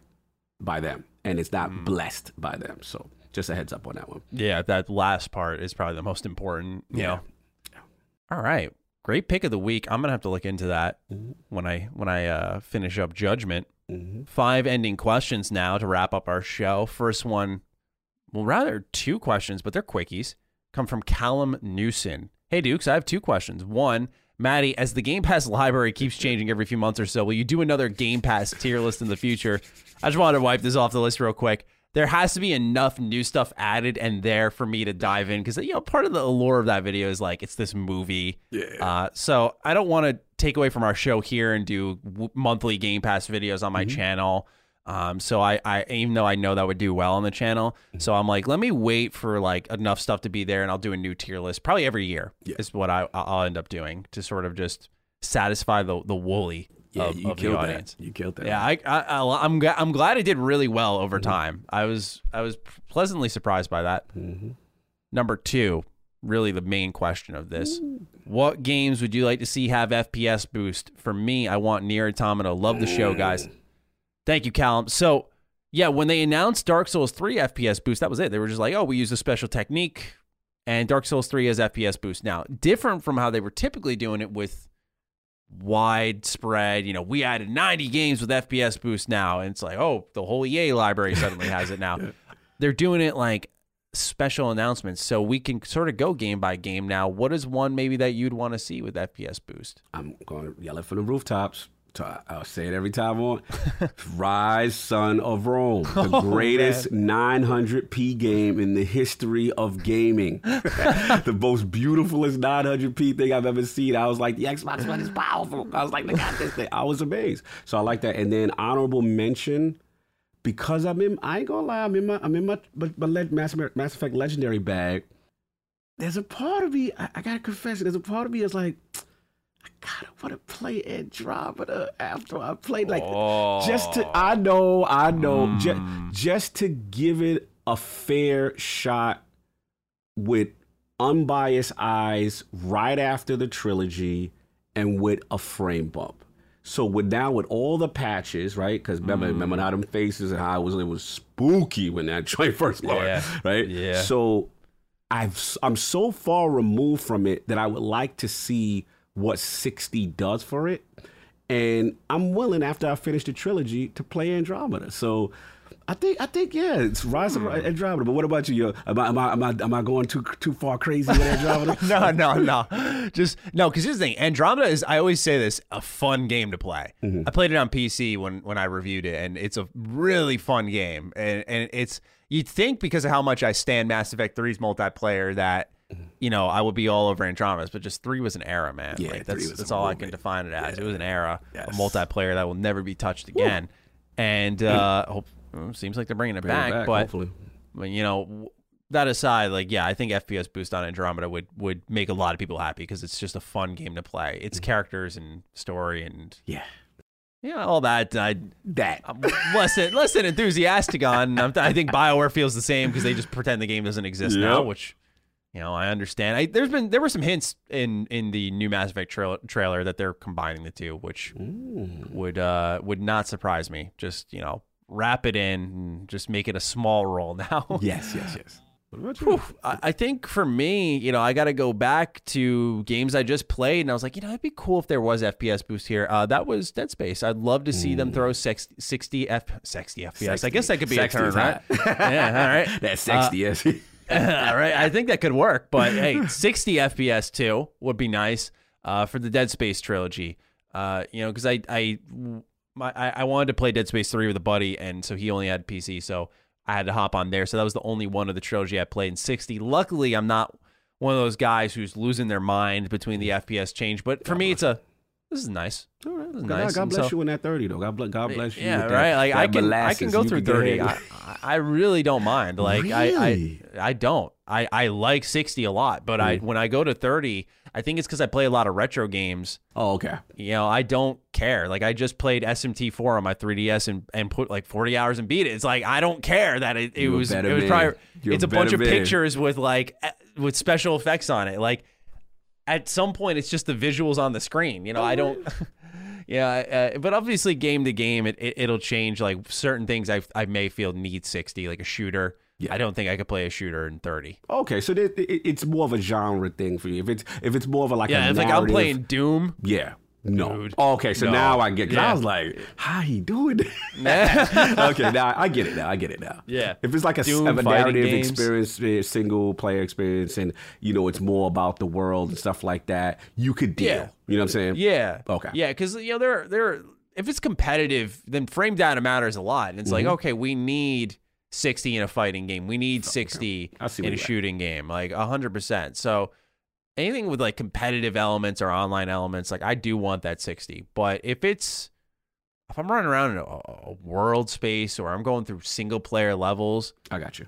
by them and it's not mm. blessed by them. So just a heads up on that one. Yeah, that last part is probably the most important. You yeah. know. All right, great pick of the week. I'm gonna have to look into that mm-hmm. when I when I uh, finish up Judgment. Mm-hmm. Five ending questions now to wrap up our show. First one, well, rather two questions, but they're quickies. Come from Callum Newson. Hey Dukes, I have two questions. One, Maddie, as the Game Pass *laughs* library keeps changing every few months or so, will you do another Game Pass tier list in the future? I just wanted to wipe this off the list real quick. There has to be enough new stuff added and there for me to dive in because you know part of the allure of that video is like it's this movie. Yeah. Uh, so I don't want to take away from our show here and do w- monthly Game Pass videos on my mm-hmm. channel. Um, so I, I, even though I know that would do well on the channel, mm-hmm. so I'm like, let me wait for like enough stuff to be there, and I'll do a new tier list probably every year. Yeah. Is what I, I'll end up doing to sort of just satisfy the the woolly yeah, of, you of killed the audience. That. You killed that. Yeah, I, I, am I'm, I'm glad I did really well over mm-hmm. time. I was I was pleasantly surprised by that. Mm-hmm. Number two, really the main question of this: Ooh. What games would you like to see have FPS boost? For me, I want NieR Automata. Love the show, guys. Thank you, Callum. So. Yeah, when they announced Dark Souls 3 FPS boost, that was it. They were just like, oh, we use a special technique, and Dark Souls 3 has FPS boost. Now, different from how they were typically doing it with widespread. You know, we added 90 games with FPS boost now, and it's like, oh, the whole EA library suddenly has it now. *laughs* They're doing it like special announcements, so we can sort of go game by game now. What is one maybe that you'd want to see with FPS boost? I'm going to yell it from the rooftops. I'll say it every time on *laughs* Ryse Son of Rome, the oh, greatest 900p game in the history of gaming. *laughs* the most beautifulest 900p thing I've ever seen. I was like, the Xbox One is powerful. I was like, look at this thing. I was amazed. So I like that. And then honorable mention because I'm in. I ain't gonna lie. I'm in my. I'm in my. But my Mass, Mass Effect Legendary bag. There's a part of me. I, I gotta confess. There's a part of me is like God, I want to play Andromeda after I played like oh. just to I know, I know, mm. just, just to give it a fair shot with unbiased eyes right after the trilogy and with a frame bump. So with now with all the patches, right? Because remember, mm. remember how them faces and how it was it was spooky when that *laughs* joint first launched, yeah. right? Yeah. So I've I'm so far removed from it that I would like to see what 60 does for it. And I'm willing, after I finish the trilogy, to play Andromeda. So I think I think yeah, it's Rise of hmm. Andromeda. But what about you? Yo, am I am I am I, am I going too too far crazy with Andromeda? *laughs* no, no, no. Just no, because here's the thing. Andromeda is I always say this, a fun game to play. Mm-hmm. I played it on PC when when I reviewed it, and it's a really fun game. And and it's you'd think because of how much I stand Mass Effect 3's multiplayer that you know, I would be all over Andromeda's, but just three was an era, man. Yeah, like, that's that's all I can define it as. Yeah. It was an era, Yes. a multiplayer that will never be touched again. And uh, hope, seems like they're bringing it Bring it back, back, but hopefully. you know, that aside, like yeah, I think FPS boost on Andromeda would would make a lot of people happy because it's just a fun game to play. Mm-hmm. It's characters and story and Yeah, yeah, all that. I, that. I'm less than less than enthusiastic on. I think Bioware feels the same because they just pretend the game doesn't exist now, which you know I understand. I, there's been there were some hints in in the new Mass Effect trail, trailer that they're combining the two, which would uh would not surprise me. Just you know wrap it in and just make it a small role *laughs* now. yes, yes, yes. What about you? Whew. I I think for me, you know, I got to go back to games I just played, and I was like, you know, it'd be cool if there was FPS boost here. Uh, that was Dead Space. I'd love to see them throw 60, 60 F 60 FPS. I guess that could be a 60 term, is right? yeah, all right. That's sexy. yes. *laughs* all right. I think that could work, but hey, 60 FPS too would be nice uh, for the Dead Space trilogy. Uh, you know, because I I my I, wanted to play Dead Space three with a buddy, and so he only had PC, so I had to hop on there. So that was the only one of the trilogy I played in 60. Luckily, I'm not one of those guys who's losing their mind between the FPS change, but for me, it's a this is nice. All right. This is God, nice. God bless so- you in that thirty though. God bless. God bless you. yeah, with that- right. Like I can, I can go through thirty. I, I really don't mind. Like Really? I, I, I don't. I, I like sixty a lot, but I when I go to thirty, I think it's because I play a lot of retro games. oh, okay. You know, I don't care. Like I just played SMT4 on my 3DS and, and put like 40 hours and beat it. It's like I don't care that it, it You're was it was man. probably You're it's a bunch better of pictures with like with special effects on it. Like at some point, it's just the visuals on the screen. You know, I don't. *laughs* Yeah, uh, but obviously, game to game, it, it it'll change. Like certain things, I I may feel need sixty, like a shooter. Yeah. I don't think I could play a shooter in thirty. Okay, so it, it, it's more of a genre thing for you. If it's if it's more of a like Yeah, a it's like I'm playing Doom. Yeah. No. Dude. Okay, so No. now I get. Yeah. I was like, how he doing? it?" *laughs* *laughs* okay, now I get it. Now I get it. Now. Yeah. If it's like a, Doom, a narrative games. experience, uh, single player experience, and you know it's more about the world and stuff like that, you could deal. Yeah. You know what I'm saying? Yeah. Okay. Yeah, because you know there there if it's competitive, then frame data matters a lot. And it's Mm-hmm. like okay, we need sixty in a fighting game. We need sixty I in a shooting game, like hundred percent. So anything with like competitive elements or online elements, like I do want that sixty. But if it's if I'm running around in a, a world space or I'm going through single player levels, I got you.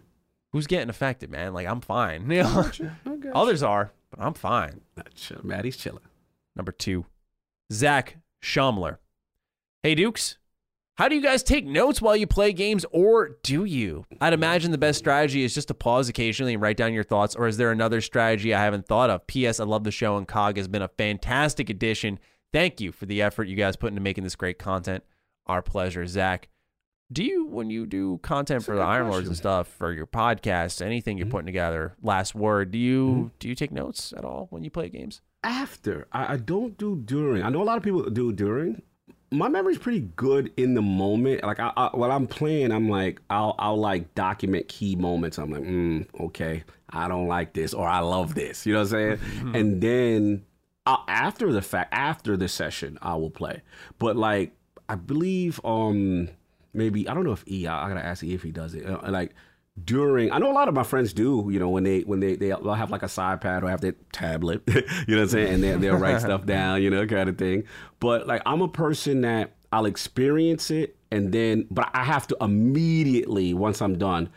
who's getting affected, man? Like I'm fine. *laughs* You know? Got Others are, but I'm fine. you. Chill. Maddie's chilling. Number two, Zach Schaumler. Hey, Dukes. How do you guys take notes while you play games, or do you? I'd imagine the best strategy is just to pause occasionally and write down your thoughts, or is there another strategy I haven't thought of? P.S. I love the show, and COG has been a fantastic addition. Thank you for the effort you guys put into making this great content. Our pleasure, Zach. Do you, when you do content for the Iron Lords and stuff, for your podcast, anything you're mm-hmm. putting together, last word, do you mm-hmm. do you take notes at all when you play games? after. I, I don't do during. I know a lot of people do during. My memory's pretty good in the moment. Like I, I while I'm playing, I'm like I'll I'll like document key moments. I'm like, mm, okay, I don't like this or I love this. You know what I'm saying? and then uh, after the fact, after the session, I will play. But like I believe um maybe I don't know if E. I, I gotta ask E if he does it. Uh, like during I know a lot of my friends do, you know, when they when they they'll have like a side pad or have their tablet, *laughs* you know what I'm saying, and they, they'll write *laughs* stuff down, you know, kind of thing. But like I'm a person that I'll experience it and then, but I have to immediately once I'm done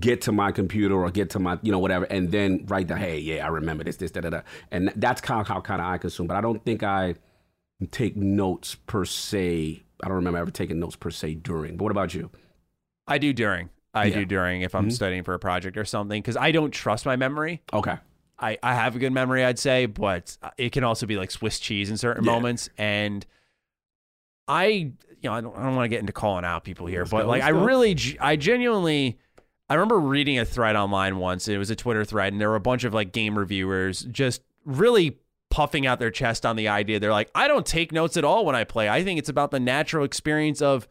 get to my computer or get to my you know whatever and then write the hey yeah i remember this this da da da and that's kind of how kind of i consume but i don't think i take notes per se i don't remember ever taking notes per se during but what about you I do during. I Yeah. do during if I'm Mhm. studying for a project or something because I don't trust my memory. okay I, I have a good memory, I'd say, but it can also be like Swiss cheese in certain Yeah. moments. And I, you know, I don't, I don't want to get into calling out people here, Let's but go, like I go. really, I genuinely, I remember reading a thread online once. It was a Twitter thread, and there were a bunch of like game reviewers just really puffing out their chest on the idea. They're like, I don't take notes at all when I play. I think it's about the natural experience of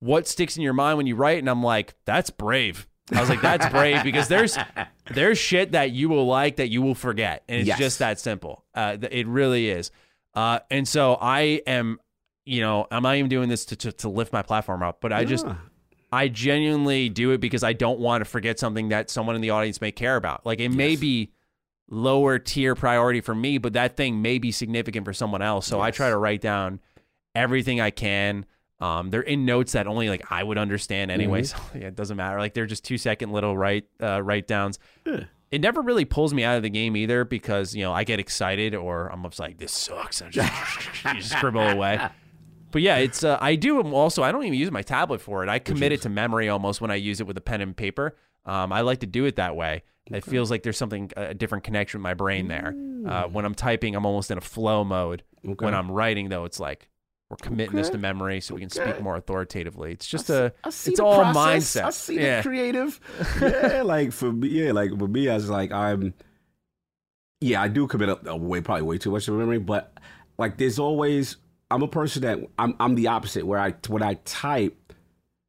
what sticks in your mind when you write, and I'm like, that's brave. I was like, that's *laughs* brave because there's there's shit that you will like that you will forget, and it's Yes. just that simple. Uh, it really is. Uh, and so I am, you know, I'm not even doing this to to, to lift my platform up, but I just I genuinely do it because I don't want to forget something that someone in the audience may care about. Like it may be lower tier priority for me, but that thing may be significant for someone else. So I try to write down everything I can. Um, they're in notes that only like I would understand anyway, so *laughs* yeah, it doesn't matter. Like they're just two second little write uh, write downs. It never really pulls me out of the game either because you know I get excited or I'm just like this sucks. And just, *laughs* just scribble away. But yeah, it's uh, I do also. I don't even use my tablet for it. I commit it to memory almost when I use it with a pen and paper. Um, I like to do it that way. It feels like there's something a different connection with my brain there. Uh, when I'm typing, I'm almost in a flow mode. When I'm writing, though, it's like we're committing this to memory so we can speak more authoritatively. It's just a I see it's all process. mindset. I see yeah. the creative. *laughs* yeah, like for me, yeah, like for me, I was like, I'm. Yeah, I do commit a, a uh, way probably way too much to memory, but like there's always I'm a person that I'm I'm the opposite where I when I type,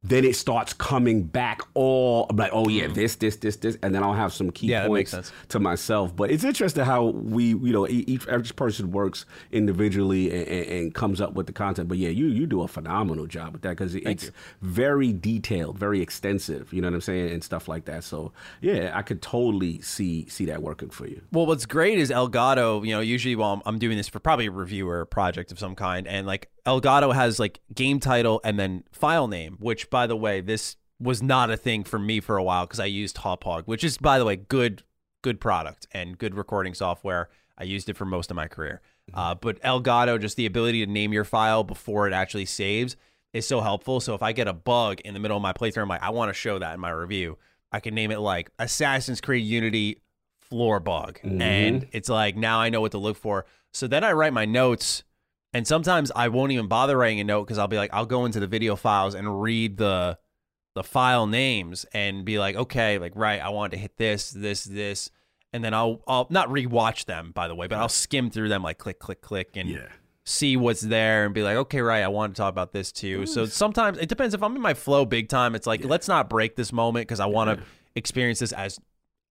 then it starts coming back all I'm like, oh yeah, this, this, this, this, and then I'll have some key. Yeah, points to myself. But it's interesting how we, you know, each every person works individually and, and, and comes up with the content. But yeah, you you do a phenomenal job with that because it's very detailed, very extensive. You know what I'm saying, and stuff like that. So yeah, I could totally see see that working for you. Well, what's great is Elgato, you know, usually while I'm doing this for probably a reviewer project of some kind, and like Elgato has like game title and then file name, which by the way, this was not a thing for me for a while because I used Hauppauge, which is by the way, good, good product and good recording software. I used it for most of my career. Uh, but Elgato, just the ability to name your file before it actually saves is so helpful. So if I get a bug in the middle of my playthrough, I'm like, I want to show that in my review. I can name it like Assassin's Creed Unity floor bug. And it's like, now I know what to look for. So then I write my notes. And sometimes I won't even bother writing a note because I'll be like, I'll go into the video files and read the the file names and be like, okay, like right, I want to hit this, this, this, and then I'll I'll not rewatch them by the way, but I'll skim through them like click, click, click, and see what's there and be like, okay, right, I want to talk about this too. So sometimes it depends if I'm in my flow big time. It's like let's not break this moment because I want to experience this as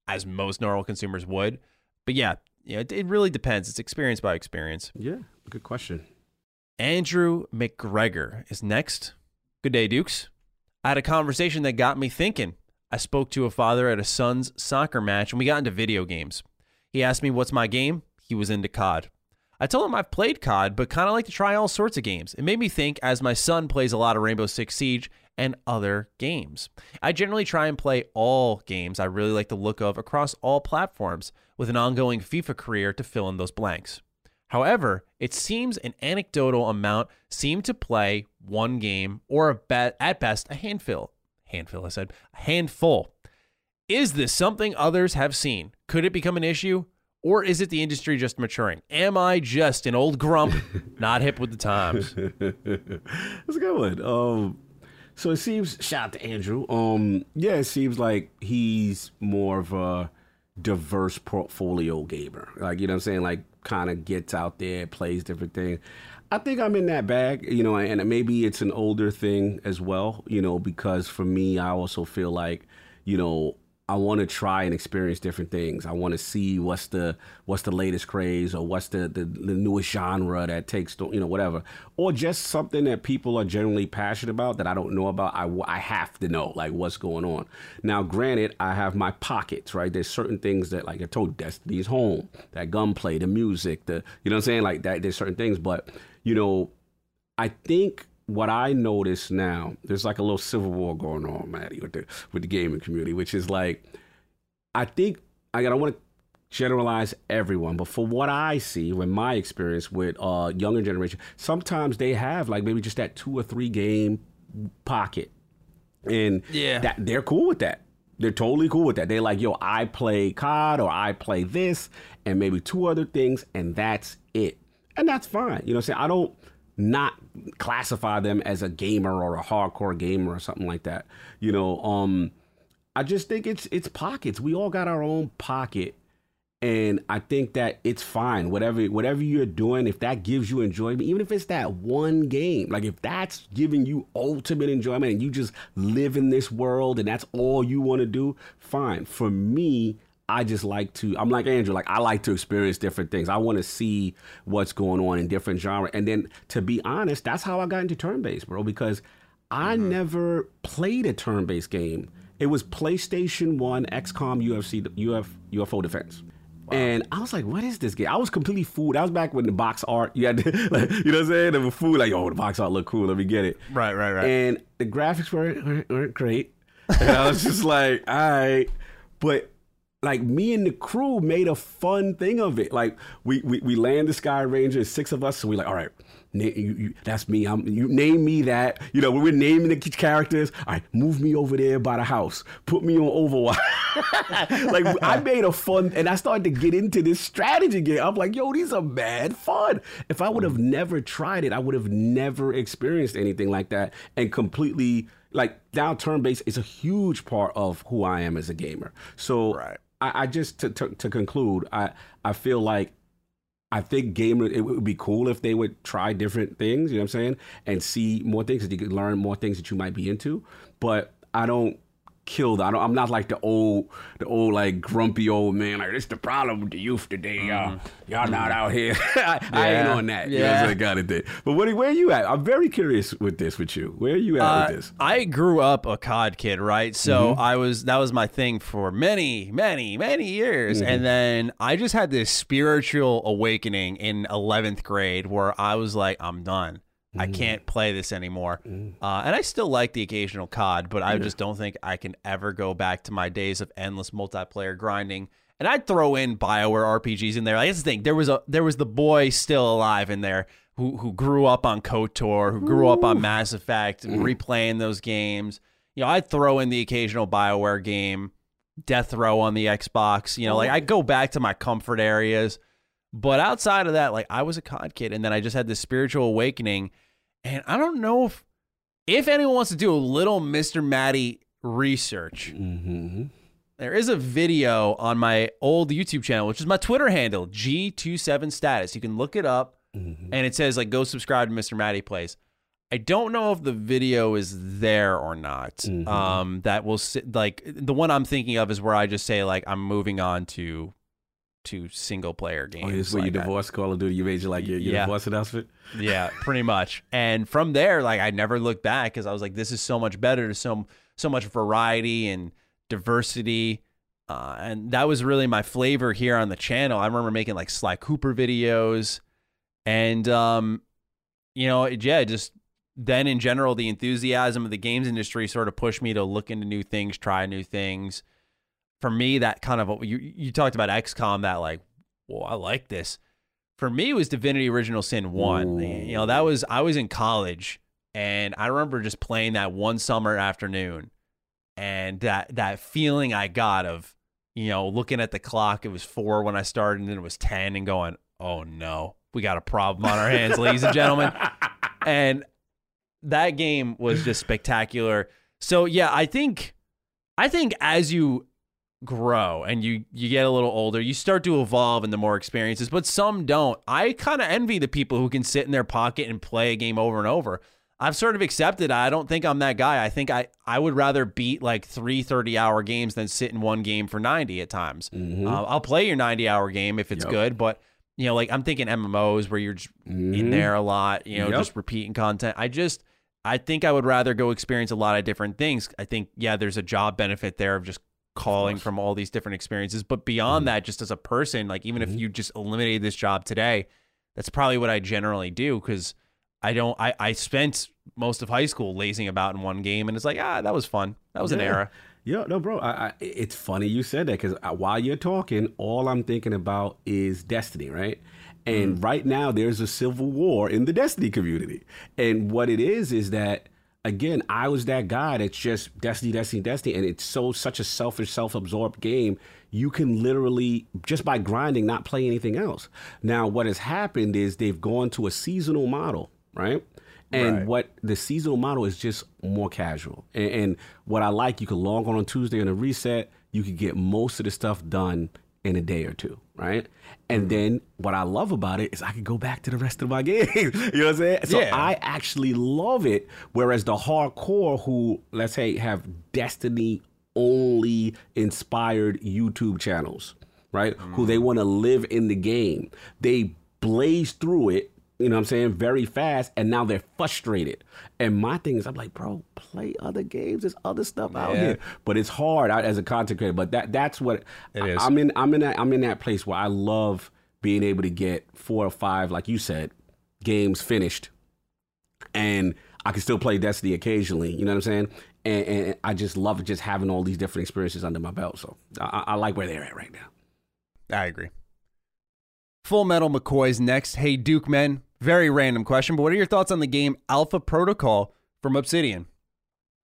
as most normal consumers would. But yeah, yeah, it, it really depends. It's experience by experience. Yeah, good question. Andrew McGregor is next. Good day, Dukes. I had a conversation that got me thinking. I spoke to a father at a son's soccer match and we got into video games. He asked me what's my game. He was into COD. I told him I've played COD, but kind of like to try all sorts of games. It made me think as my son plays a lot of Rainbow Six Siege and other games. I generally try and play all games I really like the look of across all platforms with an ongoing FIFA career to fill in those blanks. However, it seems an anecdotal amount seem to play one game or a bet at best a handful. Handful, I said, a handful. Is this something others have seen? Could it become an issue? Or is it the industry just maturing? Am I just an old grump, *laughs* not hip with the times? *laughs* That's a good one. Um, so it seems. Shout out to Andrew. Um, yeah, it seems like he's more of a diverse portfolio gamer. Like you know, what I'm saying like kind of gets out there, plays different things. I think I'm in that bag, you know, and maybe it's an older thing as well, you know, because for me, I also feel like, you know, I want to try and experience different things. I want to see what's the what's the latest craze or what's the, the the newest genre that takes you know whatever or just something that people are generally passionate about that I don't know about. I I have to know like what's going on. Now, granted, I have my pockets right. There's certain things that like I told Destiny's Home, that gunplay, the music, the you know what I'm saying like that. There's certain things, but you know, I think what I notice now, there's like a little civil war going on, Maddie, with the with the gaming community, which is like, I think I don't want to generalize everyone, but for what I see, with my experience with uh younger generation, sometimes they have like maybe just that two or three game pocket, and Yeah. that they're cool with that. They're totally cool with that. They're like, yo, I play COD or I play this and maybe two other things, and that's it. And that's fine. You know what I'm saying? I don't not classify them as a gamer or a hardcore gamer or something like that. You know, um, I just think it's it's pockets. We all got our own pocket. And I think that it's fine. Whatever whatever you're doing, if that gives you enjoyment, even if it's that one game, like if that's giving you ultimate enjoyment and you just live in this world and that's all you want to do, fine. For me, I just like to. I'm like Andrew. Like I like to experience different things. I want to see what's going on in different genres. And then, to be honest, that's how I got into turn-based, bro. Because I mm-hmm. never played a turn-based game. It was PlayStation One, XCOM, UFC, Uf, UFO Defense. And I was like, what is this game? I was completely fooled. That was back when the box art, you had to, *laughs* like, you know what I'm saying? They were fooled, like, oh, the box art look cool. Let me get it. Right, right, right. And the graphics weren't, weren't, weren't great. And I was just *laughs* like, all right. But like me and the crew made a fun thing of it. Like we we, we land the Sky Ranger, six of us, so we like, all right, na- you, you, that's me. I'm you name me that. You know, we're naming the characters. All right, move me over there by the house. Put me on Overwatch. *laughs* like I made a fun, and I started to get into this strategy game. I'm like, yo, these are mad fun. If I would have mm. never tried it, I would have never experienced anything like that, and completely like now turn based is a huge part of who I am as a gamer. So right. I, I just to, to, to conclude, I I feel like I think gamer it would be cool if they would try different things. You know what I'm saying, and see more things that you could learn more things that you might be into. But I don't killed. I don't, I'm not like the old, the old like grumpy old man. Like this the problem with the youth today, y'all. Mm. Y'all not out here. *laughs* I, yeah. I, ain't on that. Yeah, you know, got it. But what, where are you at? I'm very curious with this with you. Where are you at uh, with this? I grew up a COD kid, right? So mm-hmm. I was that was my thing for many, many, many years, mm-hmm. and then I just had this spiritual awakening in 11th grade where I was like, I'm done. I mm. can't play this anymore. Mm. Uh, and I still like the occasional COD, but I just don't think I can ever go back to my days of endless multiplayer grinding. And I'd throw in Bioware RPGs in there. Like, that's the thing. There was a there was the boy still alive in there who who grew up on KOTOR, who grew up on Mass Effect, mm. replaying those games. You know, I'd throw in the occasional Bioware game, Death Row on the Xbox. You know, like I go back to my comfort areas. But outside of that, like I was a COD kid, and then I just had this spiritual awakening, and I don't know if if anyone wants to do a little Mr. Matty research. Mm-hmm. There is a video on my old YouTube channel, which is my Twitter handle, G27 status. You can look it up, mm-hmm. and it says like go subscribe to Mr. Matty Plays. I don't know if the video is there or not. Mm-hmm. Um, that will sit like the one I'm thinking of is where I just say like I'm moving on to to single player games. Oh, this is where like you divorced Call of Duty. You made your like your, your yeah. divorce announcement. Yeah, pretty much. And from there, like I never looked back because I was like, this is so much better. There's so so much variety and diversity. Uh, and that was really my flavor here on the channel. I remember making like Sly Cooper videos, and um, you know, yeah, just then in general, the enthusiasm of the games industry sort of pushed me to look into new things, try new things for me, that kind of you you talked about XCOM, that like, well, I like this. For me, it was Divinity Original Sin one. Ooh. You know, that was I was in college, and I remember just playing that one summer afternoon, and that that feeling I got of you know looking at the clock, it was four when I started, and then it was ten, and going, oh no, we got a problem on our hands, ladies and gentlemen, *laughs* and that game was just spectacular. So yeah, I think I think as you grow and you you get a little older you start to evolve in the more experiences but some don't i kind of envy the people who can sit in their pocket and play a game over and over i've sort of accepted i don't think i'm that guy i think i i would rather beat like three 30 hour games than sit in one game for 90 at times mm-hmm. uh, i'll play your 90 hour game if it's yep. good but you know like i'm thinking mmos where you're mm-hmm. in there a lot you know yep. just repeating content i just I think I would rather go experience a lot of different things. I think, yeah, there's a job benefit there of just calling from all these different experiences. But beyond mm-hmm. that, just as a person, like even mm-hmm. if you just eliminated this job today, that's probably what I generally do because I don't. I I spent most of high school lazing about in one game, and it's like ah, that was fun. That was yeah. an era. Yeah, no, bro. I, I, it's funny you said that because while you're talking, all I'm thinking about is Destiny, right? And mm. right now, there's a civil war in the Destiny community, and what it is is that again, I was that guy that's just Destiny, Destiny, Destiny, and it's so such a selfish, self-absorbed game. You can literally just by grinding not play anything else. Now, what has happened is they've gone to a seasonal model, right? And right. what the seasonal model is just more casual. And, and what I like, you can log on on Tuesday on a reset. You can get most of the stuff done in a day or two, right? And then what I love about it is I can go back to the rest of my *laughs* game. you know what I'm saying? So Yeah. I actually love it. Whereas the hardcore who, let's say, have Destiny only inspired YouTube channels, right? Who they mm-hmm. want to live in the game. They blaze through it, you know what I'm saying, very fast, and now they're frustrated. And my thing is, I'm like, bro, play other games. There's other stuff out here. But it's hard as a content creator. But that that's what It is. I'm in. I'm in that. I'm in that place where I love being able to get four or five, like you said, games finished, and I can still play Destiny occasionally. You know what I'm saying? And, and I just love just having all these different experiences under my belt. So I, I like where they're at right now. I agree. Full Metal McCoy's next. Hey, Duke men. Very random question, but what are your thoughts on the game Alpha Protocol from Obsidian?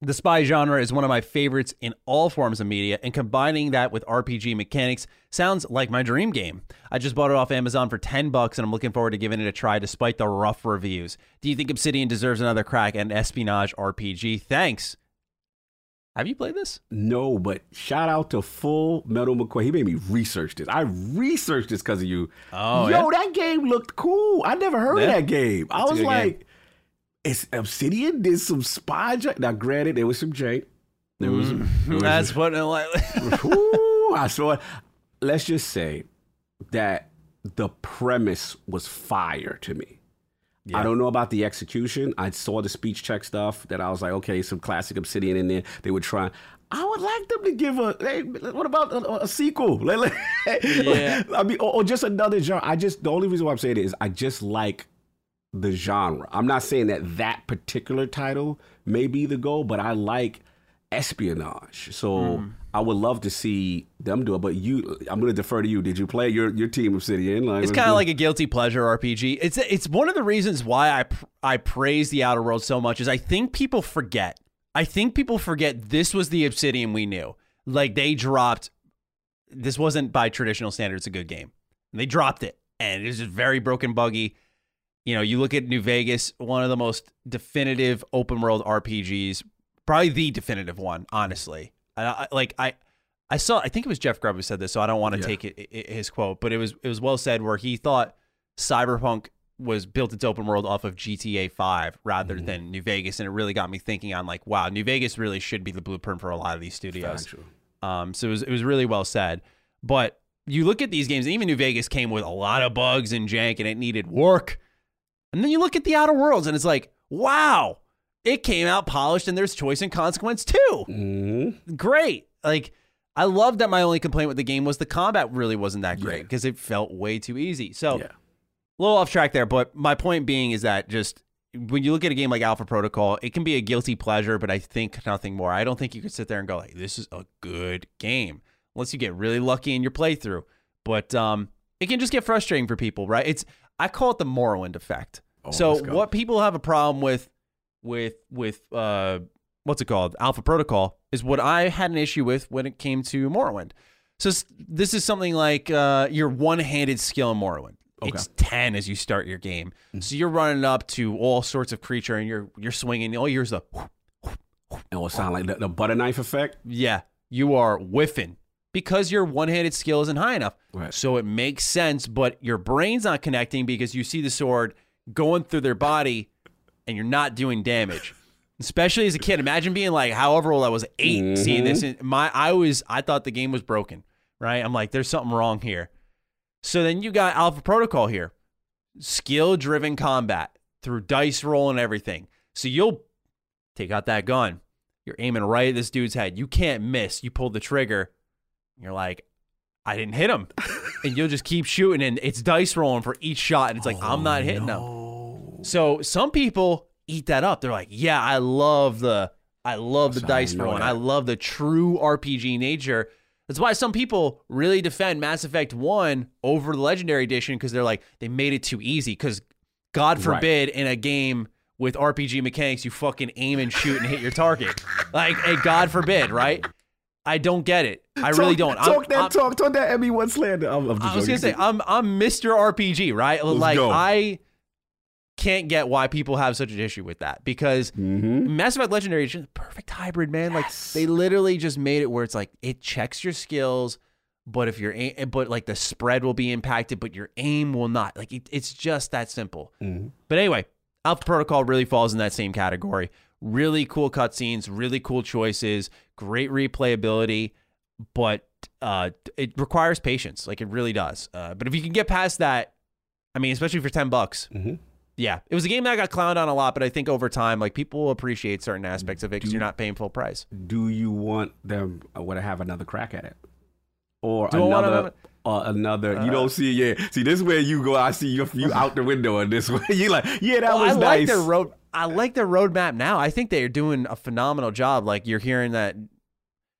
The spy genre is one of my favorites in all forms of media, and combining that with RPG mechanics sounds like my dream game. I just bought it off Amazon for 10 bucks and I'm looking forward to giving it a try despite the rough reviews. Do you think Obsidian deserves another crack at an espionage RPG? Thanks. Have you played this? No, but shout out to Full Metal McCoy. He made me research this. I researched this because of you. Oh, yo, yeah? that game looked cool. I never heard Yeah. of that game. I was like, it's Obsidian did some spy. J-. Now, granted, there was some jank. There was. Mm. there was- *laughs* That's what. it. Ooh, *laughs* I saw it. Let's just say that the premise was fire to me. I don't know about the execution. I saw the speech check stuff that I was like, okay, some classic Obsidian in there. They would try. I would like them to give a. Hey, what about a, a sequel? *laughs* Yeah. I mean, or, or just another genre. I just the only reason why I'm saying it is I just like the genre. I'm not saying that that particular title may be the goal, but I like espionage. So Hmm. I would love to see them do it. But you, I'm going to defer to you. Did you play your your team Obsidian? Like, It's kind of like a guilty pleasure RPG. It's it's one of the reasons why I pr- I praise the Outer Worlds so much is I think people forget. I think people forget this was the Obsidian we knew. Like they dropped. This wasn't by traditional standards a good game. They dropped it, and it was just very broken, buggy. You know, you look at New Vegas, one of the most definitive open world RPGs, probably the definitive one, honestly. And I, like I, I saw, I think it was Jeff Grubb who said this, so I don't want to Yeah. take it, i- his quote, but it was it was well said where he thought Cyberpunk was built its open world off of GTA 5 rather Mm-hmm. than New Vegas, and it really got me thinking on like, wow, New Vegas really should be the blueprint for a lot of these studios. Factual. Um, so it was, it was really well said. But you look at these games, and even New Vegas came with a lot of bugs and jank, and it needed work. And then you look at the Outer Worlds, and it's like, wow, it came out polished, and there's choice and consequence too. Mhm. Great. Like, I love that my only complaint with the game was the combat really wasn't that great Yeah. because it felt way too easy. So, Yeah. a little off track there, but my point being is that just when you look at a game like Alpha Protocol, it can be a guilty pleasure, but I think nothing more. I don't think you could sit there and go like, "This is a good game," unless you get really lucky in your playthrough. But um, it can just get frustrating for people, right? It's I call it the Morrowind effect. so Oh, let's what people have a problem with, with with uh, what's it called, Alpha Protocol, is what I had an issue with when it came to Morrowind. So this is something like uh, your one-handed skill in Morrowind. It's ten as you start your game, so you're running up to all sorts of creature and you're you're swinging. All you hear is the It will sound like the, the butter knife effect. yeah, you are whiffing because your one-handed skill isn't high enough. Right. So it makes sense, but your brain's not connecting because you see the sword going through their body and you're not doing damage. Especially as a kid, imagine being like, however old I was, 8 seeing this. Mm-hmm. And my, I was, I thought the game was broken. Right? I'm like, there's something wrong here. So then you got Alpha Protocol here, skill-driven combat through dice roll and everything. So you'll take out that gun. You're aiming right at this dude's head. You can't miss. You pull the trigger. You're like, I didn't hit him. *laughs* and you'll just keep shooting, and it's dice rolling for each shot. And it's like, I'm not hitting oh, him. So some people eat that up. They're like, yeah, I love the I love the So dice know rolling. I love the true RPG nature. That's why some people really defend Mass Effect 1 over the Legendary Edition because they're like, they made it too easy. Because God Right. forbid in a game with RPG mechanics, you fucking aim and shoot and hit your target. Like, hey, God forbid, right? I don't get it. I really don't. Talk, I'm- that I'm- talk. Talk that Emmy one slander. I'm, I was gonna say. I'm I'm Mr. RPG, right? like go. I can't get why people have such an issue with that because Mm-hmm. Mass Effect Legendary is just a perfect hybrid, man. Like they literally just made it where it's like it checks your skills but if your aim, but like the spread will be impacted, but your aim will not. Like it, it's just that simple. But anyway, Alpha Protocol really falls in that same category. Really cool cutscenes, really cool choices, great replayability, but uh, it requires patience. Like it really does. Uh, but if you can get past that, I mean, especially for ten bucks, Mhm. Yeah, it was a game that got clowned on a lot. But I think over time, like people will appreciate certain aspects of it because you're not paying full price. Do you want them? uh, Want to have another crack at it, or Do another? to- Uh, another, you don't see, yeah. See, this is where you go. I see you, you out the window on this *laughs* way. you're like, yeah, that Well, was I nice. like their road. I like their roadmap now. I think they're doing a phenomenal job. Like you're hearing that,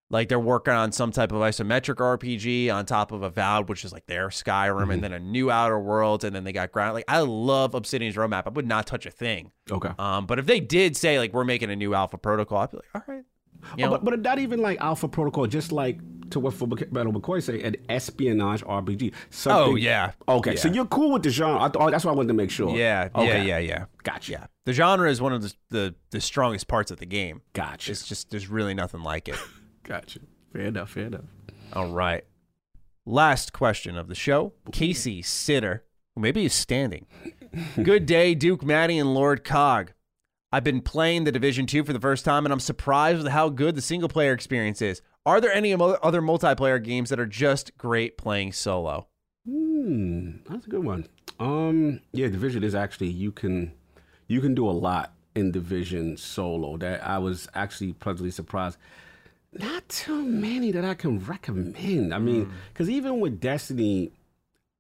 like they're working on some type of isometric RPG on top of Avowed, which is like their Skyrim, Mm-hmm. and then a new Outer Worlds, and then they got ground. Like I love Obsidian's roadmap. I would not touch a thing. okay. Um, but if they did say like we're making a new Alpha Protocol, I'd be like, all right. You Oh, but, but not even like Alpha Protocol, just like to what Full Metal McCoy say, an espionage RPG. Something, Oh, yeah. Okay, so you're cool with the genre. I th- oh, that's why I wanted to make sure. yeah, yeah, Okay. yeah, yeah. Gotcha. Yeah, the genre is one of the the, the strongest parts of the game. Gotcha. It's just there's really nothing like it. Gotcha. Fair enough. Fair enough. All right. Last question of the show. Casey Sitter, maybe he's standing. *laughs* Good day, Duke Matty and Lord Cog. I've been playing the Division 2 for the first time, and I'm surprised with how good the single player experience is. Are there any other multiplayer games that are just great playing solo? Hmm, that's a good one. Um, yeah, division is actually you can you can do a lot in division solo. That I was actually pleasantly surprised. Not too many that I can recommend. I mean, because even with Destiny,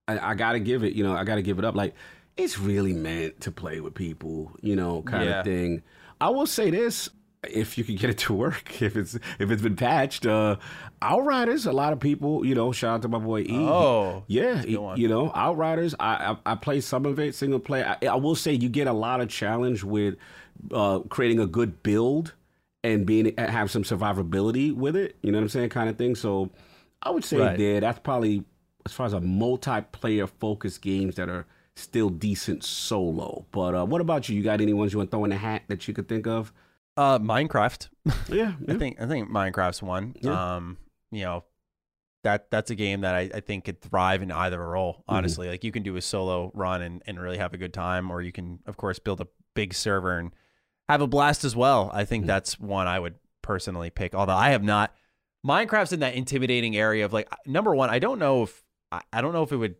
I, I gotta give it. You know, I gotta give it up. Like it's really meant to play with people. You know, kind Yeah. of thing. I will say this. If you can get it to work, *laughs* if it's if it's been patched, uh, Outriders, a lot of people, you know, shout out to my boy E. Oh, Yeah, that's a good one. you know, Outriders. I, I I play some of it single player. I, I will say you get a lot of challenge with uh, creating a good build and being have some survivability with it. You know what I'm saying, kind of thing. So I would say Right. there. That's probably as far as a multiplayer focused games that are still decent solo. But uh, what about you? You got any ones you want to throw in the hat that you could think of? Uh, Minecraft. Yeah, *laughs* I think I think Minecraft's one. Yeah. Um, you know, that that's a game that I, I think could thrive in either role. Mm-hmm. Honestly, like you can do a solo run and, and really have a good time, or you can, of course, build a big server and have a blast as well. I Mm-hmm. think that's one I would personally pick. Although I have not. Minecraft's in that intimidating area of like number one. I don't know if I, don't know if it would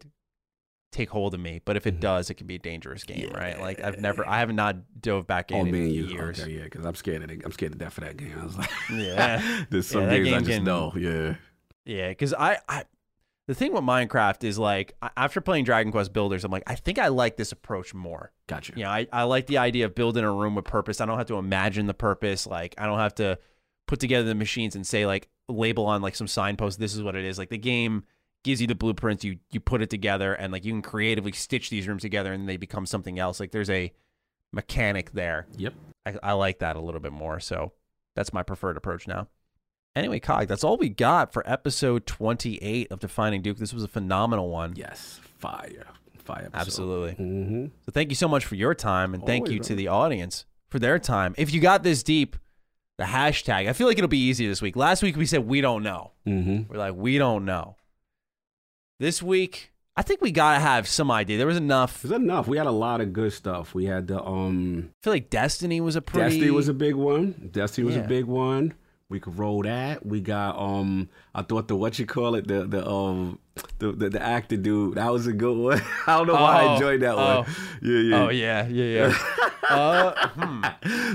take hold of me, but if it does, it can be a dangerous game, right? Like I've never, I have not dove back in Oh in years. Okay, yeah, because I'm scared of it. I'm scared to death for that game. I was like, Yeah. *laughs* there's some Yeah, games I just can- know. Yeah, Yeah, because I, I, the thing with Minecraft is like after playing Dragon Quest Builders, I'm like, I think I like this approach more. gotcha. You know, I, I like the idea of building a room with purpose. I don't have to imagine the purpose. Like, I don't have to put together the machines and say like label on like some signpost. This is what it is. Like the game gives you the blueprints. You you put it together and like you can creatively stitch these rooms together and they become something else. Like there's a mechanic there. Yep. I, I like that a little bit more. So that's my preferred approach now. Anyway, Cog, that's all we got for episode 28 of Defining Duke. This was a phenomenal one. Yes, fire, fire. Absolutely. Mm-hmm. So thank you so much for your time, and thank Always, you bro. to the audience for their time. If you got this deep, the hashtag, I feel like it'll be easy this week. Last week we said we don't know. Mm-hmm. We're like, we don't know. This week, I think we got to have some idea. There was enough. It's enough. We had a lot of good stuff. We had the um, I feel like Destiny was a pretty. Destiny was a big one. Destiny was Yeah. a big one. We could roll that. We got um, I thought the what you call it the the um the the, the actor dude that was a good one. *laughs* I don't know why Oh, I enjoyed that oh. one. *laughs* Yeah, yeah. Oh, yeah, yeah, yeah. *laughs* uh, hmm.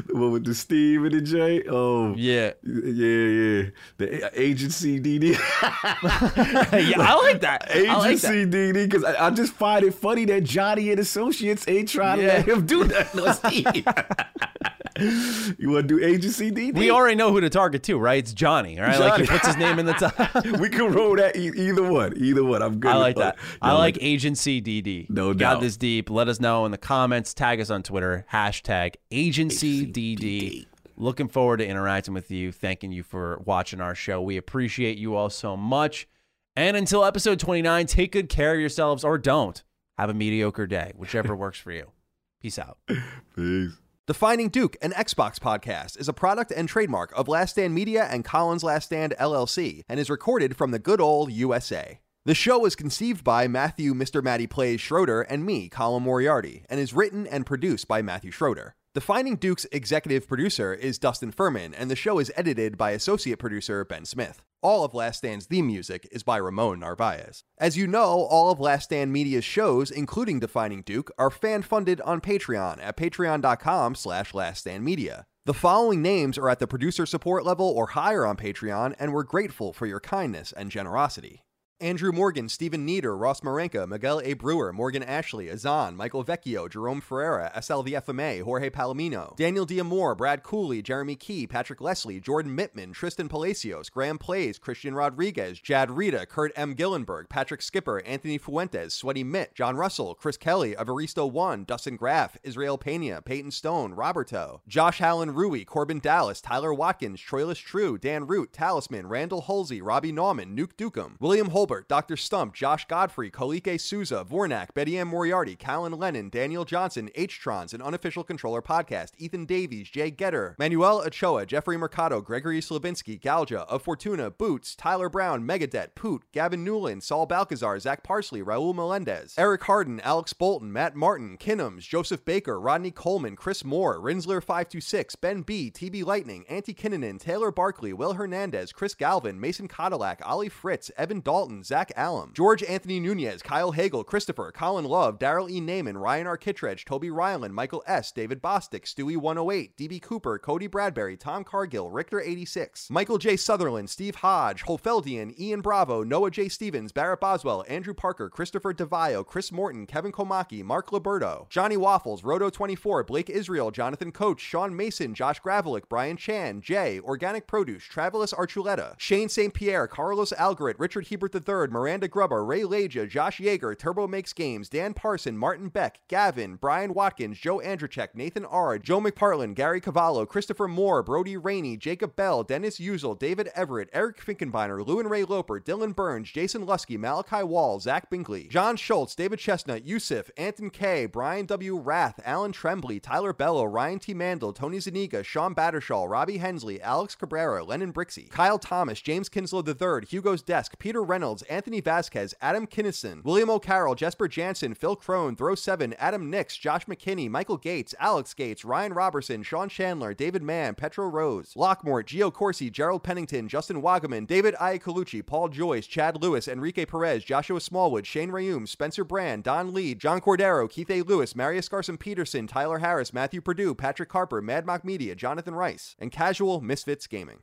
The one with the Steve and the J. Oh, Yeah. yeah, yeah. The agency DD. yeah, I like that. I like that. Agency DD because I, I just find it funny that Johnny and Associates ain't trying to let him do that. No, Steve. You want to do Agency DD? We already know who to target too, right? It's Johnny, right? Like he puts his name in the top. *laughs* we can roll that e- either one. Either one. I'm good. I like that. both. I No, like Agency DD. No doubt. Got this deep. Let us know in the comments. Tag us on Twitter. Hashtag Agency DD. Looking forward to interacting with you. Thanking you for watching our show. We appreciate you all so much. And until episode 29, take good care of yourselves or don't. Have a mediocre day, whichever *laughs* works for you. Peace out. Peace. Defining Duke, an Xbox podcast, is a product and trademark of Last Stand Media and Colin's Last Stand LLC and is recorded from the good old USA. The show was conceived by Matthew Mr. Matty Plays Schroeder and me, Colin Moriarty, and is written and produced by Matthew Schroeder. Defining Duke's executive producer is Dustin Furman, and the show is edited by associate producer Ben Smith. All of Last Stand's theme music is by Ramon Narvaez. As you know, all of Last Stand Media's shows, including Defining Duke, are fan-funded on Patreon at patreon.com slash laststandmedia. The following names are at the producer support level or higher on Patreon, and we're grateful for your kindness and generosity. Andrew Morgan, Stephen Nieder, Ross Marenka, Miguel A. Brewer, Morgan Ashley, Azan, Michael Vecchio, Jerome Ferreira, SLVFMA, Jorge Palomino, Daniel Diamore, Brad Cooley, Jeremy Key, Patrick Leslie, Jordan Mittman, Tristan Palacios, Graham Plays, Christian Rodriguez, Jad Rita, Kurt M. Gillenberg, Patrick Skipper, Anthony Fuentes, Sweaty Mitt, John Russell, Chris Kelly, Avaristo One, Dustin Graff, Israel Pena, Peyton Stone, Roberto, Josh Allen Rui, Corbin Dallas, Tyler Watkins, Troilus True, Dan Root, Talisman, Randall Halsey, Robbie Nauman, Nuke Dukem, William Dr. Stump, Josh Godfrey, Kolike Souza, Vornak, Betty M. Moriarty, Callan Lennon, Daniel Johnson, H-Trons, an unofficial controller podcast, Ethan Davies, Jay Getter, Manuel Ochoa, Jeffrey Mercado, Gregory Slavinsky, Galja, of Fortuna, Boots, Tyler Brown, Megadet, Poot, Gavin Newland, Saul Balcazar, Zach Parsley, Raul Melendez, Eric Harden, Alex Bolton, Matt Martin, Kinnums, Joseph Baker, Rodney Coleman, Chris Moore, Rinsler526, Ben B, TB Lightning, Auntie Kinnanen, Taylor Barkley, Will Hernandez, Chris Galvin, Mason Cadillac, Ollie Fritz, Evan Dalton, Zach Allen, George Anthony Nunez, Kyle Hagel, Christopher, Colin Love, Daryl E. Naiman, Ryan R. Kittredge, Toby Ryland, Michael S., David Bostick, Stewie 108, DB Cooper, Cody Bradbury, Tom Cargill, Richter 86, Michael J. Sutherland, Steve Hodge, Holfeldian, Ian Bravo, Noah J. Stevens, Barrett Boswell, Andrew Parker, Christopher DeVio, Chris Morton, Kevin Komaki, Mark Liberto, Johnny Waffles, Roto24, Blake Israel, Jonathan Coach, Sean Mason, Josh Gravelick, Brian Chan, Jay, Organic Produce, Travelus Archuleta, Shane St. Pierre, Carlos Algarit, Richard Hebert III, Miranda Grubber, Ray Leja, Josh Yeager, Turbo Makes Games, Dan Parson, Martin Beck, Gavin, Brian Watkins, Joe Andrzejczyk, Nathan R., Joe McPartlin, Gary Cavallo, Christopher Moore, Brody Rainey, Jacob Bell, Dennis Uzel, David Everett, Eric Finkenbeiner, Lou and Ray Loper, Dylan Burns, Jason Lusky, Malachi Wall, Zach Binkley, John Schultz, David Chestnut, Yusuf, Anton K., Brian W. Rath, Alan Trembley, Tyler Bello, Ryan T. Mandel, Tony Zaniga, Sean Battershaw, Robbie Hensley, Alex Cabrera, Lennon Brixey, Kyle Thomas, James Kinslow III, Hugo's Desk, Peter Reynolds, Anthony Vasquez, Adam Kinnison, William O'Carroll, Jesper Jansen, Phil Crone, Throw 7, Adam Nix, Josh McKinney, Michael Gates, Alex Gates, Ryan Robertson, Sean Chandler, David Mann, Petro Rose, Lockmore, Gio Corsi, Gerald Pennington, Justin Wagaman, David Iacolucci, Paul Joyce, Chad Lewis, Enrique Perez, Joshua Smallwood, Shane Rayum, Spencer Brand, Don Lee, John Cordero, Keith A. Lewis, Marius Garson Peterson, Tyler Harris, Matthew Purdue, Patrick Harper, Mad Mock Media, Jonathan Rice, and Casual Misfits Gaming.